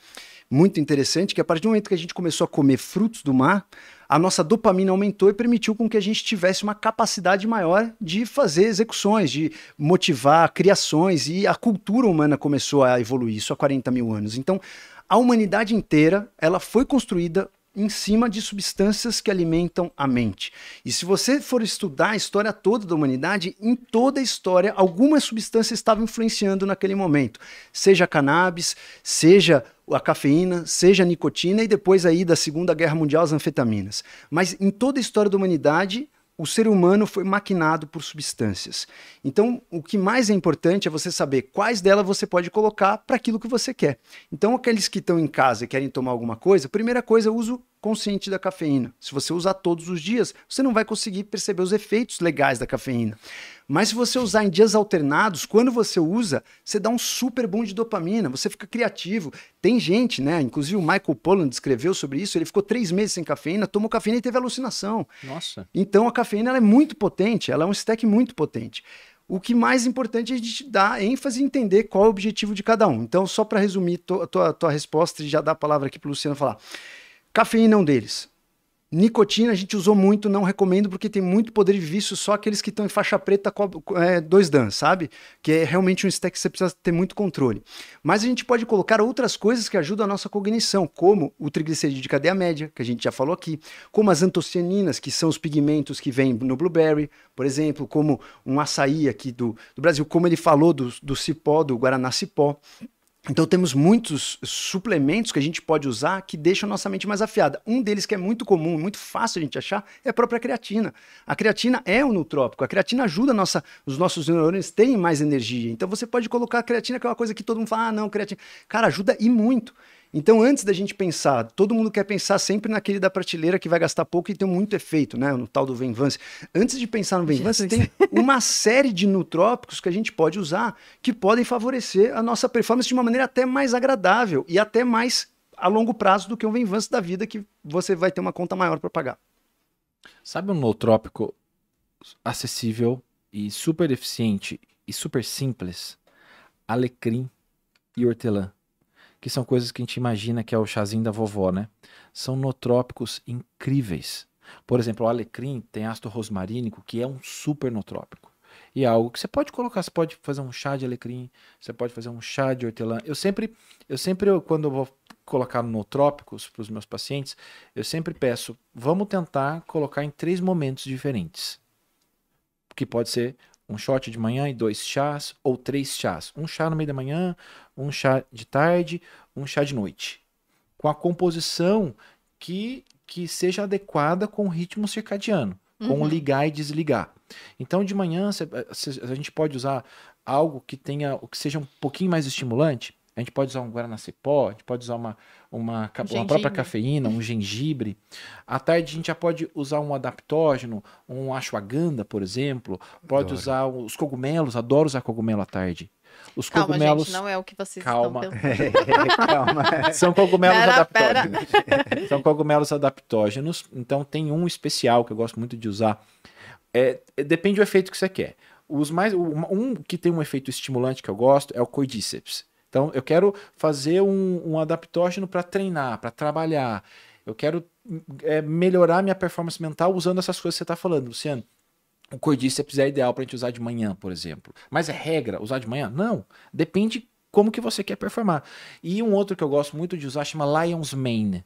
muito interessante, que a partir do momento que a gente começou a comer frutos do mar, a nossa dopamina aumentou e permitiu com que a gente tivesse uma capacidade maior de fazer execuções, de motivar criações, e a cultura humana começou a evoluir, isso há 40 mil anos. Então, a humanidade inteira, ela foi construída em cima de substâncias que alimentam a mente. E se você for estudar a história toda da humanidade, em toda a história, alguma substância estava influenciando naquele momento. Seja cannabis, seja a cafeína, seja a nicotina e depois aí da Segunda Guerra Mundial as anfetaminas. Mas em toda a história da humanidade, o ser humano foi maquinado por substâncias. Então, o que mais é importante é você saber quais delas você pode colocar para aquilo que você quer. Então, aqueles que estão em casa e querem tomar alguma coisa, primeira coisa, uso consciente da cafeína. Se você usar todos os dias, você não vai conseguir perceber os efeitos legais da cafeína. Mas se você usar em dias alternados, quando você usa, você dá um super boom de dopamina, você fica criativo. Tem gente, né? Inclusive o Michael Pollan escreveu sobre isso. Ele ficou três meses sem cafeína, tomou cafeína e teve alucinação. Nossa. Então a cafeína é muito potente, ela é um stack muito potente. O que mais importante é a gente dar ênfase e entender qual é o objetivo de cada um. Então, só para resumir a tua, tua resposta e já dar a palavra aqui para o Luciano falar. Cafeína é um deles. Nicotina a gente usou muito, não recomendo porque tem muito poder de vício, só aqueles que estão em faixa preta é, dois dan, sabe? Que é realmente um stack que você precisa ter muito controle. Mas a gente pode colocar outras coisas que ajudam a nossa cognição, como o triglicerídeo de cadeia média, que a gente já falou aqui, como as antocianinas, que são os pigmentos que vêm no blueberry, por exemplo, como um açaí aqui do, do Brasil, como ele falou do, do cipó, do guaraná cipó. Então temos muitos suplementos que a gente pode usar que deixam nossa mente mais afiada. Um deles que é muito comum, muito fácil a gente achar, é a própria creatina. A creatina é um nutrópico. A creatina ajuda a nossa, os nossos neurônios terem mais energia. Então você pode colocar a creatina, que é uma coisa que todo mundo fala, ah, não, creatina. Cara, ajuda e muito. Então, antes da gente pensar, todo mundo quer pensar sempre naquele da prateleira que vai gastar pouco e tem muito efeito, né? No tal do Venvance. Antes de pensar no Venvance, tem uma série de nutrópicos que a gente pode usar que podem favorecer a nossa performance de uma maneira até mais agradável e até mais a longo prazo do que um Venvance da vida que você vai ter uma conta maior para pagar. Sabe um nootrópico acessível e super eficiente e super simples? Alecrim e hortelã que são coisas que a gente imagina que é o chazinho da vovó, né? São notrópicos incríveis. Por exemplo, o alecrim tem ácido rosmarínico, que é um super notrópico. E é algo que você pode colocar, você pode fazer um chá de alecrim, você pode fazer um chá de hortelã. Eu sempre, eu sempre quando eu vou colocar notrópicos para os meus pacientes, eu sempre peço, vamos tentar colocar em três momentos diferentes. Que pode ser um shot de manhã e dois chás, ou três chás. Um chá no meio da manhã, um chá de tarde, um chá de noite. Com a composição que, que seja adequada com o ritmo circadiano, uhum. com ligar e desligar. Então, de manhã, a gente pode usar algo que tenha, que seja um pouquinho mais estimulante. A gente pode usar um guaranacipó, a gente pode usar uma, uma, uma própria cafeína, um gengibre. À tarde a gente já pode usar um adaptógeno, um ashwagandha, por exemplo. Pode adoro. usar os cogumelos, adoro usar cogumelo à tarde. Os Calma, cogumelos. Gente, não é o que vocês Calma. estão pensando. Calma. São cogumelos pera, adaptógenos. Pera. São cogumelos adaptógenos. Então tem um especial que eu gosto muito de usar. É, depende do efeito que você quer. Os mais, um que tem um efeito estimulante que eu gosto é o Cordyceps. Então, eu quero fazer um, um adaptógeno para treinar, para trabalhar. Eu quero é, melhorar minha performance mental usando essas coisas que você está falando, Luciano. O cordíceps é ideal para a gente usar de manhã, por exemplo. Mas é regra usar de manhã? Não. Depende como que você quer performar. E um outro que eu gosto muito de usar chama Lion's Mane,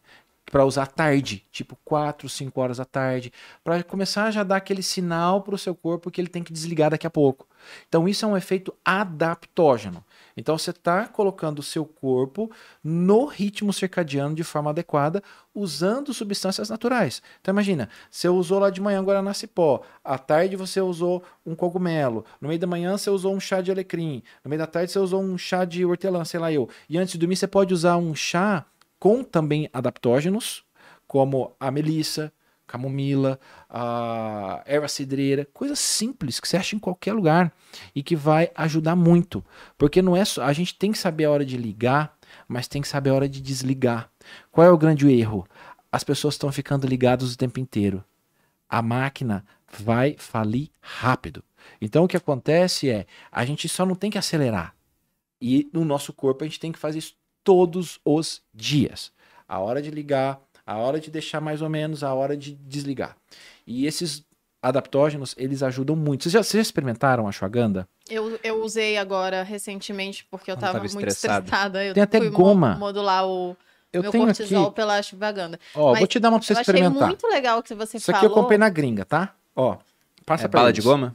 para usar tarde, tipo 4, 5 horas da tarde, para começar a já dar aquele sinal para o seu corpo que ele tem que desligar daqui a pouco. Então isso é um efeito adaptógeno. Então você está colocando o seu corpo no ritmo circadiano de forma adequada, usando substâncias naturais. Então imagina, você usou lá de manhã Guaraná Cipó, à tarde você usou um cogumelo, no meio da manhã você usou um chá de alecrim, no meio da tarde você usou um chá de hortelã, sei lá eu. E antes de dormir você pode usar um chá com também adaptógenos, como a melissa, camomila, a erva cidreira, coisas simples que você acha em qualquer lugar e que vai ajudar muito. Porque não é só, a gente tem que saber a hora de ligar, mas tem que saber a hora de desligar. Qual é o grande erro? As pessoas estão ficando ligadas o tempo inteiro. A máquina vai falir rápido. Então o que acontece é, a gente só não tem que acelerar. E no nosso corpo a gente tem que fazer isso todos os dias. A hora de ligar, a hora de deixar mais ou menos, a hora de desligar. E esses adaptógenos, eles ajudam muito. Vocês já, vocês já experimentaram a ashwagandha? Eu, eu usei agora recentemente porque eu Quando tava, tava muito estressada. Eu Tem até fui mo- goma. modular o Eu meu tenho cortisol aqui. pela ashwagandha. Ó, Mas vou te dar uma pra você eu achei experimentar. muito legal o que você Isso aqui falou. eu comprei na gringa, tá? Ó, passa É pra bala eles. de goma?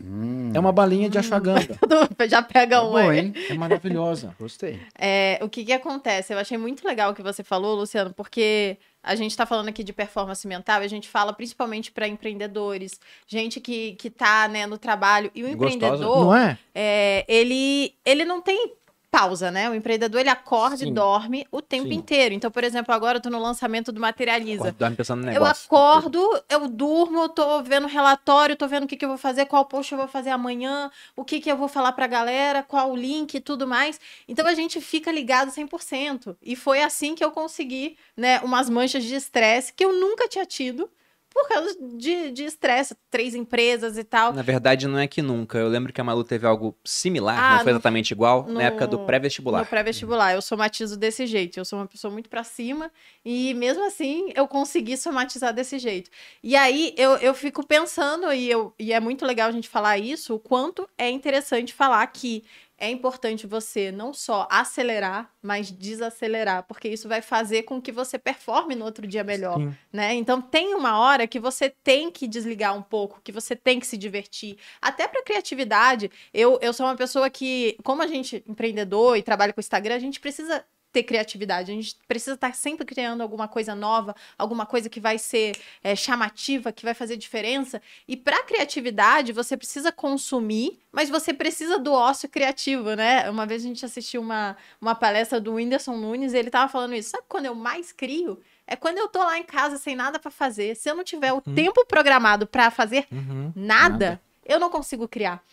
É uma balinha de ashwagandha. Já pega um, Bom, é. hein? é maravilhosa. Gostei. É, o que que acontece? Eu achei muito legal o que você falou, Luciano, porque a gente está falando aqui de performance mental e a gente fala principalmente para empreendedores, gente que, que tá né, no trabalho. E o Gostosa. empreendedor, Não é? é, ele, ele não tem pausa, né? O empreendedor, ele acorda Sim. e dorme o tempo Sim. inteiro. Então, por exemplo, agora eu tô no lançamento do Materializa. Dorme pensando no Eu negócio. acordo, eu durmo, eu tô vendo relatório, tô vendo o que, que eu vou fazer, qual post eu vou fazer amanhã, o que, que eu vou falar pra galera, qual o link e tudo mais. Então a gente fica ligado 100%. E foi assim que eu consegui, né, umas manchas de estresse que eu nunca tinha tido por causa de de estresse, três empresas e tal. Na verdade, não é que nunca. Eu lembro que a Malu teve algo similar, Ah, não foi no- exatamente igual, no- na época do pré-vestibular. No pré-vestibular, eu somatizo desse jeito. Eu sou uma pessoa muito pra cima e mesmo assim eu consegui somatizar desse jeito. E aí eu, eu fico pensando, e, eu, e é muito legal a gente falar isso, o quanto é interessante falar que é importante você não só acelerar, mas desacelerar, porque isso vai fazer com que você performe no outro dia melhor Sim. né? Então tem uma hora que você tem que desligar um pouco, que você tem que se divertir. Até para criatividade, eu, eu sou uma pessoa que, como a gente é empreendedor e trabalha com Instagram, a gente precisa ter criatividade, a gente precisa estar sempre criando alguma coisa nova, alguma coisa que vai ser é, chamativa, que vai fazer diferença. E para criatividade, você precisa consumir, mas você precisa do ócio criativo, né? Uma vez a gente assistiu uma, uma palestra do Whindersson Nunes e ele tava falando isso. Sabe quando eu mais crio? É quando eu tô lá em casa sem nada pra fazer. Se eu não tiver o tempo programado pra fazer Uhum. nada, Nada. eu não consigo criar.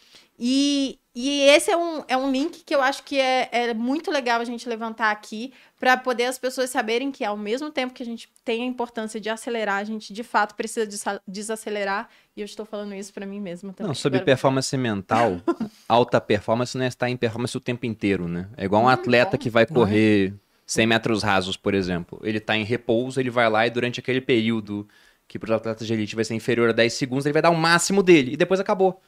E, e esse é um, é um link que eu acho que é, é muito legal a gente levantar aqui para poder as pessoas saberem que ao mesmo tempo que a gente tem a importância de acelerar, a gente de fato precisa desa- desacelerar. E eu estou falando isso para mim mesma também. Não, sobre Agora- performance mental, alta performance não é estar em performance o tempo inteiro, né? É igual um atleta que vai correr 100 metros rasos, por exemplo. Ele tá em repouso, ele vai lá e durante aquele período que para os atletas de elite vai ser inferior a 10 segundos, ele vai dar o máximo dele e depois acabou.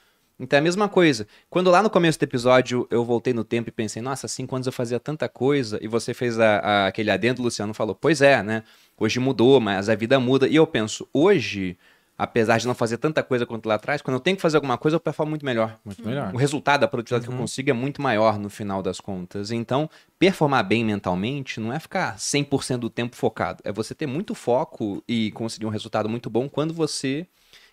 Então é a mesma coisa. Quando lá no começo do episódio eu voltei no tempo e pensei, nossa, cinco anos eu fazia tanta coisa, e você fez a- a- aquele adendo, o Luciano falou, pois é, né? Hoje mudou, mas a vida muda. E eu penso, hoje, apesar de não fazer tanta coisa quanto lá atrás, quando eu tenho que fazer alguma coisa, eu performo muito melhor. Muito melhor. O resultado, a produtividade que eu consigo é muito maior no final das contas. Então, performar bem mentalmente não é ficar 100% do tempo focado. É você ter muito foco e conseguir um resultado muito bom quando você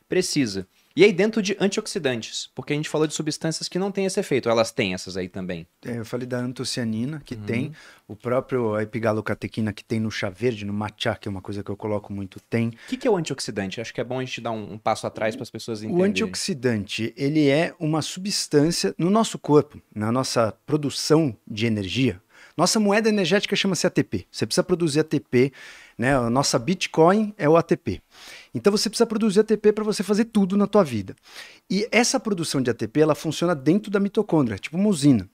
precisa. E aí dentro de antioxidantes, porque a gente falou de substâncias que não têm esse efeito, elas têm essas aí também. É, eu falei da antocianina, que Uhum. tem. O próprio epigalocatequina, que tem no chá verde, no matcha, que é uma coisa que eu coloco muito, tem. O que, que é o antioxidante? Acho que é bom a gente dar um, um passo atrás para as pessoas O entenderem. antioxidante, ele é uma substância no nosso corpo, na nossa produção de energia. Nossa moeda energética chama-se ATP. Você precisa produzir ATP, né? A nossa Bitcoin é o ATP. Então você precisa produzir ATP para você fazer tudo na tua vida. E essa produção de ATP, ela funciona dentro da mitocôndria, tipo uma usina.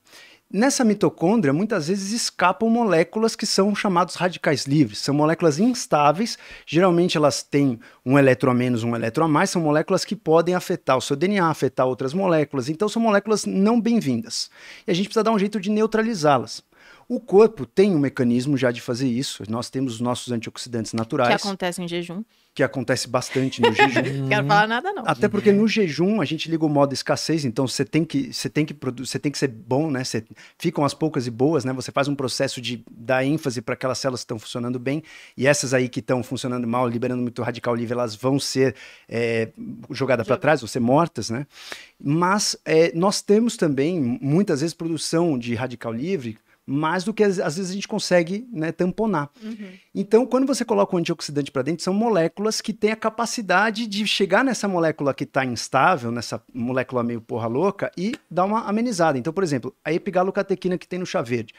Nessa mitocôndria, muitas vezes escapam moléculas que são chamados radicais livres. São moléculas instáveis, geralmente elas têm um elétron a menos, um elétron a mais, são moléculas que podem afetar o seu DNA, afetar outras moléculas, então são moléculas não bem-vindas. E a gente precisa dar um jeito de neutralizá-las. O corpo tem um mecanismo já de fazer isso. Nós temos os nossos antioxidantes Que naturais, acontece em jejum. que acontece bastante no jejum. Não quero falar nada, não. Até porque no jejum a gente liga o modo escassez, então você tem que você tem que você tem que ser bom, né? Você, ficam as poucas e boas, né? Você faz um processo de dar ênfase para aquelas células que estão funcionando bem e essas aí que estão funcionando mal, liberando muito radical livre, elas vão ser é, jogadas para trás, vão ser mortas, né? Mas é, nós temos também muitas vezes produção de radical livre mais do que às, vezes a gente consegue né, tamponar. Uhum. Então, quando você coloca um antioxidante para dentro, são moléculas que têm a capacidade de chegar nessa molécula que está instável, nessa molécula meio porra louca, e dar uma amenizada. Então, por exemplo, a epigalocatequina que tem no chá verde.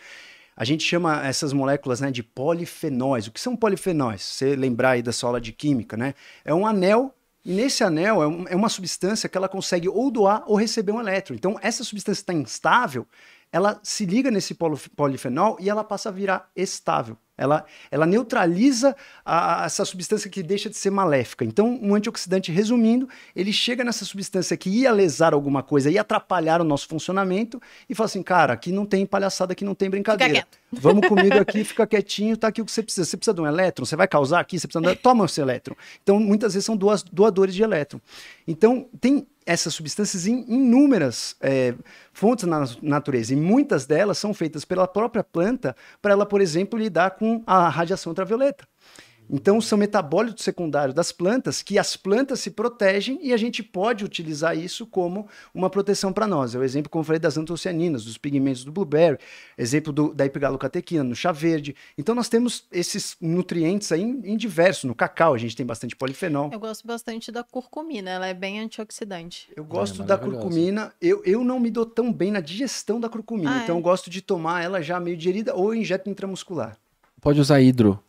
A gente chama essas moléculas né, de polifenóis. O que são polifenóis? Você lembrar aí da sua aula de química, né? É um anel e nesse anel é, é, uma substância que ela consegue ou doar ou receber um elétron. Então, essa substância está instável, ela se liga nesse polifenol e ela passa a virar estável. Ela, ela neutraliza a, a, essa substância que deixa de ser maléfica. Então, um antioxidante, resumindo, ele chega nessa substância que ia lesar alguma coisa, ia atrapalhar o nosso funcionamento e fala assim: cara, aqui não tem palhaçada, aqui não tem brincadeira. Vamos comigo aqui, fica quietinho, tá aqui o que você precisa. Você precisa de um elétron, você vai causar aqui, você precisa de... Toma esse elétron. Então, muitas vezes são doadores de elétron. Então, tem essas substâncias em inúmeras é, fontes na natureza, e muitas delas são feitas pela própria planta para ela, por exemplo, lidar com a radiação ultravioleta. Então, são metabólitos secundários das plantas que as plantas se protegem e a gente pode utilizar isso como uma proteção para nós. É o exemplo, como eu falei, das antocianinas, dos pigmentos do blueberry, exemplo do, da epigalocatequina, no chá verde. Então, nós temos esses nutrientes aí em, em diversos. No cacau, a gente tem bastante polifenol. Eu gosto bastante da curcumina, ela é bem antioxidante. Eu gosto é, da curcumina. Eu, eu não me dou tão bem na digestão da curcumina, ah, então é? eu gosto de tomar ela já meio digerida ou injeto intramuscular. Pode usar hidro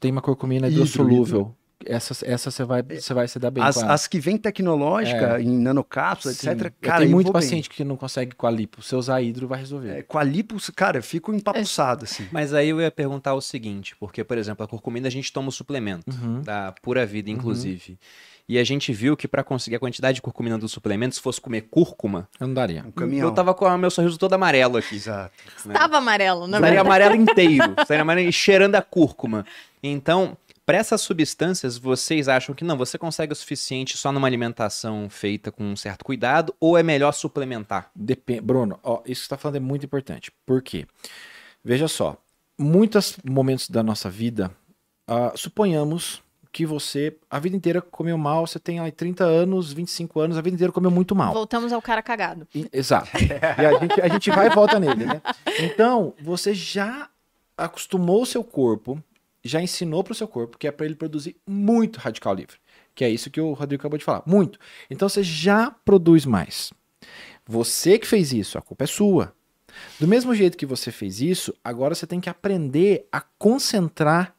tem uma curcumina hidrossolúvel. Essa, essa você vai, você vai se dar bem as, com ela. As que vem tecnológica, é. em nanocápsula, etc. Cara, tem muito paciente bem. que não consegue com a lipo. Se usar hidro, vai resolver. É, com a lipo, cara, eu fico empapuçado, assim. Mas aí eu ia perguntar o seguinte, porque, por exemplo, a curcumina a gente toma o suplemento, uhum. da Pura Vida, inclusive. Uhum. E a gente viu que para conseguir a quantidade de curcumina do suplemento, se fosse comer cúrcuma, eu não daria. Um caminhão. Eu tava com o meu sorriso todo amarelo aqui. Exato. Né? Estava amarelo, não é? Estaria amarelo inteiro. Estaria amarelo cheirando a cúrcuma. Então, para essas substâncias, vocês acham que não, você consegue o suficiente só numa alimentação feita com um certo cuidado ou é melhor suplementar? Depende, Bruno, ó, isso que você está falando é muito importante. Por quê? Veja só, muitos momentos da nossa vida, uh, suponhamos que você a vida inteira comeu mal, você tem aí 30 anos, 25 anos, a vida inteira comeu muito mal. Voltamos ao cara cagado. E, exato. e a gente, a gente vai e volta nele, né? Então, você já acostumou o seu corpo já ensinou para o seu corpo que é para ele produzir muito radical livre. Que é isso que o Rodrigo acabou de falar. Muito. Então você já produz mais. Você que fez isso, a culpa é sua. Do mesmo jeito que você fez isso, agora você tem que aprender a concentrar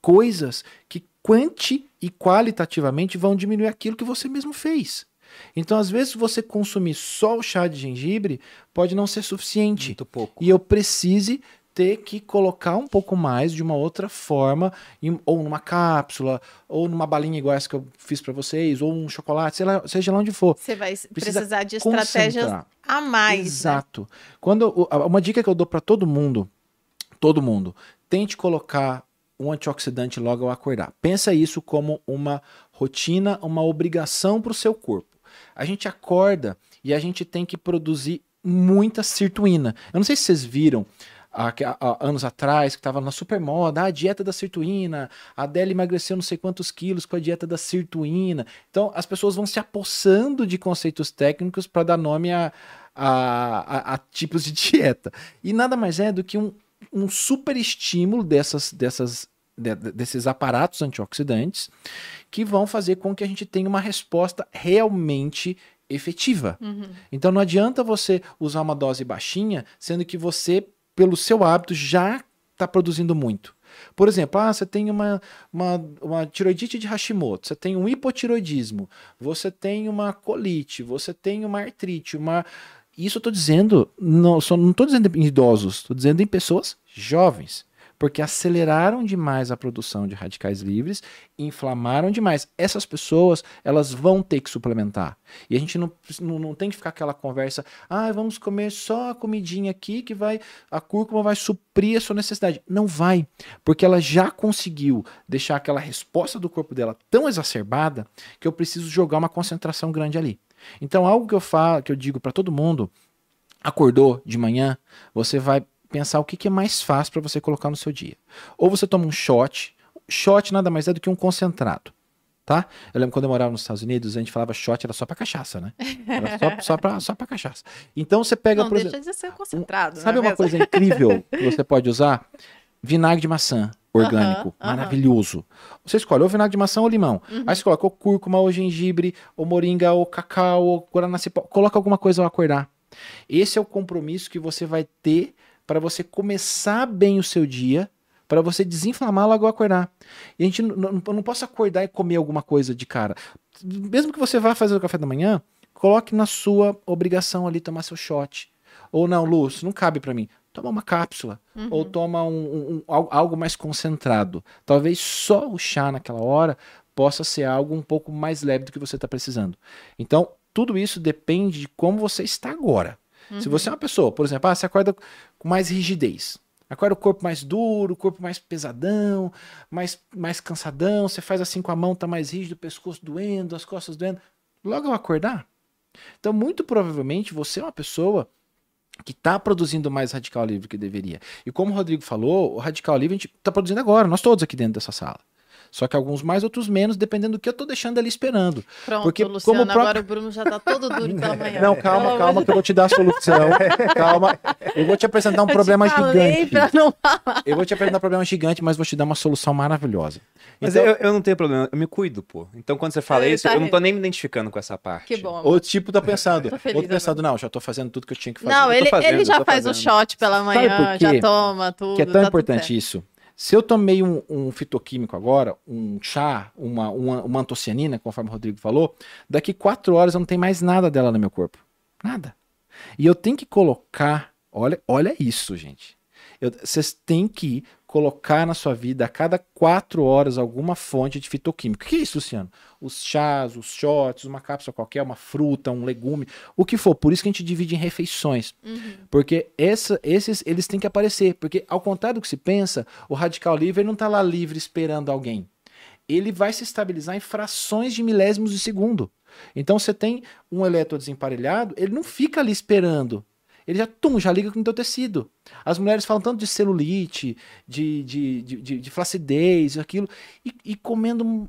coisas que quanti e qualitativamente vão diminuir aquilo que você mesmo fez. Então, às vezes, você consumir só o chá de gengibre pode não ser suficiente. Muito pouco. E eu precise ter que colocar um pouco mais de uma outra forma, em, ou numa cápsula, ou numa balinha igual essa que eu fiz para vocês, ou um chocolate, lá, seja lá onde for. Você vai Precisa precisar de estratégias a mais. Né? Exato. Né? Quando uma dica que eu dou para todo mundo, todo mundo, tente colocar um antioxidante logo ao acordar. Pensa isso como uma rotina, uma obrigação para o seu corpo. A gente acorda e a gente tem que produzir muita sirtuína. Eu não sei se vocês viram há, há anos atrás, que estava na super moda, ah, a dieta da sirtuína, a Adele emagreceu não sei quantos quilos com a dieta da sirtuína. Então, as pessoas vão se apossando de conceitos técnicos para dar nome a, a, a, a, tipos de dieta. E nada mais é do que um, um super estímulo dessas, dessas, de, desses aparatos antioxidantes que vão fazer com que a gente tenha uma resposta realmente efetiva. Uhum. Então não adianta você usar uma dose baixinha, sendo que você pelo seu hábito, já está produzindo muito. Por exemplo, ah, você tem uma, uma, uma tiroidite de Hashimoto, você tem um hipotiroidismo, você tem uma colite, você tem uma artrite, uma. Isso eu estou dizendo, não estou dizendo em idosos, estou dizendo em pessoas jovens porque aceleraram demais a produção de radicais livres, inflamaram demais. Essas pessoas, elas vão ter que suplementar. E a gente não, não, não tem que ficar aquela conversa, ah, vamos comer só a comidinha aqui que vai, a cúrcuma vai suprir a sua necessidade. Não vai, porque ela já conseguiu deixar aquela resposta do corpo dela tão exacerbada que eu preciso jogar uma concentração grande ali. Então, algo que eu falo, que eu digo para todo mundo, acordou de manhã, você vai pensar o que, que é mais fácil para você colocar no seu dia. Ou você toma um shot, shot nada mais é do que um concentrado. tá? Eu lembro quando eu morava nos Estados Unidos, a gente falava shot era só pra cachaça, né? Era só, só, pra, só pra cachaça. Então você pega, Não por deixa exemplo, de ser concentrado. sabe não é uma coisa incrível que você pode usar? Vinagre de maçã orgânico, maravilhoso. Você escolhe ou vinagre de maçã ou limão. Uhum. Aí você coloca ou cúrcuma, ou gengibre, ou moringa, ou cacau, ou guaraná cipó. Coloca alguma coisa ao acordar. Esse é o compromisso que você vai ter para você começar bem o seu dia, para você desinflamar logo ao acordar. E a gente não, não, posso acordar e comer alguma coisa de cara. Mesmo que você vá fazer o café da manhã, coloque na sua obrigação ali tomar seu shot. Ou não, Luz, não cabe para mim. Toma uma cápsula. Uhum. Ou toma um, um- um- al- algo mais concentrado. Talvez só o chá naquela hora possa ser algo um pouco mais leve do que você está precisando. Então, tudo isso depende de como você está agora. Se você é uma pessoa, por exemplo, ah, você acorda com mais rigidez. Acorda o corpo mais duro, o corpo mais pesadão, mais, mais cansadão, você faz assim com a mão, tá mais rígido, o pescoço doendo, as costas doendo. Logo ao acordar. Então, muito provavelmente, você é uma pessoa que está produzindo mais radical livre que deveria. E como o Rodrigo falou, o radical livre a gente está produzindo agora, nós todos aqui dentro dessa sala. Só que alguns mais, outros menos, dependendo do que eu tô deixando ali esperando. Pronto, Porque Luciano, como o próprio- agora o Bruno já tá todo duro pela manhã. Não, calma, amor calma, que eu vou te dar a solução. calma. Eu vou te apresentar um Eu te problema falei gigante. pra não falar. Eu vou te apresentar um problema gigante, mas vou te dar uma solução maravilhosa. Mas Então, eu, eu não tenho problema, eu me cuido, pô. Então quando você fala É, isso, tá eu não tô nem me identificando com essa parte. Que bom. o tipo tá pensando. Tô feliz Outro pensando, não, já tô fazendo tudo que eu tinha que fazer. Não, ele, fazendo, ele já faz o fazendo. shot pela manhã, já toma tudo. que é tão tá importante certo. isso. Se eu tomei um, um fitoquímico agora, um chá, uma, uma, uma antocianina, conforme o Rodrigo falou, daqui quatro horas eu não tenho mais nada dela no meu corpo. Nada. E eu tenho que colocar, olha, olha isso, gente. Vocês têm que colocar na sua vida a cada quatro horas alguma fonte de fitoquímico. O que é isso, Luciano? Os chás, os shots, uma cápsula qualquer, uma fruta, um legume, o que for. Por isso que a gente divide em refeições. Uhum. Porque essa- esses eles têm que aparecer. Porque, ao contrário do que se pensa, o radical livre não está lá livre esperando alguém. Ele vai se estabilizar em frações de milésimos de segundo. Então você tem um elétron desemparelhado, ele não fica ali esperando. Ele já, tum, já liga com o teu tecido. As mulheres falam tanto de celulite, de, de, de, de, de flacidez, aquilo, e comendo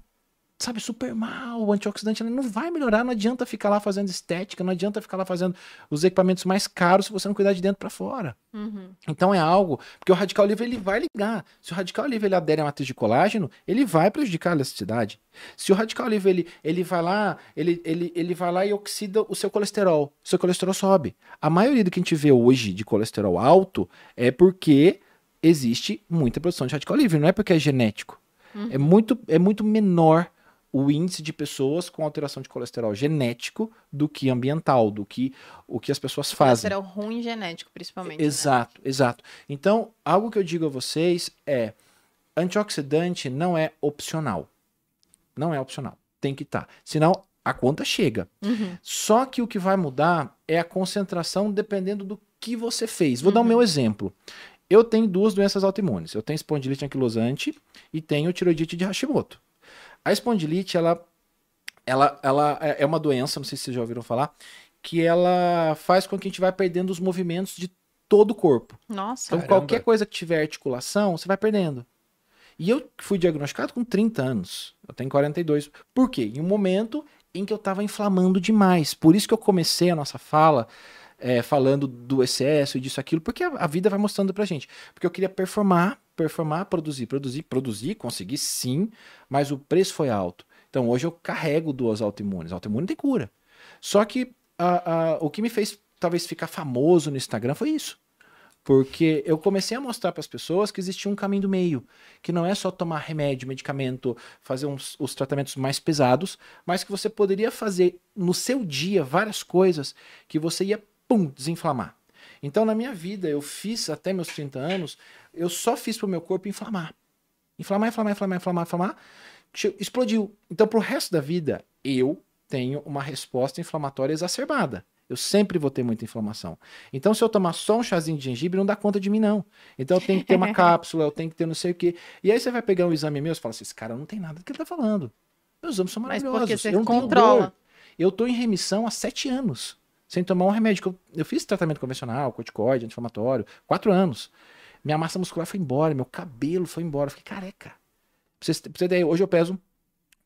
sabe, super mal, o antioxidante ele não vai melhorar, não adianta ficar lá fazendo estética, não adianta ficar lá fazendo os equipamentos mais caros se você não cuidar de dentro para fora. Uhum. Então é algo, porque o radical livre ele vai ligar. Se o radical livre ele adere à matriz de colágeno, ele vai prejudicar a elasticidade. Se o radical livre ele, ele vai lá, ele, ele, ele vai lá e oxida o seu colesterol, o seu colesterol sobe. A maioria do que a gente vê hoje de colesterol alto é porque existe muita produção de radical livre, não é porque é genético. É muito é muito menor o índice de pessoas com alteração de colesterol genético do que ambiental, do que o que as pessoas fazem. Colesterol ruim genético, principalmente. né? Exato, exato. Então, algo que eu digo a vocês é: antioxidante não é opcional. Não é opcional. Tem que estar. Senão, a conta chega. Uhum. Só que o que vai mudar é a concentração dependendo do que você fez. Vou dar o meu exemplo. Eu tenho duas doenças autoimunes. Eu tenho espondilite anquilosante e tenho tiroidite de Hashimoto. A espondilite, ela, ela, ela é é uma doença, não sei se vocês já ouviram falar, que ela faz com que a gente vá perdendo os movimentos de todo o corpo. Nossa. Então, Caramba. qualquer coisa que tiver articulação, você vai perdendo. E eu fui diagnosticado com 30 anos. Eu tenho 42. Por quê? Em um momento em que eu estava inflamando demais. Por isso que eu comecei a nossa fala é, falando do excesso e disso, aquilo, porque a, vida vai mostrando pra gente. Porque eu queria performar, performar, produzir, produzir, produzir, consegui sim, mas o preço foi alto. Então hoje eu carrego duas autoimunes. Autoimune tem cura. Só que a- a- o que me fez talvez ficar famoso no Instagram foi isso. Porque eu comecei a mostrar para as pessoas que existia um caminho do meio, que não é só tomar remédio, medicamento, fazer uns, os tratamentos mais pesados, mas que você poderia fazer no seu dia várias coisas que você ia, pum, desinflamar. Então, na minha vida, eu fiz até meus 30 anos, eu só fiz para o meu corpo inflamar. Inflamar, inflamar, inflamar, inflamar, inflamar. Explodiu. Então, pro resto da vida, eu tenho uma resposta inflamatória exacerbada. Eu sempre vou ter muita inflamação. Então, se eu tomar só um chazinho de gengibre, não dá conta de mim, não. Então, eu tenho que ter uma cápsula, eu tenho que ter não sei o quê. E aí, você vai pegar um exame meu e fala assim: esse cara não tem nada do que ele tá falando. Meus exames são Mas maravilhosos. porque você eu controla. Eu tô em remissão há sete anos, sem tomar um remédio. Eu, eu fiz tratamento convencional, corticoide, anti-inflamatório, quatro anos. Minha massa muscular foi embora, meu cabelo foi embora, eu fiquei careca. Pra vocês, pra você ter hoje eu peso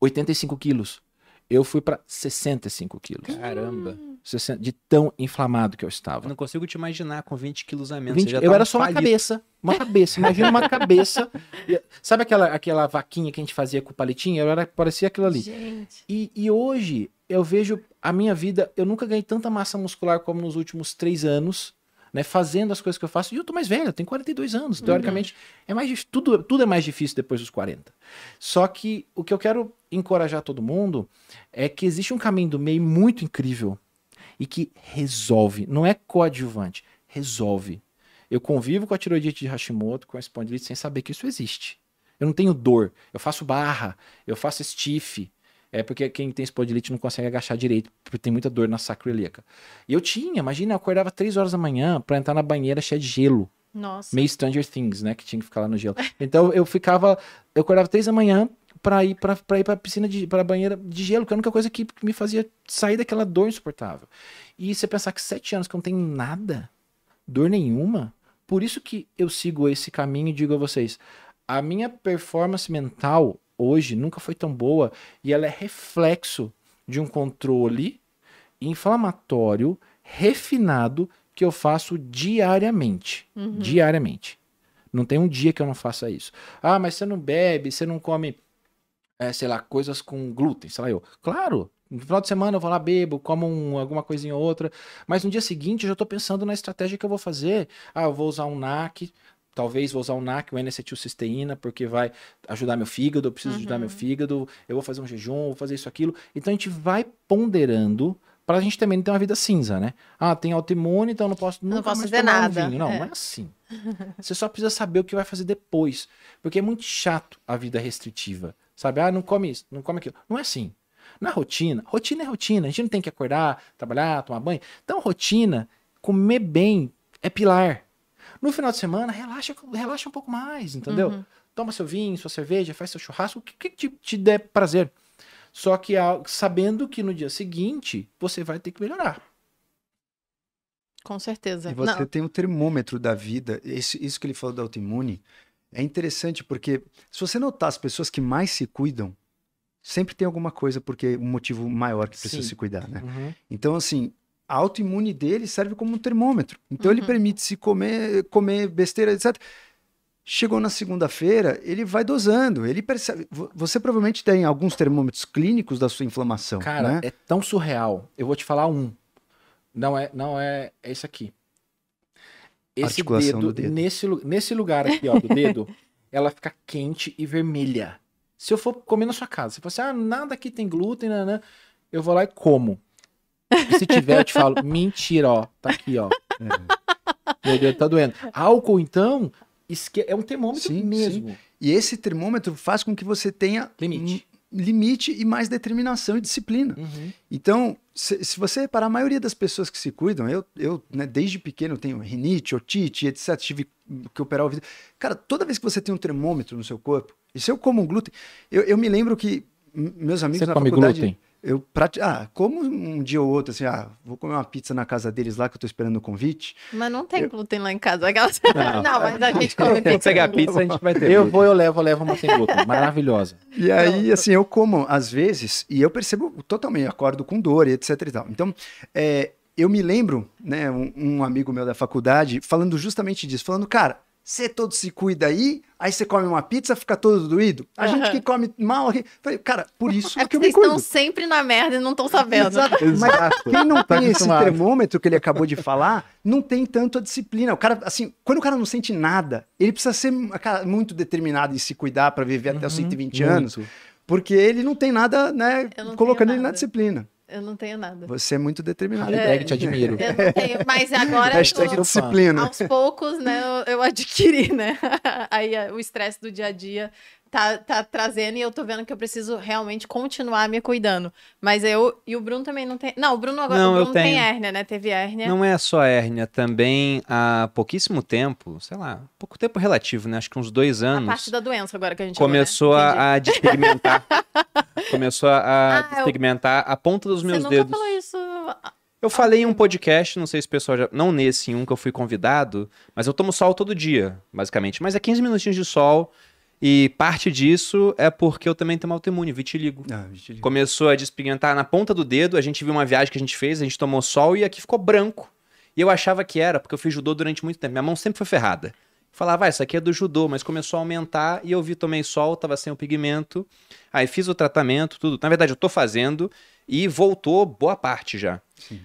85 quilos. Eu fui pra 65 quilos. Caramba. 60 de tão inflamado que eu Eu estava. não consigo te imaginar com 20 quilos a menos. 20 Você já eu tá era só uma palito. cabeça. Uma cabeça. Imagina uma cabeça. Sabe aquela, aquela vaquinha que a gente fazia com o palitinho? Eu era, parecia aquilo ali. Gente. E, e hoje eu vejo a minha vida, eu nunca ganhei tanta massa muscular como nos últimos três anos, né? Fazendo as coisas que eu faço. E eu tô mais velho, eu tenho 42 anos. Teoricamente, é mais tudo, tudo é mais difícil depois dos 40. Só que o que eu quero encorajar todo mundo é que existe um caminho do meio muito incrível e que resolve, não é coadjuvante, resolve. Eu convivo com a tiroidite de Hashimoto, com a espondilite, sem saber que isso existe. Eu não tenho dor, eu faço barra, eu faço stiff. É porque quem tem espondilite não consegue agachar direito, porque tem muita dor na sacroiliaca. E eu tinha, imagina, eu acordava três horas da manhã pra entrar na banheira cheia de gelo. Nossa. Meio Stranger Things, né? Que tinha que ficar lá no gelo. Então eu ficava, eu acordava três da manhã pra ir pra, pra ir pra piscina, de, pra banheira de gelo, que é a única coisa que me fazia sair daquela dor insuportável. E você pensar que sete anos que eu não tenho nada, dor nenhuma, por isso que eu sigo esse caminho e digo a vocês, a minha performance mental hoje nunca foi tão boa e ela é reflexo de um controle inflamatório refinado que eu faço diariamente. Diariamente. Não tem um dia que eu não faça isso. Ah, mas você não bebe, você não come, é, sei lá, coisas com glúten, sei lá eu. Claro, no final de semana eu vou lá, bebo, como um- alguma coisinha ou outra, mas no dia seguinte eu já tô pensando na estratégia que eu vou fazer. Ah, eu vou usar um NAC, talvez vou usar um NAC, o N-acetilcisteína, porque vai ajudar meu fígado, eu preciso ajudar meu fígado, eu vou fazer um jejum, vou fazer isso, aquilo. Então a gente vai ponderando pra gente também não ter uma vida cinza, né? Ah, tem autoimune, então eu não posso Não posso fazer um nada, vinho. Não, é. não é assim. Você só precisa saber o que vai fazer depois. Porque é muito chato a vida restritiva. Sabe? Ah, não come isso, não come aquilo. Não é assim. Na rotina, rotina é rotina. A gente não tem que acordar, trabalhar, tomar banho. Então, rotina, comer bem é pilar. No final de semana, relaxa, relaxa um pouco mais, entendeu? Uhum. Toma seu vinho, sua cerveja, faz seu churrasco, o que, que te, te der prazer. Só que sabendo que no dia seguinte você vai ter que melhorar. Com certeza. E você Não, tem o termômetro da vida. Esse- isso que ele falou da autoimune é interessante porque se você notar as pessoas que mais se cuidam, sempre tem alguma coisa porque um motivo maior que precisa Sim. se cuidar, né? Então, assim, a autoimune dele serve como um termômetro. Então, ele Uhum. permite se comer, comer besteira, etc. Chegou na segunda-feira, ele vai dosando. Ele percebe. vo- Você provavelmente tem alguns termômetros clínicos da sua inflamação. Cara, né? é tão surreal. Eu vou te falar um. Não é, não é, é isso aqui. Esse Articulação dedo, do dedo. Nesse, nesse lugar aqui, ó, do dedo, ela fica quente e vermelha. Se eu for comer na sua casa, você fala assim, ah, nada aqui tem glúten, né? Eu vou lá e como. Se tiver, eu te falo, mentira, ó, tá aqui, ó. Meu dedo tá doendo. Álcool, então, esque- é um termômetro Sim, mesmo. E esse termômetro faz com que você tenha Limite. limite e mais determinação e disciplina. Uhum. Então, se, se você reparar, a maioria das pessoas que se cuidam, eu, eu né, desde pequeno tenho rinite, otite, etc. Tive que operar o ouvido. Cara, toda vez que você tem um termômetro no seu corpo, e se eu como um glúten, eu, eu me lembro que meus amigos Você na come faculdade. glúten? Eu prati... Ah, como um dia ou outro, assim, ah, vou comer uma pizza na casa deles lá que eu tô esperando o convite. Mas não tem glúten lá em casa. Aquelas... Não. Não, mas a gente come pizza. pegar pizza, a gente vai ter. Eu glúten. vou, eu levo, eu levo uma sem glúten. Maravilhosa. E aí, assim, eu como às vezes e eu percebo totalmente, acordo com dor e etc e tal. Então, é, eu me lembro, né, um, um amigo meu da faculdade falando justamente disso, falando, cara, você todo se cuida aí, aí você come uma pizza, fica todo doído. A gente Aham. que come mal aqui. Falei, cara, por isso É que eu me vocês estão cuido. sempre na merda e não estão sabendo. Exato. Mas quem não Tá tem esse termômetro que ele acabou de falar, não tem tanto a disciplina. O cara, assim, quando o cara não sente nada, ele precisa ser cara, muito determinado em se cuidar para viver até os 120 anos, Muito. porque ele não tem nada, né, não colocando ele na disciplina. Eu não tenho nada. Você é muito determinado. Hashtag te admiro. Eu não tenho, mas agora Hashtag tô, disciplina. aos poucos, né, eu, eu adquiri, né? Aí a- o estresse do dia a dia tá, tá trazendo e eu tô vendo que eu preciso realmente continuar me cuidando. Mas eu e o Bruno também não tem. Não, o Bruno agora Não, o eu Bruno tem hérnia, né? Teve hérnia. Não é só hérnia, também há pouquíssimo tempo, sei lá, pouco tempo relativo, né? Acho que uns dois a anos. parte da doença agora que a gente começou falou, né? a, a despigmentar. começou a, a Ah, eu- despigmentar a ponta dos Você meus nunca dedos. falou isso. Eu falei em um podcast, não sei se o pessoal já. Não nesse, em um que eu fui convidado, mas eu tomo sol todo dia, basicamente. Mas é 15 minutinhos de sol E parte disso é porque eu também tenho uma autoimune, vitiligo. Ah, vitiligo. Começou a despigmentar na ponta do dedo. A gente viu uma viagem que a gente fez, a gente tomou sol e aqui ficou branco. E eu achava que era, porque eu fiz judô durante muito tempo. Minha mão sempre foi ferrada. Falava, ah, isso aqui é do judô, mas começou a aumentar e eu vi, tomei sol, tava sem o pigmento. Aí fiz o tratamento, tudo. Na verdade, eu tô fazendo e voltou boa parte já.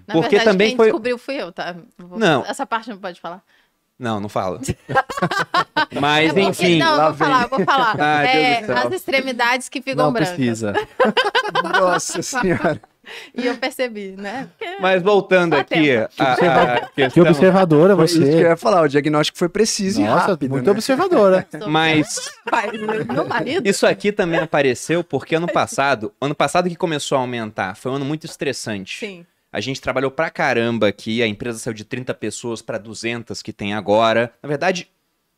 Na Porque verdade, também quem foi- descobriu fui eu, tá? Vou- Não. Essa parte não pode falar. Não, não fala. mas É enfim. Não, lá eu vou falar, eu vou falar. Ai, É, as extremidades que ficam Não brancas. precisa. Nossa senhora. E eu percebi, né? Porque- Mas voltando Só aqui, a, a Que questão... observadora Foi isso que eu você. ia falar. O diagnóstico foi preciso e Nossa, rápido. muito né? observadora. Mas Meu marido. Isso aqui também apareceu porque ano passado, ano passado que começou a aumentar, foi um ano muito estressante. Sim. A gente trabalhou pra caramba aqui, a empresa saiu de 30 pessoas pra 200 que tem agora. Na verdade,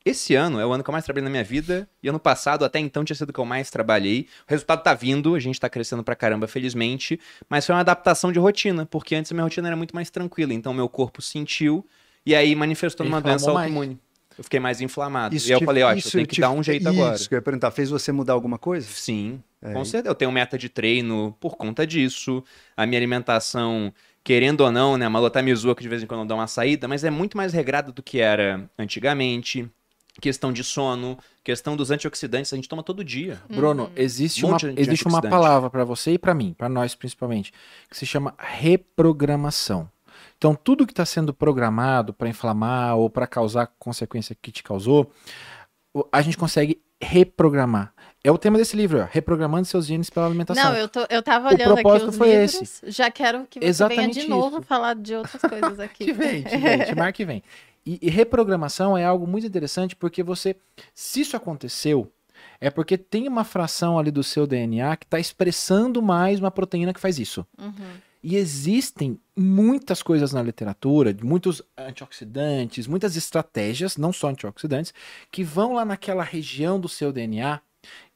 esse ano é o ano que eu mais trabalhei na minha vida e ano passado até então tinha sido o que eu mais trabalhei. O resultado tá vindo, a gente tá crescendo pra caramba, felizmente, mas foi uma adaptação de rotina, porque antes a minha rotina era muito mais tranquila, então meu corpo sentiu e aí manifestou numa doença autoimune. Eu fiquei mais inflamado. Isso e aí eu falei, ó, eu isso tenho que te- dar um jeito isso agora. que eu ia perguntar. Fez você mudar alguma coisa? Sim, É, com certeza. Eu tenho meta de treino por conta disso. A minha alimentação, querendo ou não, né? A Malu me zoa que de vez em quando dou uma saída, mas é muito mais regrada do que era antigamente. Questão de sono, questão dos antioxidantes, a gente toma todo dia. Bruno, existe Um uma, existe uma palavra pra você e pra mim, pra nós principalmente, que se chama reprogramação. Então, tudo que está sendo programado para inflamar ou para causar consequência que te causou, a gente consegue reprogramar. É o tema desse livro, ó, reprogramando seus genes pela alimentação. Não, eu, tô, eu tava O olhando aqui propósito os foi livros. Já quero que você Exatamente venha de novo isso. falar de outras coisas aqui. Que vem, que vem, te marca que vem. E, e reprogramação é algo muito interessante porque você, se isso aconteceu, é porque tem uma fração ali do seu DNA que está expressando mais uma proteína que faz isso. Uhum. E existem muitas coisas na literatura, muitos antioxidantes, muitas estratégias, não só antioxidantes, que vão lá naquela região do seu DNA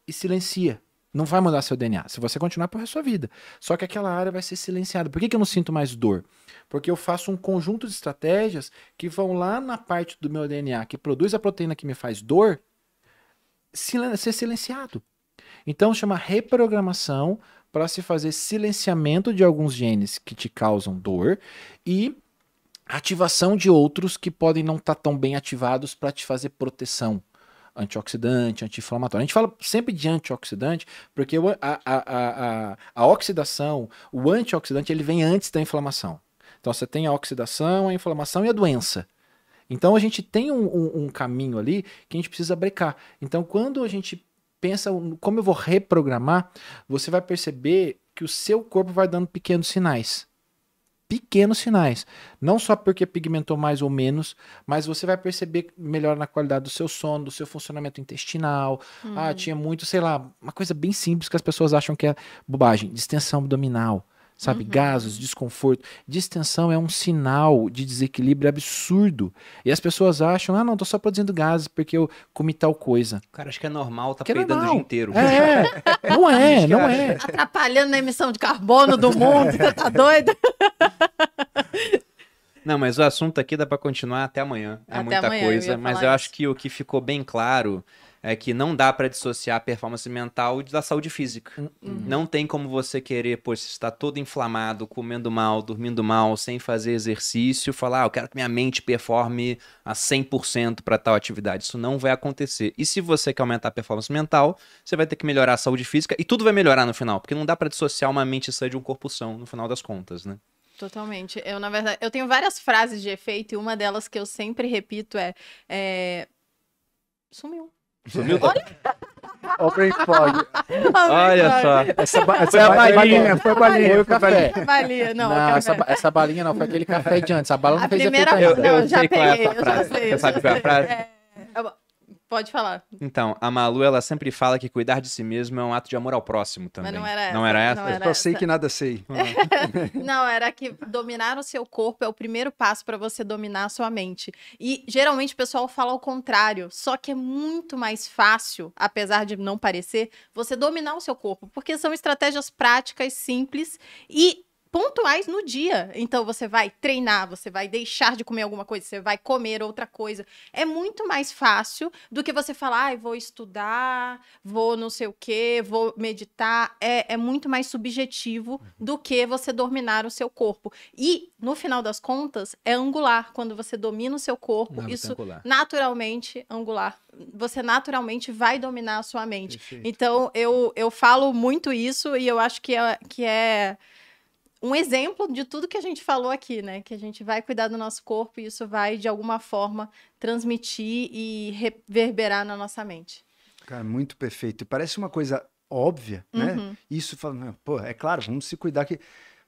e silencia. Não vai mudar seu DNA, se você continuar por sua vida. Só que aquela área vai ser silenciada. Por que, que eu não sinto mais dor? Porque eu faço um conjunto de estratégias que vão lá na parte do meu DNA que produz a proteína que me faz dor silen- ser silenciado. Então chama reprogramação para se fazer silenciamento de alguns genes que te causam dor e ativação de outros que podem não estar tão bem ativados para te fazer proteção antioxidante, anti-inflamatório. A gente fala sempre de antioxidante porque a, a, a, a, a oxidação, o antioxidante, ele vem antes da inflamação. Então você tem a oxidação, a inflamação e a doença. Então a gente tem um, um- um caminho ali que a gente precisa brecar. Então quando a gente pensa como eu vou reprogramar, você vai perceber que o seu corpo vai dando pequenos sinais. Pequenos sinais. Não só porque pigmentou mais ou menos, mas você vai perceber melhor na qualidade do seu sono, do seu funcionamento intestinal. Ah, tinha muito, sei lá, uma coisa bem simples que as pessoas acham que é bobagem: distensão abdominal. Sabe, gases, desconforto. Distensão é um sinal de desequilíbrio absurdo. E as pessoas acham, ah, não, tô só produzindo gases porque eu comi tal coisa. Cara, acho que é normal, tá Que é peidando o normal. dia inteiro. É, não é, não é. Atrapalhando a emissão de carbono do mundo, você tá doido? Não, mas o assunto aqui dá pra continuar até amanhã. É Até muita amanhã, coisa, mas eu isso. acho que o que ficou bem claro é que não dá pra dissociar a performance mental da saúde física. Uhum. Não tem como você querer, pô, se está todo inflamado, comendo mal, dormindo mal, sem fazer exercício, falar, ah, eu quero que minha mente performe a 100% para tal atividade. Isso não vai acontecer. E se você quer aumentar a performance mental, você vai ter que melhorar a saúde física e tudo vai melhorar no final, porque não dá pra dissociar uma mente sã de um corpo são, no final das contas, né? Totalmente. Eu, na verdade, eu tenho várias frases de efeito e uma delas que eu sempre repito é. é... Sumiu. Sumiu? Ó, o brain fog. Olha só. Essa, ba essa Foi a balinha, balinha. foi a balinha. Foi o foi a balinha. café. Balia, não, Não, eu essa, essa balinha não, foi aquele café de antes. A bala não A fez primeira efeito Eu, ainda. Não, eu já sei qual é peguei, essa eu já frase. sei, Você eu sabe qual é a sei. frase? É, eu- Pode falar. Então, a Malu, ela sempre fala que cuidar de si mesmo é um ato de amor ao próximo também. não era Não essa, era essa? não era. Eu só sei que nada sei. Não, era que dominar o seu corpo é o primeiro passo para você dominar a sua mente. E geralmente o pessoal fala ao contrário, só que é muito mais fácil, apesar de não parecer, você dominar o seu corpo, porque são estratégias práticas, simples e pontuais no dia. Então você vai treinar, você vai deixar de comer alguma coisa, você vai comer outra coisa. É muito mais fácil do que você falar, ah, vou estudar, vou não sei o quê, vou meditar. É, é muito mais subjetivo do que você dominar o seu corpo. E, no final das contas, é angular. Quando você domina o seu corpo, Hábito isso angular. naturalmente angular. Você naturalmente vai dominar a sua mente. Perfeito. Então, eu, eu falo muito isso e eu acho que é, que é um exemplo de tudo que a gente falou aqui, né? Que a gente vai cuidar do nosso corpo e isso vai, de alguma forma, transmitir e reverberar na nossa mente. Cara, muito perfeito. E parece uma coisa óbvia, né? Uhum. Isso fala, "Não, pô, é claro, vamos se cuidar aqui.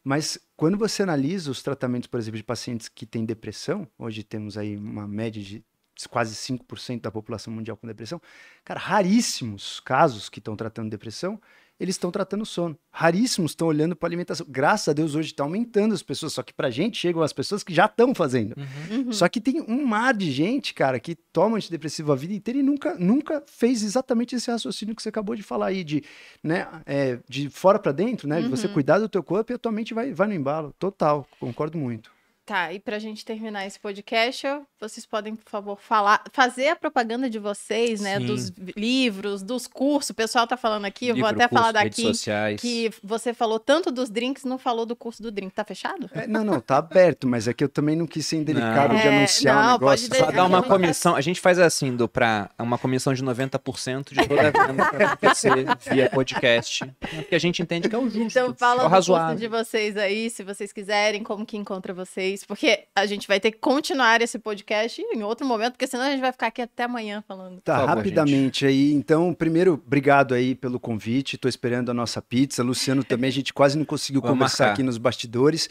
Mas quando você analisa os tratamentos, por exemplo, de pacientes que têm depressão, hoje temos aí uma média de quase 5% da população mundial com depressão, cara, raríssimos casos que estão tratando depressão, eles estão tratando sono. Raríssimos estão olhando para alimentação. Graças a Deus hoje está aumentando as pessoas, só que pra gente chegam as pessoas que já estão fazendo. Uhum. Só que tem um mar de gente, cara, que toma antidepressivo a vida inteira e nunca, nunca fez exatamente esse raciocínio que você acabou de falar aí, de, né, é, de fora pra dentro, né? De você Uhum. cuidar do teu corpo e a tua mente vai, vai no embalo. Total, concordo muito. Tá, e pra gente terminar esse podcast, vocês podem, por favor, falar, fazer a propaganda de vocês, né? Sim. Dos livros, dos cursos. O pessoal tá falando aqui, eu vou Livro, até curso, falar redes daqui sociais. que você falou tanto dos drinks, não falou do curso do drink. Tá fechado? É, não, não, tá aberto, mas é que eu também não quis ser indelicado Não. de É, anunciar não, o negócio. pode Só deixar. dá uma comissão. A gente faz assim, do pra uma comissão de 90% de toda a venda que acontecer via podcast. né? Porque a gente entende que é o justo. Então é fala o do curso de vocês aí, se vocês quiserem, como que encontra vocês. Porque a gente vai ter que continuar esse podcast em outro momento, porque senão a gente vai ficar aqui até amanhã falando. Tá, favor, rapidamente aí. Então, primeiro, obrigado aí pelo convite. Tô esperando a nossa pizza. Luciano também, a gente quase não conseguiu Vamos conversar marcar. aqui nos bastidores.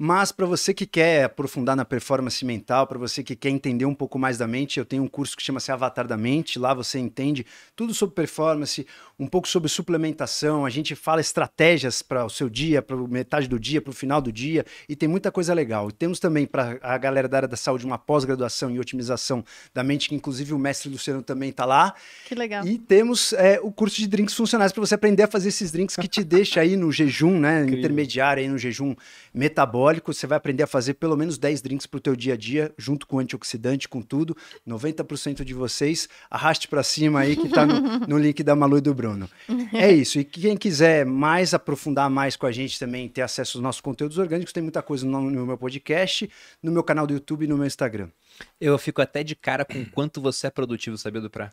Mas para você que quer aprofundar na performance mental, para você que quer entender um pouco mais da mente, eu tenho um curso que chama-se Avatar da Mente. Lá você entende tudo sobre performance, um pouco sobre suplementação. A gente fala estratégias para o seu dia, para metade do dia, para o final do dia, e tem muita coisa legal. E temos também para a galera da área da saúde uma pós-graduação em otimização da mente, que inclusive o mestre Luciano também está lá. Que legal. E temos é, o curso de drinks funcionais para você aprender a fazer esses drinks que te deixa aí no jejum, né? Incrível. Intermediário, aí no jejum metabólico. Você vai aprender a fazer pelo menos 10 drinks pro teu dia a dia, junto com antioxidante, com tudo. 90% de vocês, arraste para cima aí que tá no, no link da Malu e do Bruno. É isso. E quem quiser mais aprofundar mais com a gente também, ter acesso aos nossos conteúdos orgânicos, tem muita coisa no, no meu podcast, no meu canal do YouTube e no meu Instagram. Eu fico até de cara com o quanto você é produtivo, sabia do pra.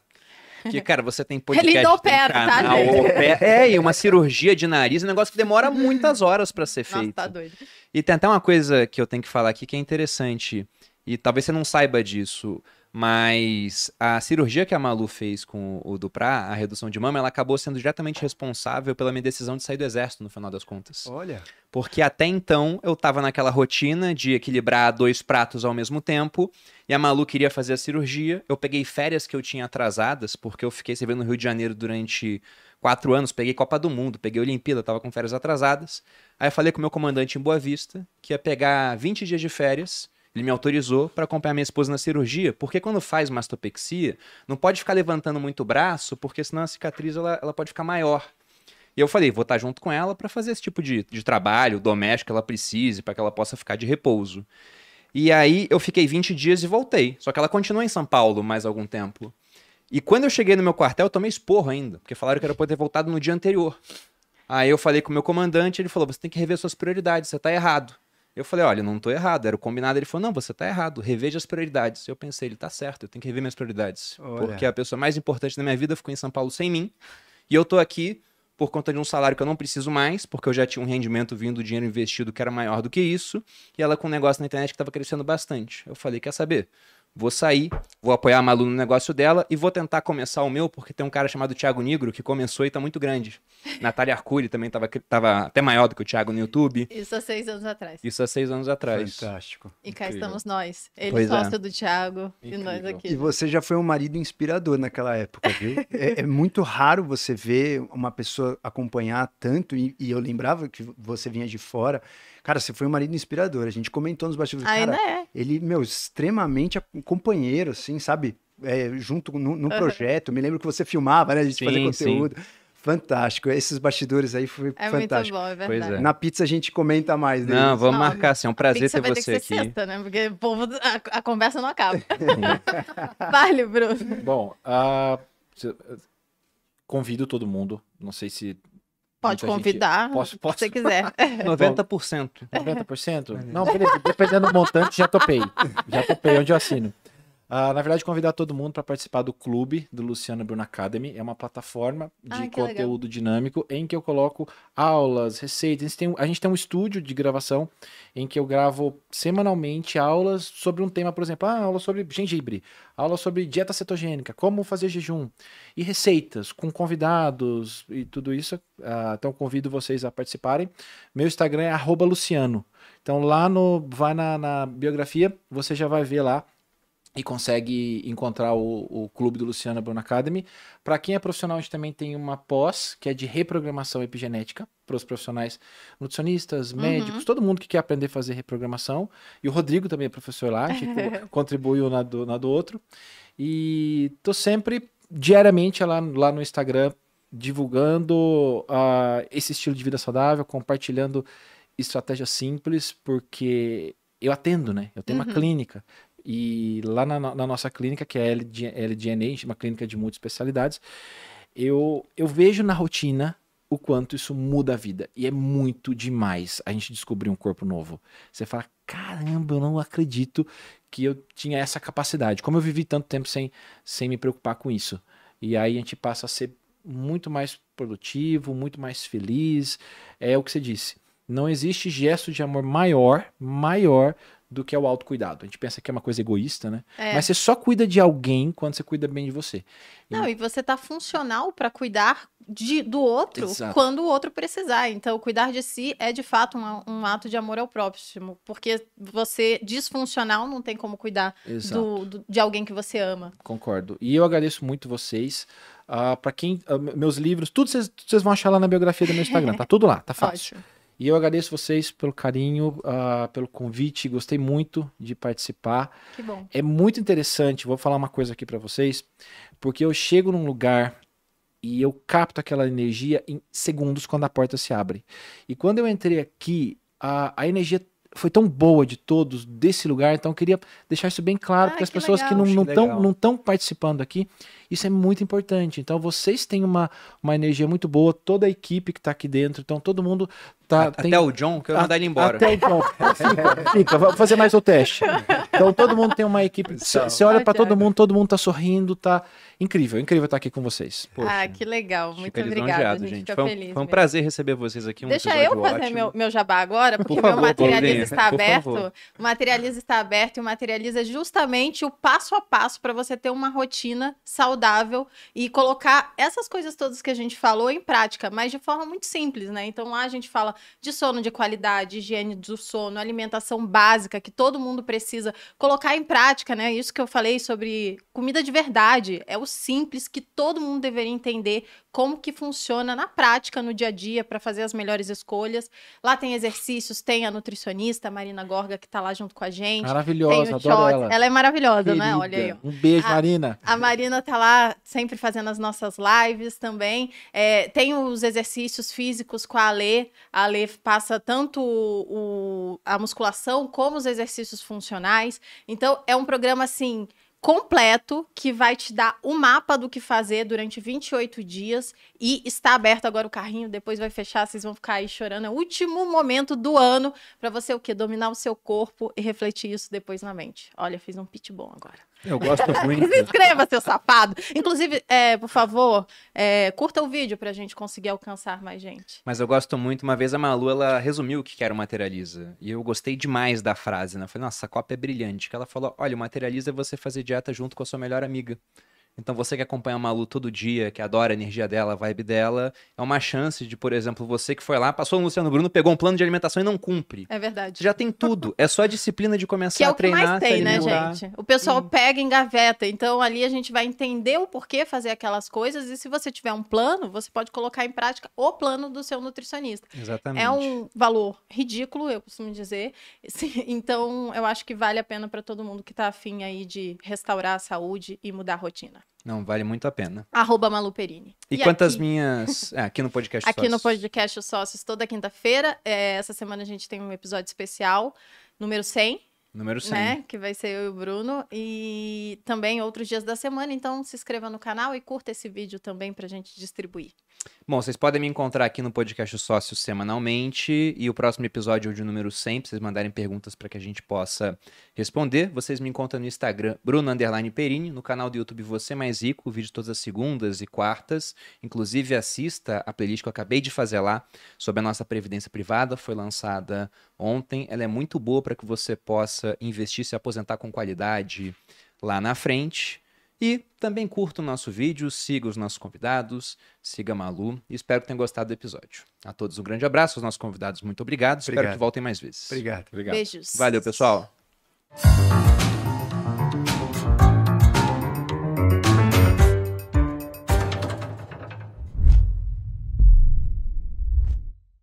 Porque, cara, você tem podcast, tem opera, tá, canal, gente? opera- é, e uma cirurgia de nariz, um negócio que demora muitas horas pra ser Nossa, feito. tá doido. E tem até uma coisa que eu tenho que falar aqui que é interessante, e talvez você não saiba disso, mas a cirurgia que a Malu fez com o Duprá, a redução de mama, ela acabou sendo diretamente responsável pela minha decisão de sair do exército, no final das contas. Olha. Porque até então eu tava naquela rotina de equilibrar dois pratos ao mesmo tempo, e a Malu queria fazer a cirurgia. Eu peguei férias que eu tinha atrasadas, porque eu fiquei servindo no Rio de Janeiro durante quatro anos, peguei Copa do Mundo, peguei Olimpíada, tava com férias atrasadas. Aí eu falei com o meu comandante em Boa Vista que ia pegar 20 dias de férias. Ele me autorizou para acompanhar minha esposa na cirurgia, porque quando faz mastopexia, não pode ficar levantando muito o braço, porque senão a cicatriz ela, ela pode ficar maior. E eu falei, vou estar junto com ela para fazer esse tipo de, de trabalho doméstico que ela precise, para que ela possa ficar de repouso. E aí eu fiquei 20 dias e voltei. Só que ela continuou em São Paulo mais algum tempo. E quando eu cheguei no meu quartel, eu tomei esporro ainda, porque falaram que era eu ter voltado no dia anterior. Aí eu falei com o meu comandante, ele falou: você tem que rever suas prioridades, você tá errado. Eu falei, olha, não tô errado, era o combinado. Ele falou, não, você tá errado, reveja as prioridades. Eu pensei, ele tá certo, eu tenho que rever minhas prioridades. Olha. Porque a pessoa mais importante da minha vida ficou em São Paulo sem mim. E eu tô aqui por conta de um salário que eu não preciso mais, porque eu já tinha um rendimento vindo, dinheiro investido que era maior do que isso. E ela com um negócio na internet que tava crescendo bastante. Eu falei, quer saber? Vou sair, vou apoiar a Malu no negócio dela e vou tentar começar o meu, porque tem um cara chamado Thiago Negro que começou e tá muito grande. Natália Arcuri também tava, tava até maior do que o Thiago no YouTube. Isso há seis anos atrás. Isso há seis anos atrás. Fantástico. E cá Incrível. estamos nós. Ele Pois é. do Thiago e nós Incrível. aqui. E você já foi um marido inspirador naquela época, viu? é, é muito raro você ver uma pessoa acompanhar tanto, e, e eu lembrava que você vinha de fora. Cara, você foi um marido inspirador. A gente comentou nos bastidores. Ainda cara, é. ele, meu, extremamente companheiro, assim, sabe? É, junto no, no projeto. Me lembro que você filmava, né? A gente Sim, fazia sim. conteúdo. Fantástico. Esses bastidores aí foi É muito fantástico. bom, é Pois verdade. é. Na pizza a gente comenta mais deles. Não, vamos Não, marcar assim. É um prazer Pizza ter vai ter você que ser aqui. sexta, né? Porque o povo, a, a conversa não acaba. vale, Bruno. Bom, se- convido todo mundo. Não sei se. Pode muita gente- convidar, Posso- se posso? você quiser. 90%. 90%? Não, beleza. Dependendo do montante, já topei. Já topei onde eu assino. Ah, na verdade, convidar todo mundo para participar do clube do Luciano Bruno Academy. É uma plataforma de Ah, que legal. conteúdo dinâmico em que eu coloco aulas, receitas. A gente, tem, um- a gente tem um estúdio de gravação em que eu gravo semanalmente aulas sobre um tema, por exemplo, ah, aula sobre gengibre, aula sobre dieta cetogênica, como fazer jejum e receitas com convidados e tudo isso. Ah, então convido vocês a participarem. Meu Instagram é arroba Luciano. Então lá no. Vai na, na biografia, você já vai ver lá e consegue encontrar o, o clube do Luciano Bruno Academy. Para quem é profissional, a gente também tem uma pós que é de reprogramação epigenética para os profissionais nutricionistas, médicos, todo mundo que quer aprender a fazer reprogramação. E o Rodrigo também é professor lá, a gente co- contribui um na do, na do outro. E tô sempre diariamente lá, lá no Instagram divulgando ah, esse estilo de vida saudável, compartilhando estratégias simples, porque eu atendo, né? Eu tenho uma clínica. E lá na, na nossa clínica, que é a LD, LDNA, uma clínica de multiespecialidades, eu, eu vejo na rotina o quanto isso muda a vida. E é muito demais a gente descobrir um corpo novo. Você fala, caramba, eu não acredito que eu tinha essa capacidade. Como eu vivi tanto tempo sem, sem me preocupar com isso. E aí a gente passa a ser muito mais produtivo, muito mais feliz. É o que você disse. Não existe gesto de amor maior, maior do que o autocuidado. A gente pensa que é uma coisa egoísta, né? É. Mas você só cuida de alguém quando você cuida bem de você. Não, e você tá funcional para cuidar de, do outro Exato. quando o outro precisar. Então, cuidar de si é de fato um, um ato de amor ao próximo, porque você disfuncional não tem como cuidar do, do- de alguém que você ama. Concordo. E eu agradeço muito vocês. Ah, para quem. me- meus livros, tudo vocês vocês vão achar lá na biografia do meu Instagram. Tá tudo lá, tá fácil. Ótimo. E eu agradeço vocês pelo carinho, ah, pelo convite. Gostei muito de participar. Que bom. É muito interessante, vou falar uma coisa aqui pra vocês, porque eu chego num lugar e eu capto aquela energia em segundos quando a porta se abre. E quando eu entrei aqui, a, a energia foi tão boa de todos desse lugar, então eu queria deixar isso bem claro, Ah, porque as que pessoas que legal. não Acho estão não estão participando aqui, isso é muito importante. Então vocês têm uma, uma energia muito boa, toda a equipe que está aqui dentro, então todo mundo tá Até tem- o John, que eu ia mandar ele embora. até então. Fica, fica, vamos fazer mais o teste. Então todo mundo tem uma equipe. Você olha para todo mundo, todo mundo tá sorrindo, tá incrível, incrível estar aqui com vocês. Ah, que legal. Muito obrigada. gente, gente. fica Foi um, feliz. foi um prazer receber vocês aqui. Um Deixa eu fazer ótimo. meu, meu jabá agora, porque Por meu Materializa está por aberto. favor. O Materializa está aberto e o Materializa é justamente o passo a passo para você ter uma rotina saudável e colocar essas coisas todas que a gente falou em prática, mas de forma muito simples, né? Então lá a gente fala de sono de qualidade, higiene do sono, alimentação básica que todo mundo precisa colocar em prática, né? Isso que eu falei sobre comida de verdade, é o simples que todo mundo deveria entender como que funciona na prática, no dia a dia, para fazer as melhores escolhas. Lá tem exercícios, tem a nutricionista, a Marina Gorga, que tá lá junto com a gente. Maravilhosa, adoro ela. Ela é maravilhosa, né? Querida. Olha aí. Um beijo, Ah, Marina. A Marina tá lá sempre fazendo as nossas lives também. É, tem os exercícios físicos com a Alê. A Alê passa tanto o- a musculação como os exercícios funcionais. Então, é um programa assim completo que vai te dar o mapa do que fazer durante 28 dias e está aberto agora o carrinho, depois vai fechar, vocês vão ficar aí chorando. É o último momento do ano para você o quê? Dominar o seu corpo e refletir isso depois na mente. Olha, fiz um pitch bom agora. Eu gosto muito. Se inscreva, seu safado. Inclusive, é, por favor, é, curta o vídeo pra gente conseguir alcançar mais gente. Mas eu gosto muito. Uma vez a Malu, ela resumiu o que era o Materializa. E eu gostei demais da frase, né? Eu falei, nossa, essa copa é brilhante. Que ela falou, olha, o Materializa é você fazer dieta junto com a sua melhor amiga. Então você que acompanha a Malu todo dia, que adora a energia dela, a vibe dela, é uma chance de, por exemplo, você que foi lá, passou no Luciano Bruno, pegou um plano de alimentação e não cumpre. É verdade. Você já tem tudo. É só a disciplina de começar Que é a o que treinar, mais se tem, né, gente? O pessoal pega e engaveta. Então, ali a gente vai entender o porquê fazer aquelas coisas. E se você tiver um plano, você pode colocar em prática o plano do seu nutricionista. Exatamente. É um valor ridículo, eu costumo dizer. Sim, Então, eu acho que vale a pena para todo mundo que tá afim aí de restaurar a saúde e mudar a rotina. Não, vale muito a pena. Arroba Maluperini. E, quantas minhas. É, aqui no podcast Aqui no Sócios. podcast Os Sócios, toda quinta-feira. É, essa semana a gente tem um episódio especial, número 100, Número 100. né? Que vai ser eu e o Bruno. E também outros dias da semana. Então se inscreva no canal e curta esse vídeo também pra gente distribuir. Bom, vocês podem me encontrar aqui no podcast Os Sócios semanalmente e o próximo episódio é o de número 100, pra vocês mandarem perguntas para que a gente possa responder. Vocês me encontram no Instagram, Bruno Underline Perini, no canal do YouTube Você Mais Rico, vídeo todas as segundas e quartas. Inclusive, assista a playlist que eu acabei de fazer lá sobre a nossa previdência privada, foi lançada ontem. Ela é muito boa para que você possa investir, se aposentar com qualidade lá na frente. E também curta o nosso vídeo, siga os nossos convidados, siga a Malu e espero que tenham gostado do episódio. A todos um grande abraço, aos nossos convidados, muito obrigado. Espero Obrigado. que voltem mais vezes. Obrigado. Obrigado. Beijos. Valeu, pessoal.